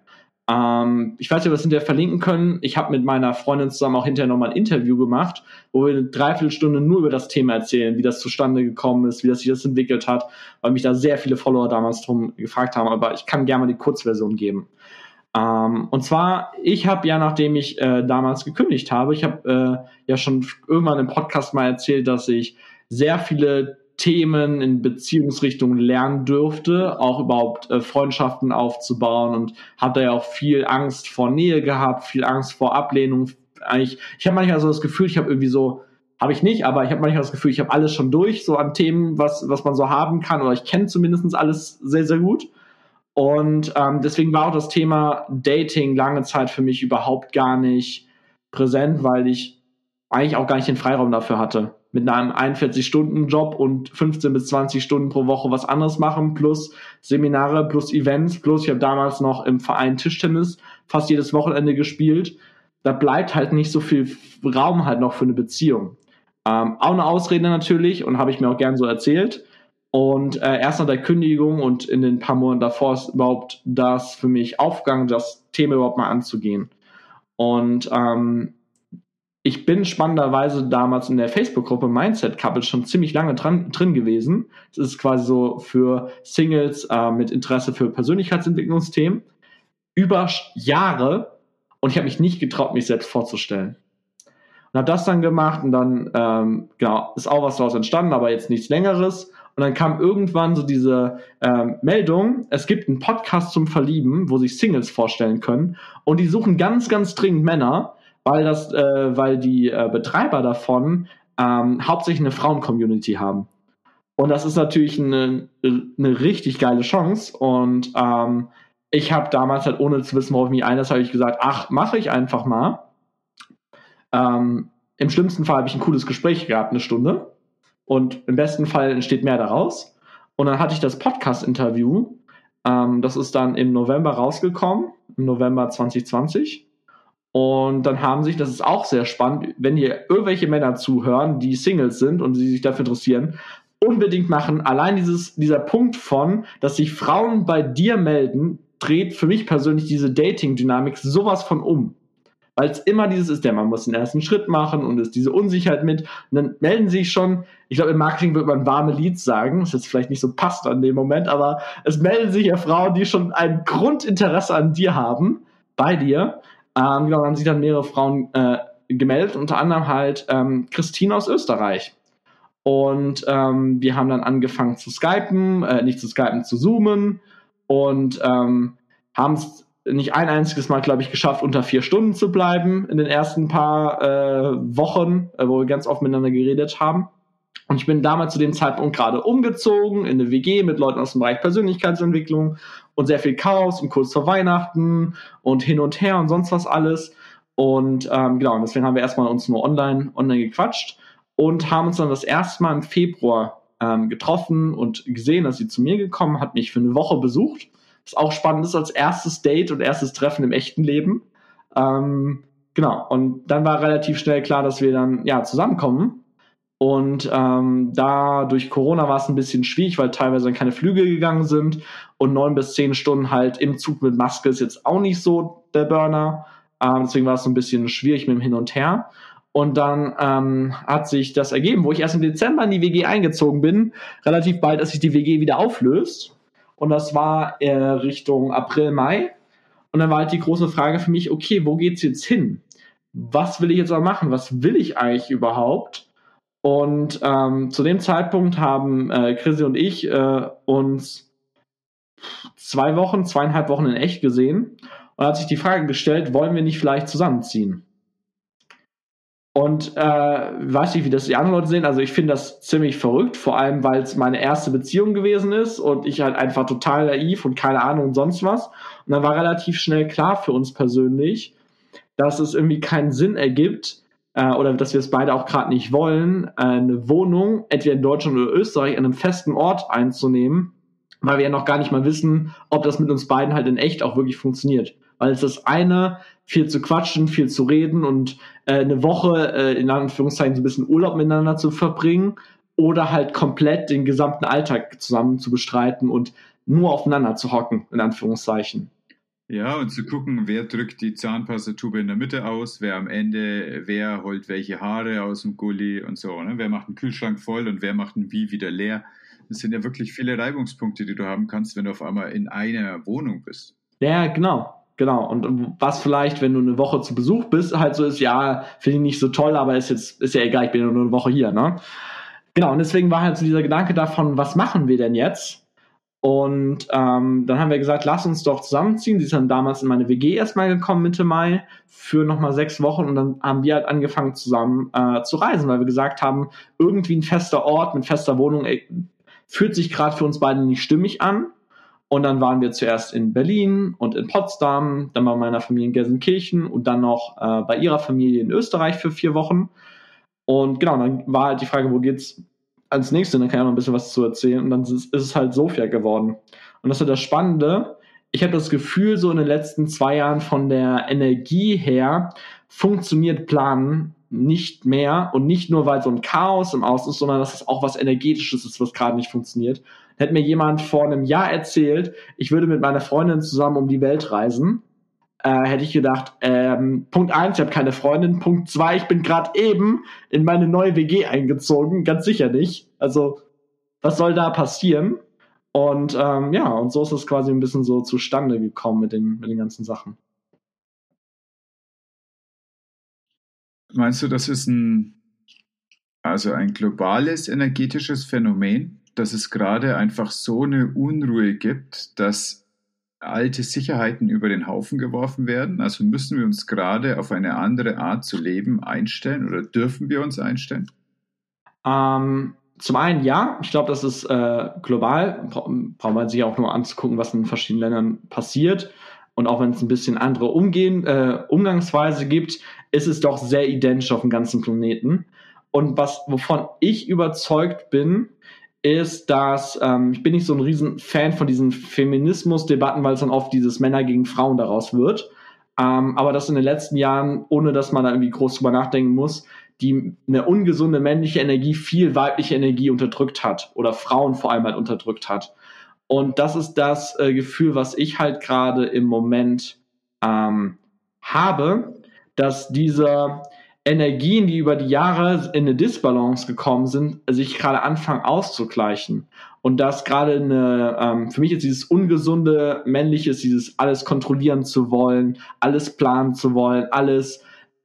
Ähm, ich weiß nicht, ob wir das hinterher verlinken können. Ich habe mit meiner Freundin zusammen auch hinterher nochmal ein Interview gemacht, wo wir eine Dreiviertelstunde nur über das Thema erzählen, wie das zustande gekommen ist, wie das sich das entwickelt hat, weil mich da sehr viele Follower damals drum gefragt haben. Aber ich kann gerne mal die Kurzversion geben. Ähm, und zwar, ich habe ja, nachdem ich äh, damals gekündigt habe, ich habe äh, ja schon irgendwann im Podcast mal erzählt, dass ich sehr viele Themen in Beziehungsrichtungen lernen dürfte, auch überhaupt äh, Freundschaften aufzubauen und da ja auch viel Angst vor Nähe gehabt, viel Angst vor Ablehnung. Eigentlich, ich habe manchmal so das Gefühl, ich habe irgendwie so, habe ich nicht, aber ich habe manchmal das Gefühl, ich habe alles schon durch, so an Themen, was, was man so haben kann, oder ich kenne zumindest alles sehr, sehr gut. Und ähm, deswegen war auch das Thema Dating lange Zeit für mich überhaupt gar nicht präsent, weil ich eigentlich auch gar nicht den Freiraum dafür hatte. Mit einem 41-Stunden-Job und 15 bis 20 Stunden pro Woche was anderes machen, plus Seminare, plus Events, plus ich habe damals noch im Verein Tischtennis fast jedes Wochenende gespielt. Da bleibt halt nicht so viel Raum halt noch für eine Beziehung. Ähm, auch eine Ausrede natürlich und habe ich mir auch gern so erzählt. Und äh, erst nach der Kündigung und in den paar Monaten davor ist überhaupt das für mich aufgegangen, das Thema überhaupt mal anzugehen. Und ähm, ich bin spannenderweise damals in der Facebook-Gruppe Mindset Couple schon ziemlich lange dran, drin gewesen. Es ist quasi so für Singles äh, mit Interesse für Persönlichkeitsentwicklungsthemen über Jahre und ich habe mich nicht getraut, mich selbst vorzustellen. Und habe das dann gemacht und dann, ähm, genau, ist auch was daraus entstanden, aber jetzt nichts Längeres. Und dann kam irgendwann so diese ähm, Meldung, es gibt einen Podcast zum Verlieben, wo sich Singles vorstellen können. Und die suchen ganz, ganz dringend Männer, weil das, äh, weil die äh, Betreiber davon ähm, hauptsächlich eine Frauen-Community haben. Und das ist natürlich eine, eine richtig geile Chance. Und ähm, ich habe damals halt, ohne zu wissen, worauf ich mich einlasse, habe ich gesagt, ach, mache ich einfach mal. Ähm, Im schlimmsten Fall habe ich ein cooles Gespräch gehabt, eine Stunde. Und im besten Fall entsteht mehr daraus. Und dann hatte ich das Podcast-Interview. Ähm, das ist dann im November rausgekommen, im November 2020. Und dann haben sich, das ist auch sehr spannend, wenn hier irgendwelche Männer zuhören, die Singles sind und sie sich dafür interessieren, unbedingt machen. Allein dieses, dieser Punkt von, dass sich Frauen bei dir melden, dreht für mich persönlich diese Dating-Dynamik sowas von um weil es immer dieses ist, der man muss den ersten Schritt machen und ist diese Unsicherheit mit. Und dann melden sich schon, ich glaube, im Marketing würde man warme Leads sagen, das jetzt vielleicht nicht so passt an dem Moment, aber es melden sich ja Frauen, die schon ein Grundinteresse an dir haben, bei dir. Ähm, genau, haben sich dann mehrere Frauen äh, gemeldet, unter anderem halt ähm, Christine aus Österreich. Und ähm, wir haben dann angefangen zu skypen, äh, nicht zu skypen, zu zoomen und ähm, haben es nicht ein einziges Mal, glaube ich, geschafft, unter vier Stunden zu bleiben in den ersten paar äh, Wochen, äh, wo wir ganz oft miteinander geredet haben. Und ich bin damals zu dem Zeitpunkt gerade umgezogen in eine WG mit Leuten aus dem Bereich Persönlichkeitsentwicklung und sehr viel Chaos und kurz vor Weihnachten und hin und her und sonst was alles. Und ähm, genau, und deswegen haben wir erstmal uns nur online, online gequatscht und haben uns dann das erste Mal im Februar ähm, getroffen und gesehen, dass sie zu mir gekommen hat, mich für eine Woche besucht was auch spannend ist als erstes Date und erstes Treffen im echten Leben. Ähm, genau, und dann war relativ schnell klar, dass wir dann ja zusammenkommen. Und ähm, da durch Corona war es ein bisschen schwierig, weil teilweise keine Flüge gegangen sind und neun bis zehn Stunden halt im Zug mit Maske ist jetzt auch nicht so der Burner. Ähm, deswegen war es so ein bisschen schwierig mit dem Hin und Her. Und dann ähm, hat sich das ergeben, wo ich erst im Dezember in die WG eingezogen bin, relativ bald, dass sich die WG wieder auflöst. Und das war äh, Richtung April, Mai. Und dann war halt die große Frage für mich, okay, wo geht's jetzt hin? Was will ich jetzt auch machen? Was will ich eigentlich überhaupt? Und ähm, zu dem Zeitpunkt haben äh, Chrissy und ich äh, uns zwei Wochen, zweieinhalb Wochen in echt gesehen und hat sich die Frage gestellt, wollen wir nicht vielleicht zusammenziehen? Und äh, weiß nicht, wie das die anderen Leute sehen. Also ich finde das ziemlich verrückt, vor allem weil es meine erste Beziehung gewesen ist und ich halt einfach total naiv und keine Ahnung und sonst was. Und dann war relativ schnell klar für uns persönlich, dass es irgendwie keinen Sinn ergibt, äh, oder dass wir es beide auch gerade nicht wollen, äh, eine Wohnung entweder in Deutschland oder Österreich an einem festen Ort einzunehmen, weil wir ja noch gar nicht mal wissen, ob das mit uns beiden halt in echt auch wirklich funktioniert. Weil es das eine, viel zu quatschen, viel zu reden und äh, eine Woche äh, in Anführungszeichen so ein bisschen Urlaub miteinander zu verbringen oder halt komplett den gesamten Alltag zusammen zu bestreiten und nur aufeinander zu hocken, in Anführungszeichen. Ja, und zu gucken, wer drückt die Zahnpastatube in der Mitte aus, wer am Ende, wer holt welche Haare aus dem Gully und so. Ne? Wer macht einen Kühlschrank voll und wer macht einen Wie wieder leer. Das sind ja wirklich viele Reibungspunkte, die du haben kannst, wenn du auf einmal in einer Wohnung bist. Ja, genau. Genau. Und was vielleicht, wenn du eine Woche zu Besuch bist, halt so ist, ja, finde ich nicht so toll, aber ist jetzt, ist ja egal, ich bin ja nur eine Woche hier, ne? Genau. Und deswegen war halt so dieser Gedanke davon, was machen wir denn jetzt? Und ähm, dann haben wir gesagt, lass uns doch zusammenziehen. Sie ist dann damals in meine WG erstmal gekommen, Mitte Mai, für nochmal sechs Wochen. Und dann haben wir halt angefangen zusammen äh, zu reisen, weil wir gesagt haben, irgendwie ein fester Ort mit fester Wohnung ey, fühlt sich gerade für uns beide nicht stimmig an. Und dann waren wir zuerst in Berlin und in Potsdam, dann bei meiner Familie in Gelsenkirchen und dann noch äh, bei ihrer Familie in Österreich für vier Wochen. Und genau, dann war halt die Frage, wo geht's als nächstes, dann kann ich noch ein bisschen was zu erzählen. Und dann ist, ist es halt Sofia geworden. Und das ist das Spannende. Ich habe das Gefühl, so in den letzten zwei Jahren von der Energie her funktioniert Planen nicht mehr und nicht nur, weil so ein Chaos im Außen ist, sondern dass es auch was Energetisches ist, was gerade nicht funktioniert. Hätte mir jemand vor einem Jahr erzählt, ich würde mit meiner Freundin zusammen um die Welt reisen, äh, hätte ich gedacht, ähm, Punkt eins, ich habe keine Freundin. Punkt zwei, ich bin gerade eben in meine neue WG eingezogen, ganz sicher nicht. Also, was soll da passieren? Und ähm, ja, und so ist es quasi ein bisschen so zustande gekommen mit den, mit den ganzen Sachen. Meinst du, das ist ein, also ein globales energetisches Phänomen, dass es gerade einfach so eine Unruhe gibt, dass alte Sicherheiten über den Haufen geworfen werden? Also müssen wir uns gerade auf eine andere Art zu leben einstellen oder dürfen wir uns einstellen? Ähm, zum einen ja, ich glaube, das ist äh, global, braucht man sich auch nur anzugucken, was in verschiedenen Ländern passiert. Und auch wenn es ein bisschen andere Umgehen, äh, Umgangsweise gibt, ist es doch sehr identisch auf dem ganzen Planeten. Und was, wovon ich überzeugt bin, ist, dass ähm, ich bin nicht so ein riesen Fan von diesen Feminismus-Debatten, weil es dann oft dieses Männer gegen Frauen daraus wird. Ähm, aber dass in den letzten Jahren, ohne dass man da irgendwie groß drüber nachdenken muss, die eine ungesunde männliche Energie viel weibliche Energie unterdrückt hat oder Frauen vor allem halt unterdrückt hat. Und das ist das äh, Gefühl, was ich halt gerade im Moment ähm, habe, dass dieser Energien, die über die Jahre in eine Disbalance gekommen sind, sich gerade anfangen auszugleichen. Und dass gerade eine, ähm, für mich ist dieses ungesunde männliche, dieses alles kontrollieren zu wollen, alles planen zu wollen, alles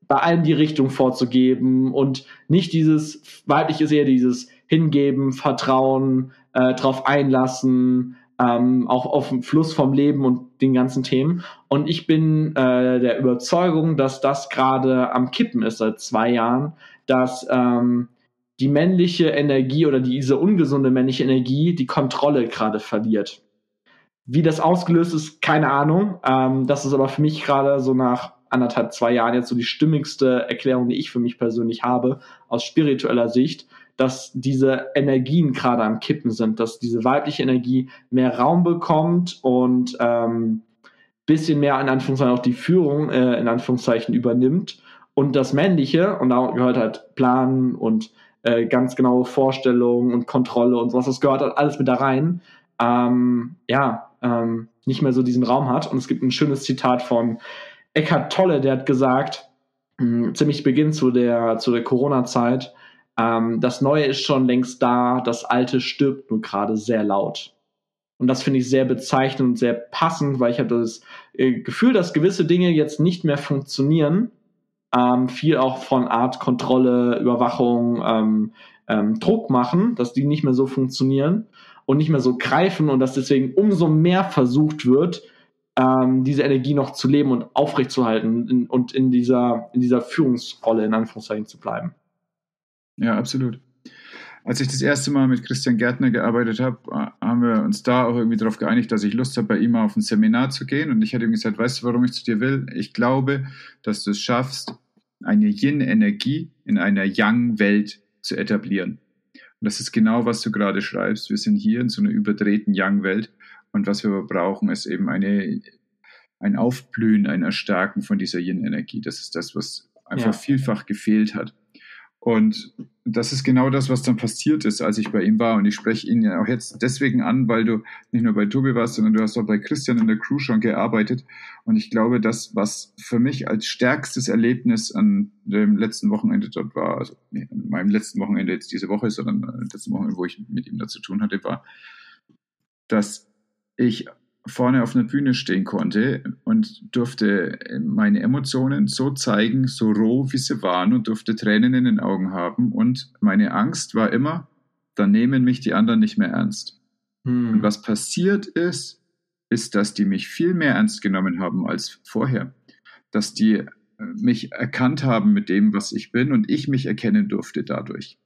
bei allen die Richtung vorzugeben und nicht dieses weibliche ist eher dieses Hingeben, Vertrauen, äh, drauf einlassen, ähm, auch auf dem Fluss vom Leben und den ganzen Themen. Und ich bin äh, der Überzeugung, dass das gerade am Kippen ist seit zwei Jahren, dass ähm, die männliche Energie oder diese ungesunde männliche Energie die Kontrolle gerade verliert. Wie das ausgelöst ist, keine Ahnung. Ähm, das ist aber für mich gerade so nach anderthalb, zwei Jahren jetzt so die stimmigste Erklärung, die ich für mich persönlich habe, aus spiritueller Sicht, dass diese Energien gerade am Kippen sind, dass diese weibliche Energie mehr Raum bekommt und ähm, bisschen mehr in Anführungszeichen auch die Führung äh, in Anführungszeichen übernimmt und das männliche und da gehört halt Planen und äh, ganz genaue Vorstellungen und Kontrolle und sowas. Das gehört halt alles mit da rein. Ähm, ja, ähm, nicht mehr so diesen Raum hat. Und es gibt ein schönes Zitat von Eckhart Tolle, der hat gesagt, mh, hm, ziemlich Beginn zu der, zu der Corona-Zeit, ähm, das Neue ist schon längst da, das Alte stirbt nur gerade sehr laut. Und das finde ich sehr bezeichnend und sehr passend, weil ich habe das äh, Gefühl, dass gewisse Dinge jetzt nicht mehr funktionieren. Ähm, viel auch von Art Kontrolle, Überwachung, ähm, ähm, Druck machen, dass die nicht mehr so funktionieren und nicht mehr so greifen und dass deswegen umso mehr versucht wird, ähm, diese Energie noch zu leben und aufrechtzuerhalten in, und in dieser, in dieser Führungsrolle in Anführungszeichen zu bleiben. Ja, absolut. Als ich das erste Mal mit Christian Gärtner gearbeitet habe, äh, haben wir uns da auch irgendwie darauf geeinigt, dass ich Lust habe, bei ihm auf ein Seminar zu gehen. Und ich hatte ihm gesagt, weißt du, warum ich zu dir will? Ich glaube, dass du es schaffst, eine Yin-Energie in einer Yang-Welt zu etablieren. Und das ist genau, was du gerade schreibst. Wir sind hier in so einer überdrehten Yang-Welt. Und was wir aber brauchen, ist eben eine, ein Aufblühen, ein Erstarken von dieser Yin-Energie. Das ist das, was einfach ja. vielfach gefehlt hat. Und das ist genau das, was dann passiert ist, als ich bei ihm war. Und ich spreche ihn ja auch jetzt deswegen an, weil du nicht nur bei Tobi warst, sondern du hast auch bei Christian in der Crew schon gearbeitet. Und ich glaube, das, was für mich als stärkstes Erlebnis an dem letzten Wochenende dort war, also nee, an meinem letzten Wochenende jetzt diese Woche, sondern dem letzten Wochenende, wo ich mit ihm da zu tun hatte, war, dass ich vorne auf einer Bühne stehen konnte und durfte meine Emotionen so zeigen, so roh wie sie waren und durfte Tränen in den Augen haben. Und meine Angst war immer, dann nehmen mich die anderen nicht mehr ernst. Hm. Und was passiert ist, ist, dass die mich viel mehr ernst genommen haben als vorher. Dass die äh, mich erkannt haben mit dem, was ich bin und ich mich erkennen durfte dadurch.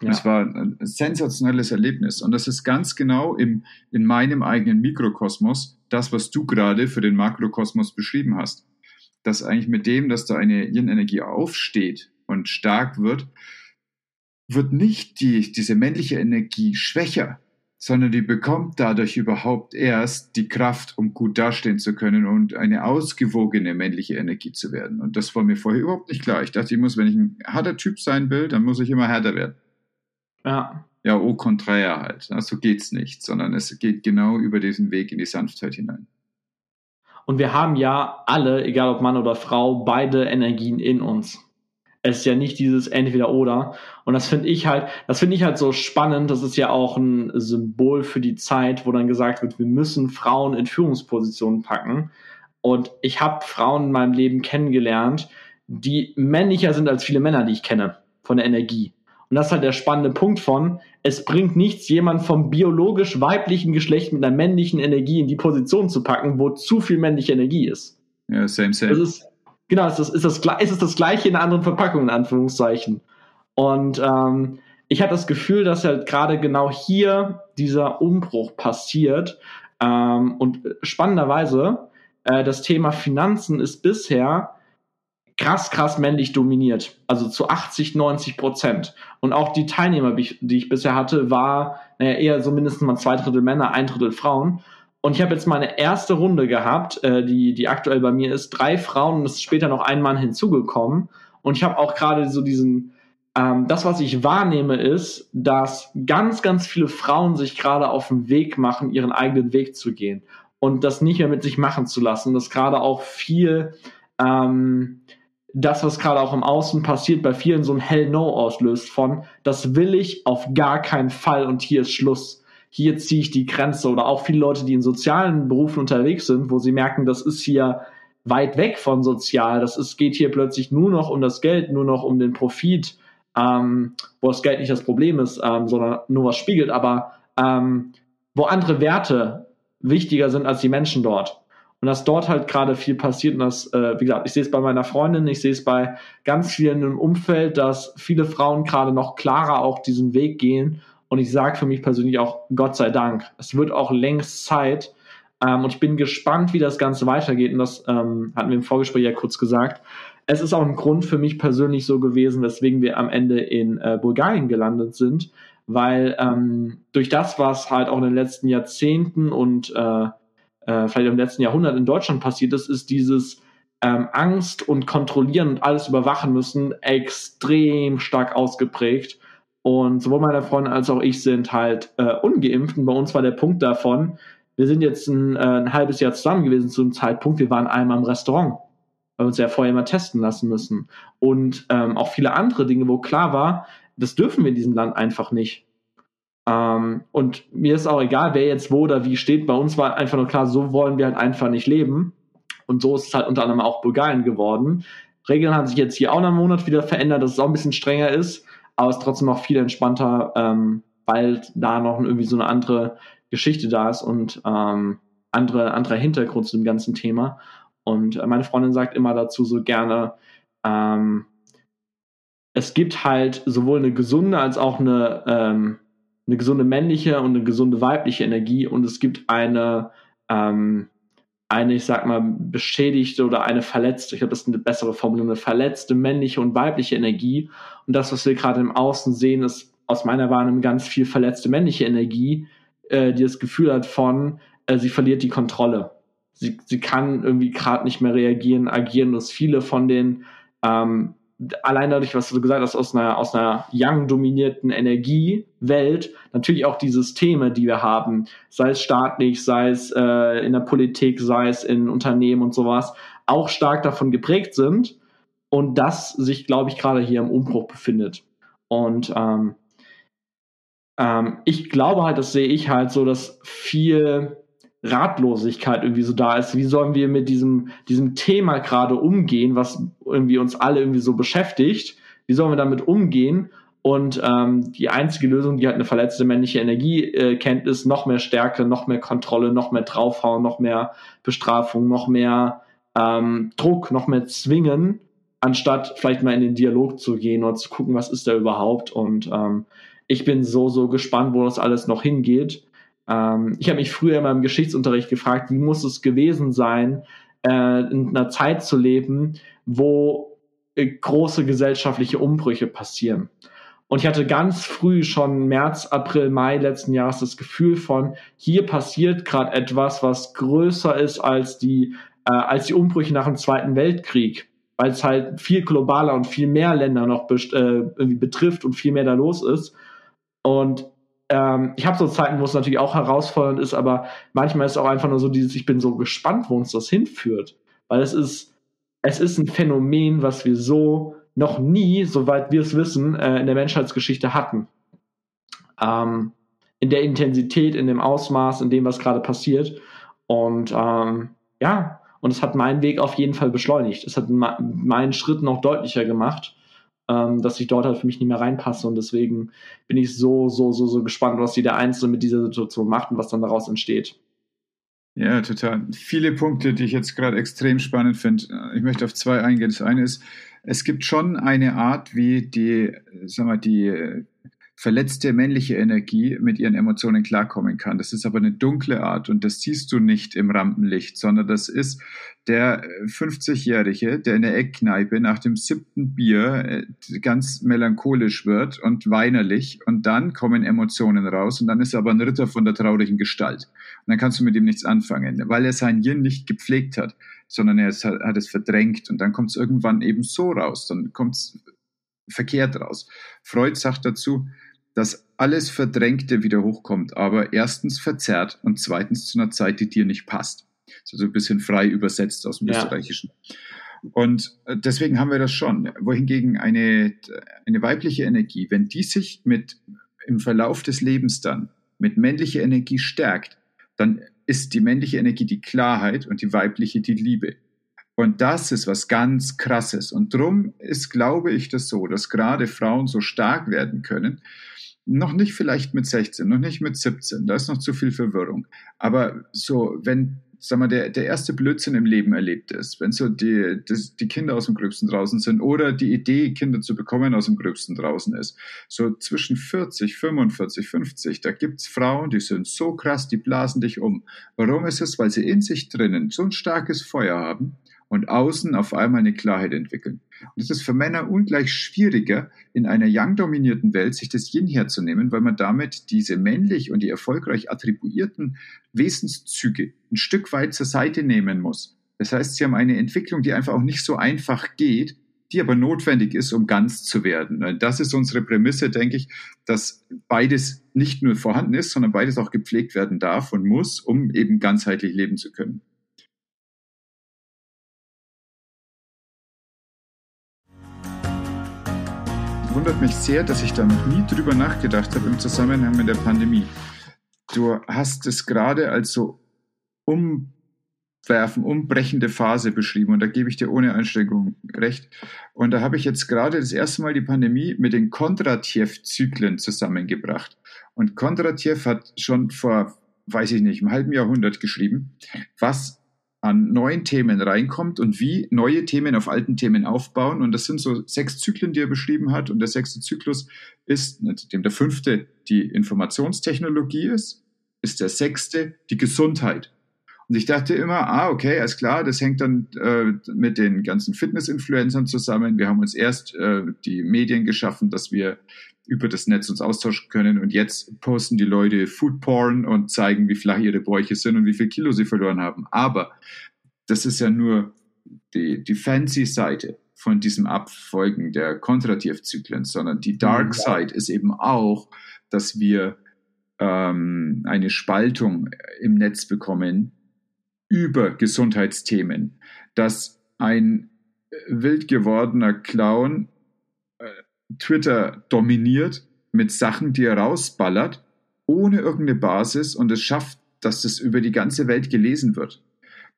Und ja. es war ein sensationelles Erlebnis. Und das ist ganz genau im, in meinem eigenen Mikrokosmos das, was du gerade für den Makrokosmos beschrieben hast. Dass eigentlich mit dem, dass da eine Yin-Energie aufsteht und stark wird, wird nicht die, diese männliche Energie schwächer, sondern die bekommt dadurch überhaupt erst die Kraft, um gut dastehen zu können und eine ausgewogene männliche Energie zu werden. Und das war mir vorher überhaupt nicht klar. Ich dachte, ich muss, wenn ich ein harter Typ sein will, dann muss ich immer härter werden. Ja. Ja, au contraire halt. So also geht's nicht, sondern es geht genau über diesen Weg in die Sanftheit hinein. Und wir haben ja alle, egal ob Mann oder Frau, beide Energien in uns. Es ist ja nicht dieses Entweder-Oder. Und das finde ich halt, das finde ich halt so spannend. Das ist ja auch ein Symbol für die Zeit, wo dann gesagt wird, wir müssen Frauen in Führungspositionen packen. Und ich habe Frauen in meinem Leben kennengelernt, die männlicher sind als viele Männer, die ich kenne, von der Energie. Und das ist halt der spannende Punkt von, es bringt nichts, jemand vom biologisch weiblichen Geschlecht mit einer männlichen Energie in die Position zu packen, wo zu viel männliche Energie ist. Ja, same, same. Das ist, Genau, es ist, ist, das, es ist das gleiche in einer anderen Verpackung, in Anführungszeichen. Und ähm, ich habe das Gefühl, dass halt gerade genau hier dieser Umbruch passiert. Ähm, und spannenderweise, äh, das Thema Finanzen ist bisher krass, krass männlich dominiert. Also zu 80, 90 Prozent. Und auch die Teilnehmer, die ich bisher hatte, war naja, eher so mindestens mal zwei Drittel Männer, ein Drittel Frauen. Und ich habe jetzt meine erste Runde gehabt, äh, die, die aktuell bei mir ist. Drei Frauen und es ist später noch ein Mann hinzugekommen. Und ich habe auch gerade so diesen, ähm, das, was ich wahrnehme, ist, dass ganz, ganz viele Frauen sich gerade auf den Weg machen, ihren eigenen Weg zu gehen. Und das nicht mehr mit sich machen zu lassen. Dass gerade auch viel, ähm, das, was gerade auch im Außen passiert, bei vielen so ein Hell No auslöst von, das will ich auf gar keinen Fall und hier ist Schluss. Hier ziehe ich die Grenze. Oder auch viele Leute, die in sozialen Berufen unterwegs sind, wo sie merken, das ist hier weit weg von sozial, das ist, geht hier plötzlich nur noch um das Geld, nur noch um den Profit, ähm, wo das Geld nicht das Problem ist, ähm, sondern nur was spiegelt, aber ähm, wo andere Werte wichtiger sind als die Menschen dort. Und dass dort halt gerade viel passiert und das, äh, wie gesagt, ich sehe es bei meiner Freundin, ich sehe es bei ganz vielen im Umfeld, dass viele Frauen gerade noch klarer auch diesen Weg gehen und ich sage für mich persönlich auch, Gott sei Dank, es wird auch längst Zeit. Ähm, und ich bin gespannt, wie das Ganze weitergeht. Und das ähm, hatten wir im Vorgespräch ja kurz gesagt. Es ist auch ein Grund für mich persönlich so gewesen, weswegen wir am Ende in äh, Bulgarien gelandet sind, weil ähm, durch das, was halt auch in den letzten Jahrzehnten und äh, äh, vielleicht im letzten Jahrhundert in Deutschland passiert ist, ist dieses ähm, Angst und Kontrollieren und alles überwachen müssen extrem stark ausgeprägt. Und sowohl meine Freundin als auch ich sind halt äh, ungeimpft. Und bei uns war der Punkt davon, wir sind jetzt ein, äh, ein halbes Jahr zusammen gewesen zu einem Zeitpunkt, wir waren einmal im Restaurant, weil wir uns ja vorher mal testen lassen müssen. Und ähm, auch viele andere Dinge, wo klar war, das dürfen wir in diesem Land einfach nicht. Ähm, und mir ist auch egal, wer jetzt wo oder wie steht. Bei uns war einfach nur klar, so wollen wir halt einfach nicht leben. Und so ist es halt unter anderem auch Bulgarien geworden. Regeln haben sich jetzt hier auch nach einem Monat wieder verändert, dass es auch ein bisschen strenger ist, aber es ist trotzdem noch viel entspannter, ähm, weil da noch irgendwie so eine andere Geschichte da ist und ähm, andere, anderer Hintergrund zu dem ganzen Thema. Und äh, meine Freundin sagt immer dazu so gerne, ähm, es gibt halt sowohl eine gesunde als auch eine, ähm, eine gesunde männliche und eine gesunde weibliche Energie und es gibt eine, ähm, eine, ich sag mal, beschädigte oder eine verletzte, ich glaube, das ist eine bessere Formulierung, eine verletzte männliche und weibliche Energie. Und das, was wir gerade im Außen sehen, ist aus meiner Wahrnehmung ganz viel verletzte männliche Energie, äh, die das Gefühl hat von, äh, sie verliert die Kontrolle. Sie, sie kann irgendwie gerade nicht mehr reagieren, agieren, dass viele von den ähm, allein dadurch, was du gesagt hast, aus einer, aus einer young-dominierten Energiewelt, natürlich auch die Systeme, die wir haben, sei es staatlich, sei es äh, in der Politik, sei es in Unternehmen und sowas, auch stark davon geprägt sind und das sich, glaube ich, gerade hier im Umbruch befindet. Und ähm, ähm, ich glaube halt, das sehe ich halt so, dass viel Ratlosigkeit irgendwie so da ist. Wie sollen wir mit diesem, diesem Thema gerade umgehen, was irgendwie uns alle irgendwie so beschäftigt? Wie sollen wir damit umgehen? Und ähm, die einzige Lösung, die halt eine verletzte männliche Energie äh, kennt, ist noch mehr Stärke, noch mehr Kontrolle, noch mehr draufhauen, noch mehr Bestrafung, noch mehr ähm, Druck, noch mehr zwingen, anstatt vielleicht mal in den Dialog zu gehen oder zu gucken, was ist da überhaupt. Und ähm, ich bin so, so gespannt, wo das alles noch hingeht. Ähm, ich habe mich früher in meinem Geschichtsunterricht gefragt, wie muss es gewesen sein, äh, in einer Zeit zu leben, wo äh, große gesellschaftliche Umbrüche passieren. Und ich hatte ganz früh schon März, April, Mai letzten Jahres das Gefühl von, hier passiert gerade etwas, was größer ist als die, äh, als die Umbrüche nach dem Zweiten Weltkrieg, weil es halt viel globaler und viel mehr Länder noch äh, betrifft und viel mehr da los ist. Und ähm, ich habe so Zeiten, wo es natürlich auch herausfordernd ist, aber manchmal ist es auch einfach nur so dieses, ich bin so gespannt, wo uns das hinführt. Weil es ist, es ist ein Phänomen, was wir so noch nie, soweit wir es wissen, äh, in der Menschheitsgeschichte hatten. Ähm, in der Intensität, in dem Ausmaß, in dem, was gerade passiert. Und ähm, ja, und es hat meinen Weg auf jeden Fall beschleunigt. Es hat meinen Schritt noch deutlicher gemacht ähm, dass ich dort halt für mich nicht mehr reinpasse. Und deswegen bin ich so, so, so, so gespannt, was jeder Einzelne mit dieser Situation macht und was dann daraus entsteht. Ja, total. Viele Punkte, die ich jetzt gerade extrem spannend finde. Ich möchte auf zwei eingehen. Das eine ist, es gibt schon eine Art, wie die, sag mal, die verletzte männliche Energie mit ihren Emotionen klarkommen kann. Das ist aber eine dunkle Art und das siehst du nicht im Rampenlicht, sondern das ist der 50-Jährige, der in der Eckkneipe nach dem siebten Bier äh, ganz melancholisch wird und weinerlich und dann kommen Emotionen raus und dann ist er aber ein Ritter von der traurigen Gestalt. Und dann kannst du mit ihm nichts anfangen, weil er sein Yin nicht gepflegt hat, sondern er hat es verdrängt und dann kommt es irgendwann eben so raus, dann kommt es verkehrt raus. Freud sagt dazu, dass alles Verdrängte wieder hochkommt, aber erstens verzerrt und zweitens zu einer Zeit, die dir nicht passt. So also ein bisschen frei übersetzt aus dem ja. Österreichischen. Und äh, deswegen haben wir das schon. Wohingegen eine, eine weibliche Energie, wenn die sich mit im Verlauf des Lebens dann mit männlicher Energie stärkt, dann ist die männliche Energie die Klarheit und die weibliche die Liebe. Und das ist was ganz Krasses. Und drum ist, glaube ich, das so, dass gerade Frauen so stark werden können, noch nicht vielleicht mit 16, noch nicht mit 17, da ist noch zu viel Verwirrung. Aber so, wenn, sag mal, der, der erste Blödsinn im Leben erlebt ist, wenn so die, das, die Kinder aus dem Gröbsten draußen sind oder die Idee, Kinder zu bekommen, aus dem Gröbsten draußen ist, so zwischen 40, 45, 50, da gibt's Frauen, die sind so krass, die blasen dich um. Warum ist es? Weil sie in sich drinnen so ein starkes Feuer haben, und außen auf einmal eine Klarheit entwickeln. Und es ist für Männer ungleich schwieriger, in einer Yang-dominierten Welt sich das Yin herzunehmen, weil man damit diese männlich und die erfolgreich attribuierten Wesenszüge ein Stück weit zur Seite nehmen muss. Das heißt, sie haben eine Entwicklung, die einfach auch nicht so einfach geht, die aber notwendig ist, um ganz zu werden. Das ist unsere Prämisse, denke ich, dass beides nicht nur vorhanden ist, sondern beides auch gepflegt werden darf und muss, um eben ganzheitlich leben zu können. Wundert mich sehr, dass ich da noch nie drüber nachgedacht habe im Zusammenhang mit der Pandemie. Du hast es gerade als so umwerfen, umbrechende Phase beschrieben und da gebe ich dir ohne Einschränkung recht. Und da habe ich jetzt gerade das erste Mal die Pandemie mit den Kondratjew-Zyklen zusammengebracht. Und Kondratjew hat schon vor, weiß ich nicht, einem halben Jahrhundert geschrieben, was an neuen Themen reinkommt und wie neue Themen auf alten Themen aufbauen. Und das sind so sechs Zyklen, die er beschrieben hat. Und der sechste Zyklus ist, nachdem der fünfte die Informationstechnologie ist, ist der sechste die Gesundheit. Und ich dachte immer, ah, okay, alles klar, das hängt dann äh, mit den ganzen Fitness-Influencern zusammen. Wir haben uns erst äh, die Medien geschaffen, dass wir über das Netz uns austauschen können. Und jetzt posten die Leute Food Porn und zeigen, wie flach ihre Bäuche sind und wie viel Kilo sie verloren haben. Aber das ist ja nur die, die fancy Seite von diesem Abfolgen der Kontrativzyklen, sondern die Dark mhm. Side ist eben auch, dass wir ähm, eine Spaltung im Netz bekommen über Gesundheitsthemen, dass ein wild gewordener Clown Twitter dominiert mit Sachen, die er rausballert, ohne irgendeine Basis und es schafft, dass das über die ganze Welt gelesen wird.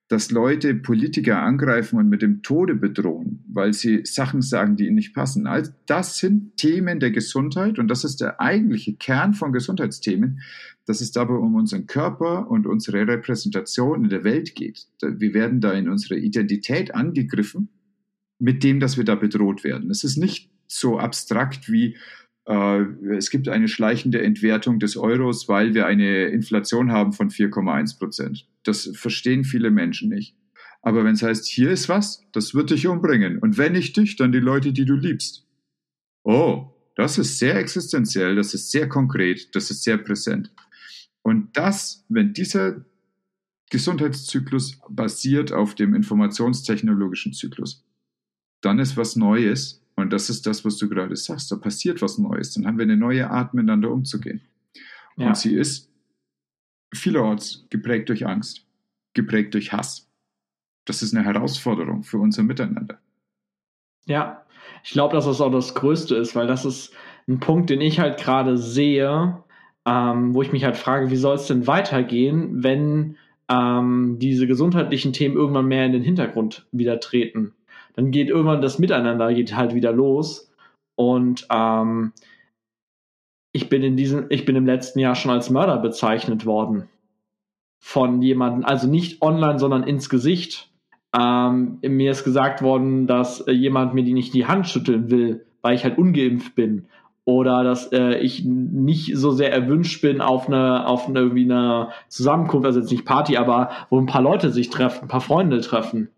Dass Leute Politiker angreifen und mit dem Tode bedrohen, weil sie Sachen sagen, die ihnen nicht passen. All das sind Themen der Gesundheit und das ist der eigentliche Kern von Gesundheitsthemen, dass es dabei um unseren Körper und unsere Repräsentation in der Welt geht. Wir werden da in unserer Identität angegriffen mit dem, dass wir da bedroht werden. Es ist nicht so abstrakt wie äh, es gibt eine schleichende Entwertung des Euros, weil wir eine Inflation haben von 4,1 Prozent. Das verstehen viele Menschen nicht. Aber wenn es heißt, hier ist was, das wird dich umbringen. Und wenn nicht dich, dann die Leute, die du liebst. Oh, das ist sehr existenziell, das ist sehr konkret, das ist sehr präsent. Und das, wenn dieser Gesundheitszyklus basiert auf dem informationstechnologischen Zyklus, dann ist was Neues und das ist das, was du gerade sagst. Da passiert was Neues. Dann haben wir eine neue Art, miteinander umzugehen. Ja. Und sie ist vielerorts geprägt durch Angst, geprägt durch Hass. Das ist eine Herausforderung für unser Miteinander. Ja, ich glaube, dass das auch das Größte ist, weil das ist ein Punkt, den ich halt gerade sehe, ähm, wo ich mich halt frage, wie soll es denn weitergehen, wenn ähm, diese gesundheitlichen Themen irgendwann mehr in den Hintergrund wieder treten dann geht irgendwann das Miteinander geht halt wieder los. Und ähm, ich bin in diesem, ich bin im letzten Jahr schon als Mörder bezeichnet worden. Von jemandem, also nicht online, sondern ins Gesicht. Ähm, mir ist gesagt worden, dass äh, jemand mir die nicht die Hand schütteln will, weil ich halt ungeimpft bin. Oder dass äh, ich nicht so sehr erwünscht bin auf eine, auf eine, irgendwie eine Zusammenkunft, also jetzt nicht Party, aber wo ein paar Leute sich treffen, ein paar Freunde treffen.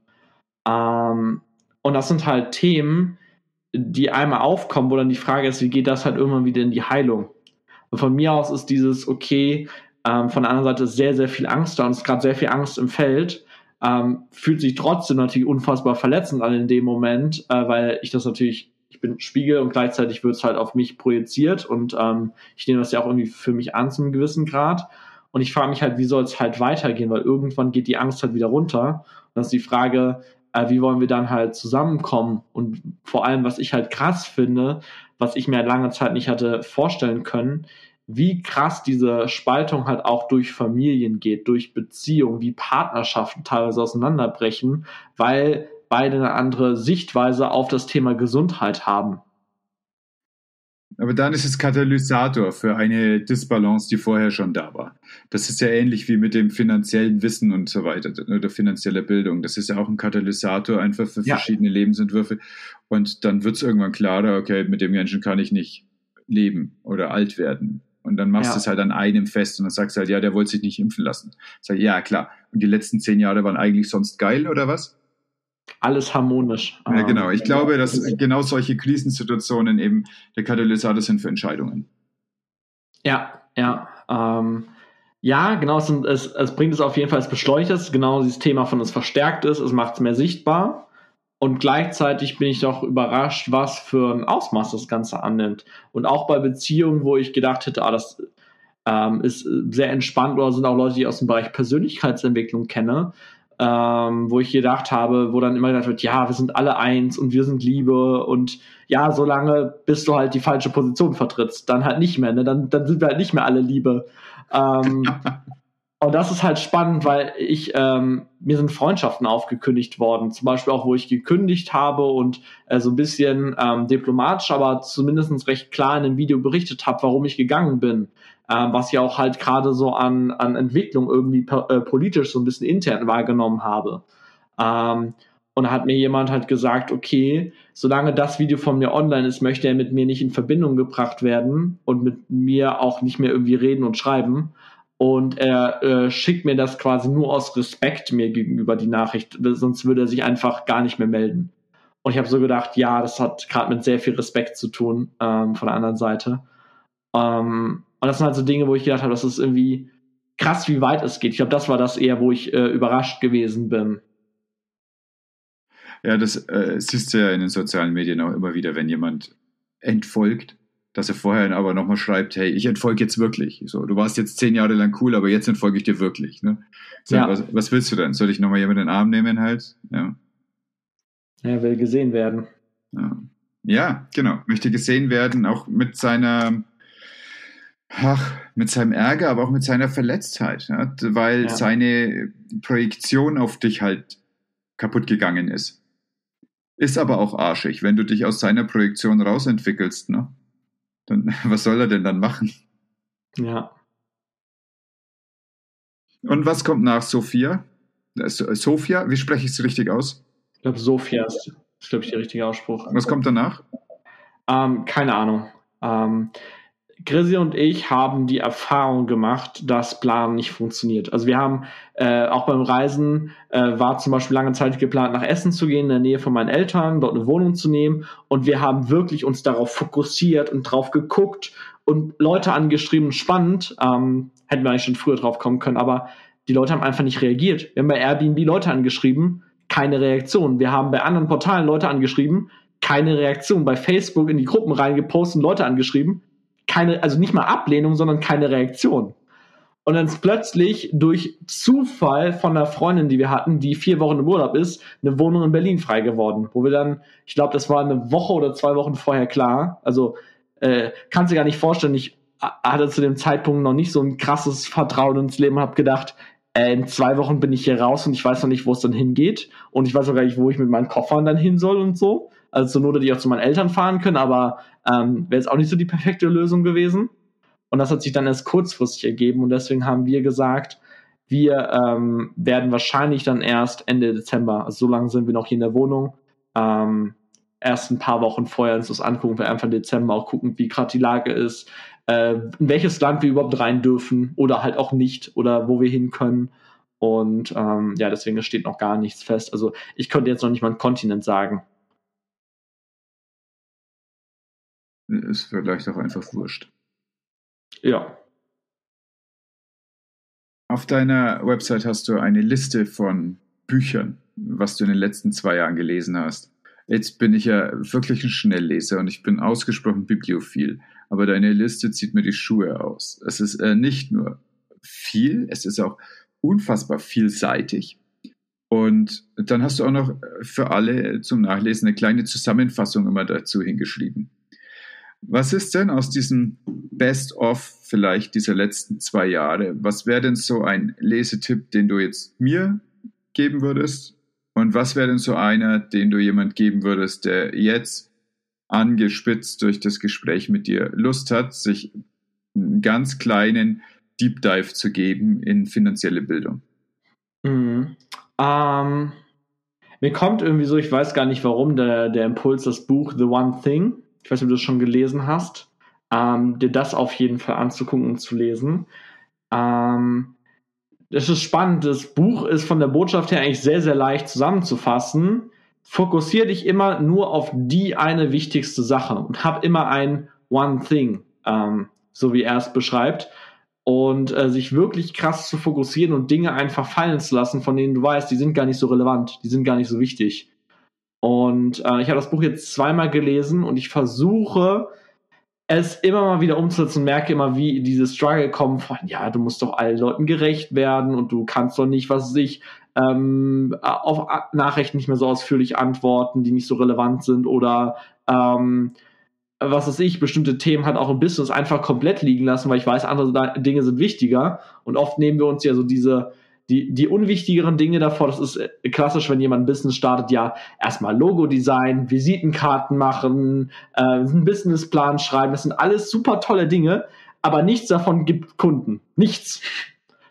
Ähm, und das sind halt Themen, die einmal aufkommen, wo dann die Frage ist, wie geht das halt irgendwann wieder in die Heilung? Und von mir aus ist dieses, okay, ähm, von der anderen Seite ist sehr, sehr viel Angst da und es ist gerade sehr viel Angst im Feld. Ähm, fühlt sich trotzdem natürlich unfassbar verletzend an in dem Moment, äh, weil ich das natürlich, ich bin Spiegel und gleichzeitig wird es halt auf mich projiziert und ähm, ich nehme das ja auch irgendwie für mich an zu einem gewissen Grad. Und ich frage mich halt, wie soll es halt weitergehen, weil irgendwann geht die Angst halt wieder runter. Und das ist die Frage, äh, wie wollen wir dann halt zusammenkommen? Und vor allem, was ich halt krass finde, was ich mir lange Zeit nicht hatte vorstellen können, wie krass diese Spaltung halt auch durch Familien geht, durch Beziehungen, wie Partnerschaften teilweise auseinanderbrechen, weil beide eine andere Sichtweise auf das Thema Gesundheit haben. Aber dann ist es Katalysator für eine Disbalance, die vorher schon da war. Das ist ja ähnlich wie mit dem finanziellen Wissen und so weiter oder finanzieller Bildung. Das ist ja auch ein Katalysator einfach für ja. verschiedene Lebensentwürfe. Und dann wird es irgendwann klarer, okay, mit dem Menschen kann ich nicht leben oder alt werden. Und dann machst ja. du es halt an einem fest und dann sagst du halt, ja, der wollte sich nicht impfen lassen. Sag, ja, klar. Und die letzten zehn Jahre waren eigentlich sonst geil oder was? Alles harmonisch. Ja, genau. Ich glaube, dass genau solche Krisensituationen eben der Katalysator sind für Entscheidungen. Ja, ja. Ähm, ja, genau. Es, es, es, bringt es auf jeden Fall, es beschleunigt es. Genau dieses Thema von es verstärkt ist, es macht es mehr sichtbar. und gleichzeitig bin ich doch überrascht, was für ein Ausmaß das Ganze annimmt. Und auch bei Beziehungen, wo ich gedacht hätte, ah, das ähm, ist sehr entspannt oder sind auch Leute, die ich aus dem Bereich Persönlichkeitsentwicklung kenne, ähm, wo ich gedacht habe, wo dann immer gesagt wird, ja, wir sind alle eins und wir sind Liebe und ja, solange bis du halt die falsche Position vertrittst, dann halt nicht mehr, ne? dann, dann sind wir halt nicht mehr alle Liebe. Ähm, [laughs] Und das ist halt spannend, weil ich, ähm, mir sind Freundschaften aufgekündigt worden. Zum Beispiel auch, wo ich gekündigt habe und äh, so ein bisschen ähm, diplomatisch, aber zumindest recht klar in einem Video berichtet habe, warum ich gegangen bin. Ähm, was ich auch halt gerade so an, an Entwicklung irgendwie äh, politisch so ein bisschen intern wahrgenommen habe. Ähm, und hat mir jemand halt gesagt, okay, solange das Video von mir online ist, möchte er mit mir nicht in Verbindung gebracht werden und mit mir auch nicht mehr irgendwie reden und schreiben und er äh, schickt mir das quasi nur aus Respekt mir gegenüber die Nachricht, sonst würde er sich einfach gar nicht mehr melden. Und ich habe so gedacht, ja, das hat gerade mit sehr viel Respekt zu tun ähm, von der anderen Seite. Ähm, und das sind halt so Dinge, wo ich gedacht habe, das ist irgendwie krass, wie weit es geht. Ich glaube, das war das eher, wo ich äh, überrascht gewesen bin. Ja, das äh, siehst du ja in den sozialen Medien auch immer wieder, wenn jemand entfolgt dass er vorher aber nochmal schreibt, hey, ich entfolge jetzt wirklich. So, du warst jetzt zehn Jahre lang cool, aber jetzt entfolge ich dir wirklich. Ne? So, ja. was, was, willst du denn? Soll ich nochmal jemanden in den Arm nehmen halt? Ja. Er will gesehen werden. Ja. ja, genau. Möchte gesehen werden, auch mit seiner, ach, mit seinem Ärger, aber auch mit seiner Verletztheit, ja? weil ja. seine Projektion auf dich halt kaputt gegangen ist. Ist aber auch arschig, wenn du dich aus seiner Projektion rausentwickelst, ne? Dann, [laughs] was soll er denn dann machen? Ja. Und was kommt nach Sophia? Äh, Sophia, wie spreche ich es richtig aus? Ich glaube, Sophia ist, ist glaube ich, der richtige Ausspruch. Was kommt danach? Ähm, keine Ahnung. Ähm, Grisi und ich haben die Erfahrung gemacht, dass Plan nicht funktioniert. Also wir haben äh, auch beim Reisen äh, war zum Beispiel lange Zeit geplant, nach Essen zu gehen, in der Nähe von meinen Eltern, dort eine Wohnung zu nehmen. Und wir haben wirklich uns darauf fokussiert und drauf geguckt und Leute angeschrieben. Spannend, ähm, hätten wir eigentlich schon früher drauf kommen können, aber die Leute haben einfach nicht reagiert. Wir haben bei Airbnb Leute angeschrieben, keine Reaktion. Wir haben bei anderen Portalen Leute angeschrieben, keine Reaktion. Bei Facebook in die Gruppen reingepostet, Leute angeschrieben, keine, also nicht mal Ablehnung, sondern keine Reaktion. Und dann ist plötzlich durch Zufall von einer Freundin, die wir hatten, die vier Wochen im Urlaub ist, eine Wohnung in Berlin frei geworden. Wo wir dann, ich glaube, das war eine Woche oder zwei Wochen vorher klar. Also äh, kannst du gar nicht vorstellen, ich hatte zu dem Zeitpunkt noch nicht so ein krasses Vertrauen ins Leben, habe gedacht, äh, in zwei Wochen bin ich hier raus und ich weiß noch nicht, wo es dann hingeht. Und ich weiß auch gar nicht, wo ich mit meinen Koffern dann hin soll und so. Also zur Not hätte ich auch zu meinen Eltern fahren können, aber ähm, wäre jetzt auch nicht so die perfekte Lösung gewesen. Und das hat sich dann erst kurzfristig ergeben und deswegen haben wir gesagt, wir ähm, werden wahrscheinlich dann erst Ende Dezember, also so lange sind wir noch hier in der Wohnung, ähm, erst ein paar Wochen vorher uns das angucken, wir einfach Dezember auch gucken, wie gerade die Lage ist, äh, in welches Land wir überhaupt rein dürfen oder halt auch nicht oder wo wir hin können. Und ähm, ja, deswegen steht noch gar nichts fest. Also ich könnte jetzt noch nicht mal einen Kontinent sagen. Ist vielleicht auch einfach wurscht. Ja. Auf deiner Website hast du eine Liste von Büchern, was du in den letzten zwei Jahren gelesen hast. Jetzt bin ich ja wirklich ein Schnellleser und ich bin ausgesprochen bibliophil, aber deine Liste zieht mir die Schuhe aus. Es ist äh, nicht nur viel, es ist auch unfassbar vielseitig. Und dann hast du auch noch für alle zum Nachlesen eine kleine Zusammenfassung immer dazu hingeschrieben. Was ist denn aus diesem Best-of vielleicht dieser letzten zwei Jahre? Was wäre denn so ein Lesetipp, den du jetzt mir geben würdest? Und was wäre denn so einer, den du jemand geben würdest, der jetzt angespitzt durch das Gespräch mit dir Lust hat, sich einen ganz kleinen Deep Dive zu geben in finanzielle Bildung? Mhm. Ähm, mir kommt irgendwie so, ich weiß gar nicht warum, der, der Impuls, das Buch The One Thing ich weiß nicht, ob du das schon gelesen hast, ähm, dir das auf jeden Fall anzugucken und zu lesen. Ähm, das ist spannend. Das Buch ist von der Botschaft her eigentlich sehr, sehr leicht zusammenzufassen. Fokussiere dich immer nur auf die eine wichtigste Sache und hab immer ein One Thing, ähm, so wie er es beschreibt. Und äh, sich wirklich krass zu fokussieren und Dinge einfach fallen zu lassen, von denen du weißt, die sind gar nicht so relevant, die sind gar nicht so wichtig. Und äh, ich habe das Buch jetzt zweimal gelesen und ich versuche es immer mal wieder umzusetzen und merke immer, wie diese Struggle kommen von, ja, du musst doch allen Leuten gerecht werden und du kannst doch nicht, was sich ähm, auf Nachrichten nicht mehr so ausführlich antworten, die nicht so relevant sind oder ähm, was weiß ich, bestimmte Themen halt auch im Business einfach komplett liegen lassen, weil ich weiß, andere Dinge sind wichtiger. Und oft nehmen wir uns ja so diese, die, die unwichtigeren Dinge davor. Das ist äh, klassisch, wenn jemand ein Business startet, ja, erstmal Logo-Design, Visitenkarten machen, äh, einen Businessplan schreiben. Das sind alles super tolle Dinge, aber nichts davon gibt Kunden. Nichts.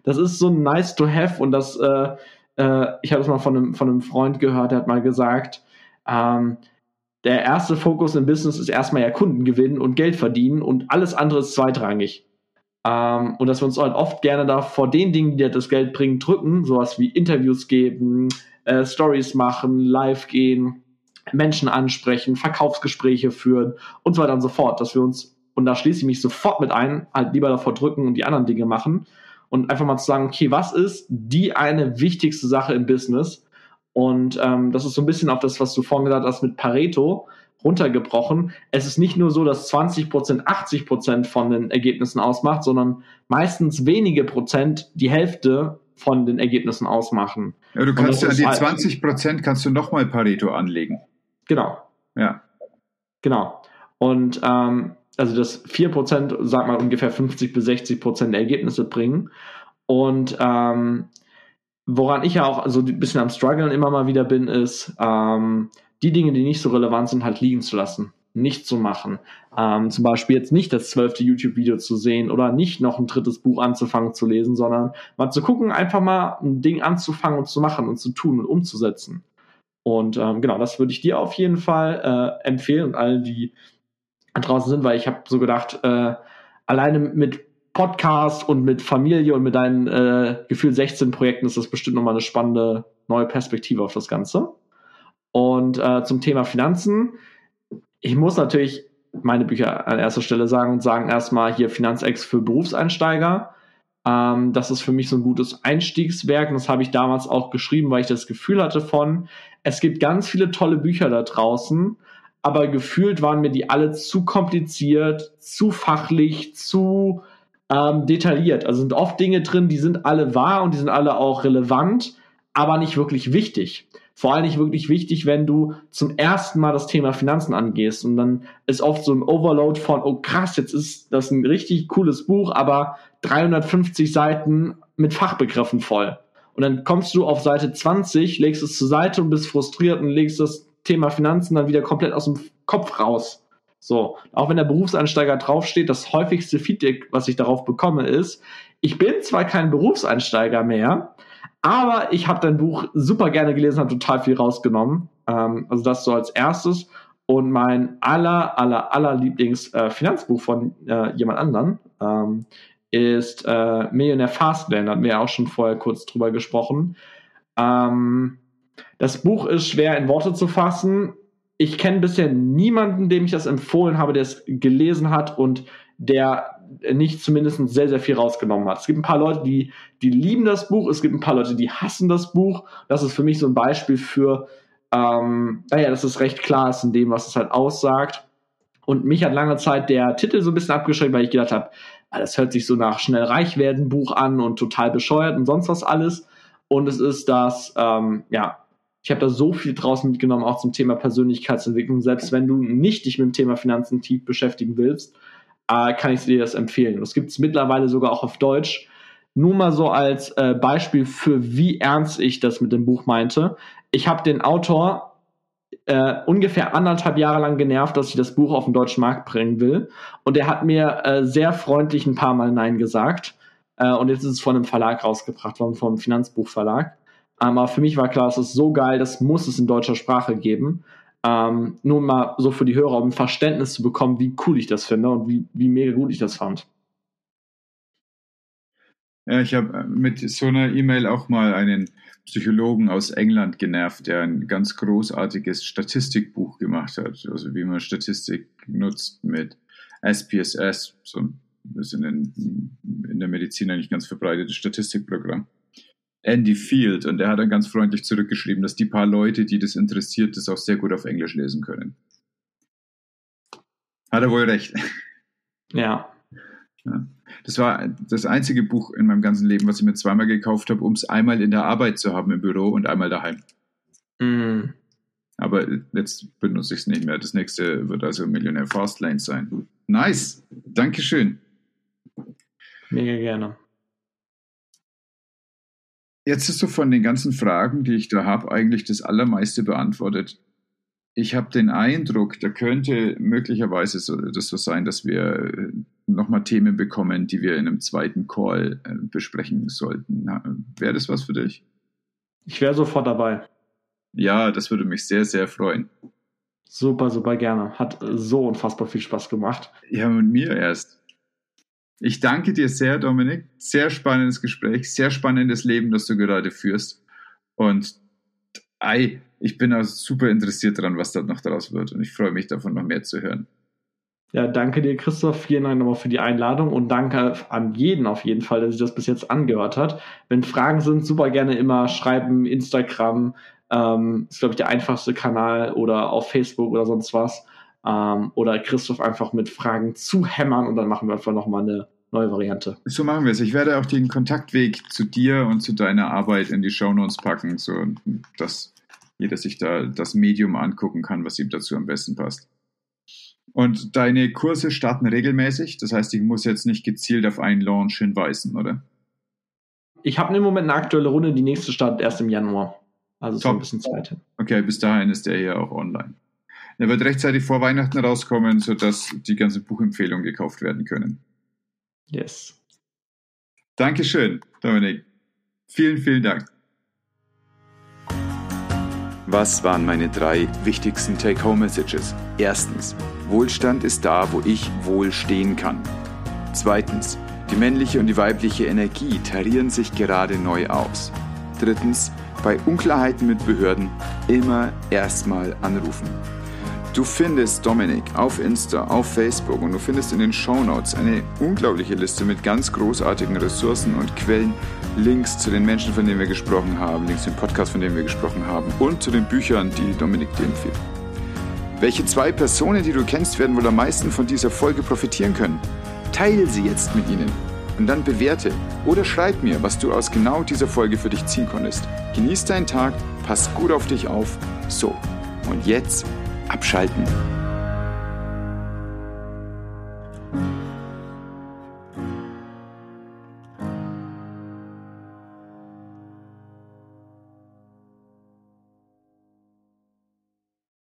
Das ist so nice to have und das, äh, äh, ich habe es mal von einem, von einem Freund gehört, der hat mal gesagt, ähm, der erste Fokus im Business ist erstmal ja Kunden gewinnen und Geld verdienen und alles andere ist zweitrangig. Ähm, und dass wir uns halt oft gerne da vor den Dingen, die das Geld bringen, drücken, sowas wie Interviews geben, äh, Stories machen, live gehen, Menschen ansprechen, Verkaufsgespräche führen und so weiter und so fort, dass wir uns, und da schließe ich mich sofort mit ein, halt lieber davor drücken und die anderen Dinge machen. Und einfach mal zu sagen, okay, was ist die eine wichtigste Sache im Business? Und ähm, das ist so ein bisschen auf das, was du vorhin gesagt hast mit Pareto runtergebrochen. Es ist nicht nur so, dass 20 Prozent 80 Prozent von den Ergebnissen ausmacht, sondern meistens wenige Prozent die Hälfte von den Ergebnissen ausmachen. Ja, du kannst ja die 20 Prozent kannst du nochmal Pareto anlegen. Genau. Ja. Genau. Und ähm, also das 4 Prozent, sag mal ungefähr 50 bis 60 Prozent der Ergebnisse bringen. Und ähm, woran ich ja auch so ein bisschen am struggeln immer mal wieder bin, ist, ähm, die Dinge, die nicht so relevant sind, halt liegen zu lassen, nicht zu machen. Ähm, zum Beispiel jetzt nicht das zwölfte YouTube-Video zu sehen oder nicht noch ein drittes Buch anzufangen zu lesen, sondern mal zu gucken, einfach mal ein Ding anzufangen und zu machen und zu tun und umzusetzen. Und ähm, genau, das würde ich dir auf jeden Fall äh, empfehlen und allen, die draußen sind, weil ich habe so gedacht, äh, alleine mit Podcast und mit Familie und mit deinen äh, gefühlt 16 Projekten ist das bestimmt nochmal eine spannende neue Perspektive auf das Ganze. Und äh, zum Thema Finanzen, ich muss natürlich meine Bücher an erster Stelle sagen und sagen erstmal hier Finanzex für Berufseinsteiger. Ähm, das ist für mich so ein gutes Einstiegswerk und das habe ich damals auch geschrieben, weil ich das Gefühl hatte von, es gibt ganz viele tolle Bücher da draußen, aber gefühlt waren mir die alle zu kompliziert, zu fachlich, zu ähm, detailliert. Also sind oft Dinge drin, die sind alle wahr und die sind alle auch relevant, aber nicht wirklich wichtig. Vor allem nicht wirklich wichtig, wenn du zum ersten Mal das Thema Finanzen angehst. Und dann ist oft so ein Overload von, oh krass, jetzt ist das ein richtig cooles Buch, aber 350 Seiten mit Fachbegriffen voll. Und dann kommst du auf Seite 20, legst es zur Seite und bist frustriert und legst das Thema Finanzen dann wieder komplett aus dem Kopf raus. So, auch wenn der Berufseinsteiger draufsteht, das häufigste Feedback, was ich darauf bekomme, ist, ich bin zwar kein Berufseinsteiger mehr, aber ich habe dein Buch super gerne gelesen, habe total viel rausgenommen. Ähm, also das so als erstes. Und mein aller, aller, aller Lieblings-Finanzbuch äh, von äh, jemand anderen ähm, ist äh, Millionär Fastlane. Da hatten wir auch schon vorher kurz drüber gesprochen. Ähm, das Buch ist schwer in Worte zu fassen ich kenne bisher niemanden, dem ich das empfohlen habe, der es gelesen hat und der nicht zumindest sehr, sehr viel rausgenommen hat. Es gibt ein paar Leute, die, die lieben das Buch, es gibt ein paar Leute, die hassen das Buch. Das ist für mich so ein Beispiel für, ähm, naja, dass es recht klar ist in dem, was es halt aussagt. Und mich hat lange Zeit der Titel so ein bisschen abgeschreckt, weil ich gedacht habe, ah, das hört sich so nach schnell reich werden Buch an und total bescheuert und sonst was alles. Und es ist das, ähm, ja, ich habe da so viel draußen mitgenommen, auch zum Thema Persönlichkeitsentwicklung. Selbst wenn du nicht dich mit dem Thema Finanzen tief beschäftigen willst, äh, kann ich dir das empfehlen. Das gibt es mittlerweile sogar auch auf Deutsch. Nur mal so als äh, Beispiel für wie ernst ich das mit dem Buch meinte. Ich habe den Autor äh, ungefähr anderthalb Jahre lang genervt, dass ich das Buch auf den deutschen Markt bringen will. Und er hat mir äh, sehr freundlich ein paar Mal Nein gesagt. Äh, und jetzt ist es von einem Verlag rausgebracht worden, vom Finanzbuchverlag. Aber für mich war klar, es ist so geil, das muss es in deutscher Sprache geben. Ähm, nur mal so für die Hörer, um ein Verständnis zu bekommen, wie cool ich das finde und wie, wie mega gut ich das fand. Ja, ich habe äh, mit so einer E-Mail auch mal einen Psychologen aus England genervt, der ein ganz großartiges Statistikbuch gemacht hat, also wie man Statistik nutzt mit SPSS, so ein bisschen in, in der Medizin eigentlich ganz verbreitetes Statistikprogramm. Andy Field und der hat dann ganz freundlich zurückgeschrieben, dass die paar Leute, die das interessiert, das auch sehr gut auf Englisch lesen können. Hat er wohl recht. Ja. ja. Das war das einzige Buch in meinem ganzen Leben, was ich mir zweimal gekauft habe, um es einmal in der Arbeit zu haben im Büro und einmal daheim. Mm. Aber jetzt benutze ich es nicht mehr. Das nächste wird also Millionär Fastlane sein. Nice. Dankeschön. Mega gerne. Jetzt ist so von den ganzen Fragen, die ich da habe, eigentlich das Allermeiste beantwortet. Ich habe den Eindruck, da könnte möglicherweise so, das so sein, dass wir äh, nochmal Themen bekommen, die wir in einem zweiten Call äh, besprechen sollten. Wäre das was für dich? Ich wäre sofort dabei. Ja, das würde mich sehr, sehr freuen. Super, super gerne. Hat so unfassbar viel Spaß gemacht. Ja, mit mir erst. Ich danke dir sehr, Dominik. Sehr spannendes Gespräch, sehr spannendes Leben, das du gerade führst. Und ei, ich bin auch super interessiert daran, was da noch daraus wird. Und ich freue mich davon, noch mehr zu hören. Ja, danke dir, Christoph. Vielen Dank nochmal für die Einladung und danke an jeden auf jeden Fall, der sich das bis jetzt angehört hat. Wenn Fragen sind, super gerne immer schreiben, Instagram, ähm, ist, glaube ich, der einfachste Kanal oder auf Facebook oder sonst was ähm, oder Christoph einfach mit Fragen zu hämmern und dann machen wir einfach nochmal eine neue Variante. So machen wir es. Ich werde auch den Kontaktweg zu dir und zu deiner Arbeit in die Shownotes packen, so dass jeder sich da das Medium angucken kann, was ihm dazu am besten passt. Und deine Kurse starten regelmäßig, das heißt, ich muss jetzt nicht gezielt auf einen Launch hinweisen, oder? Ich habe im Moment eine aktuelle Runde, die nächste startet erst im Januar. Also Top. so ein bisschen Zeit hin. Okay, bis dahin ist der hier auch online. Er wird rechtzeitig vor Weihnachten rauskommen, sodass die ganzen Buchempfehlungen gekauft werden können. Yes. Dankeschön, Dominik. Vielen, vielen Dank. Was waren meine drei wichtigsten Take-Home-Messages? Erstens, Wohlstand ist da, wo ich wohl stehen kann. Zweitens, die männliche und die weibliche Energie tarieren sich gerade neu aus. Drittens, bei Unklarheiten mit Behörden immer erstmal anrufen. Du findest Dominik auf Insta, auf Facebook und du findest in den Show Notes eine unglaubliche Liste mit ganz großartigen Ressourcen und Quellen, Links zu den Menschen, von denen wir gesprochen haben, Links zu den Podcasts, von denen wir gesprochen haben und zu den Büchern, die Dominik dir empfiehlt. Welche zwei Personen, die du kennst, werden wohl am meisten von dieser Folge profitieren können? Teile sie jetzt mit ihnen und dann bewerte oder schreib mir, was du aus genau dieser Folge für dich ziehen konntest. Genieß deinen Tag, pass gut auf dich auf. So, und jetzt abschalten.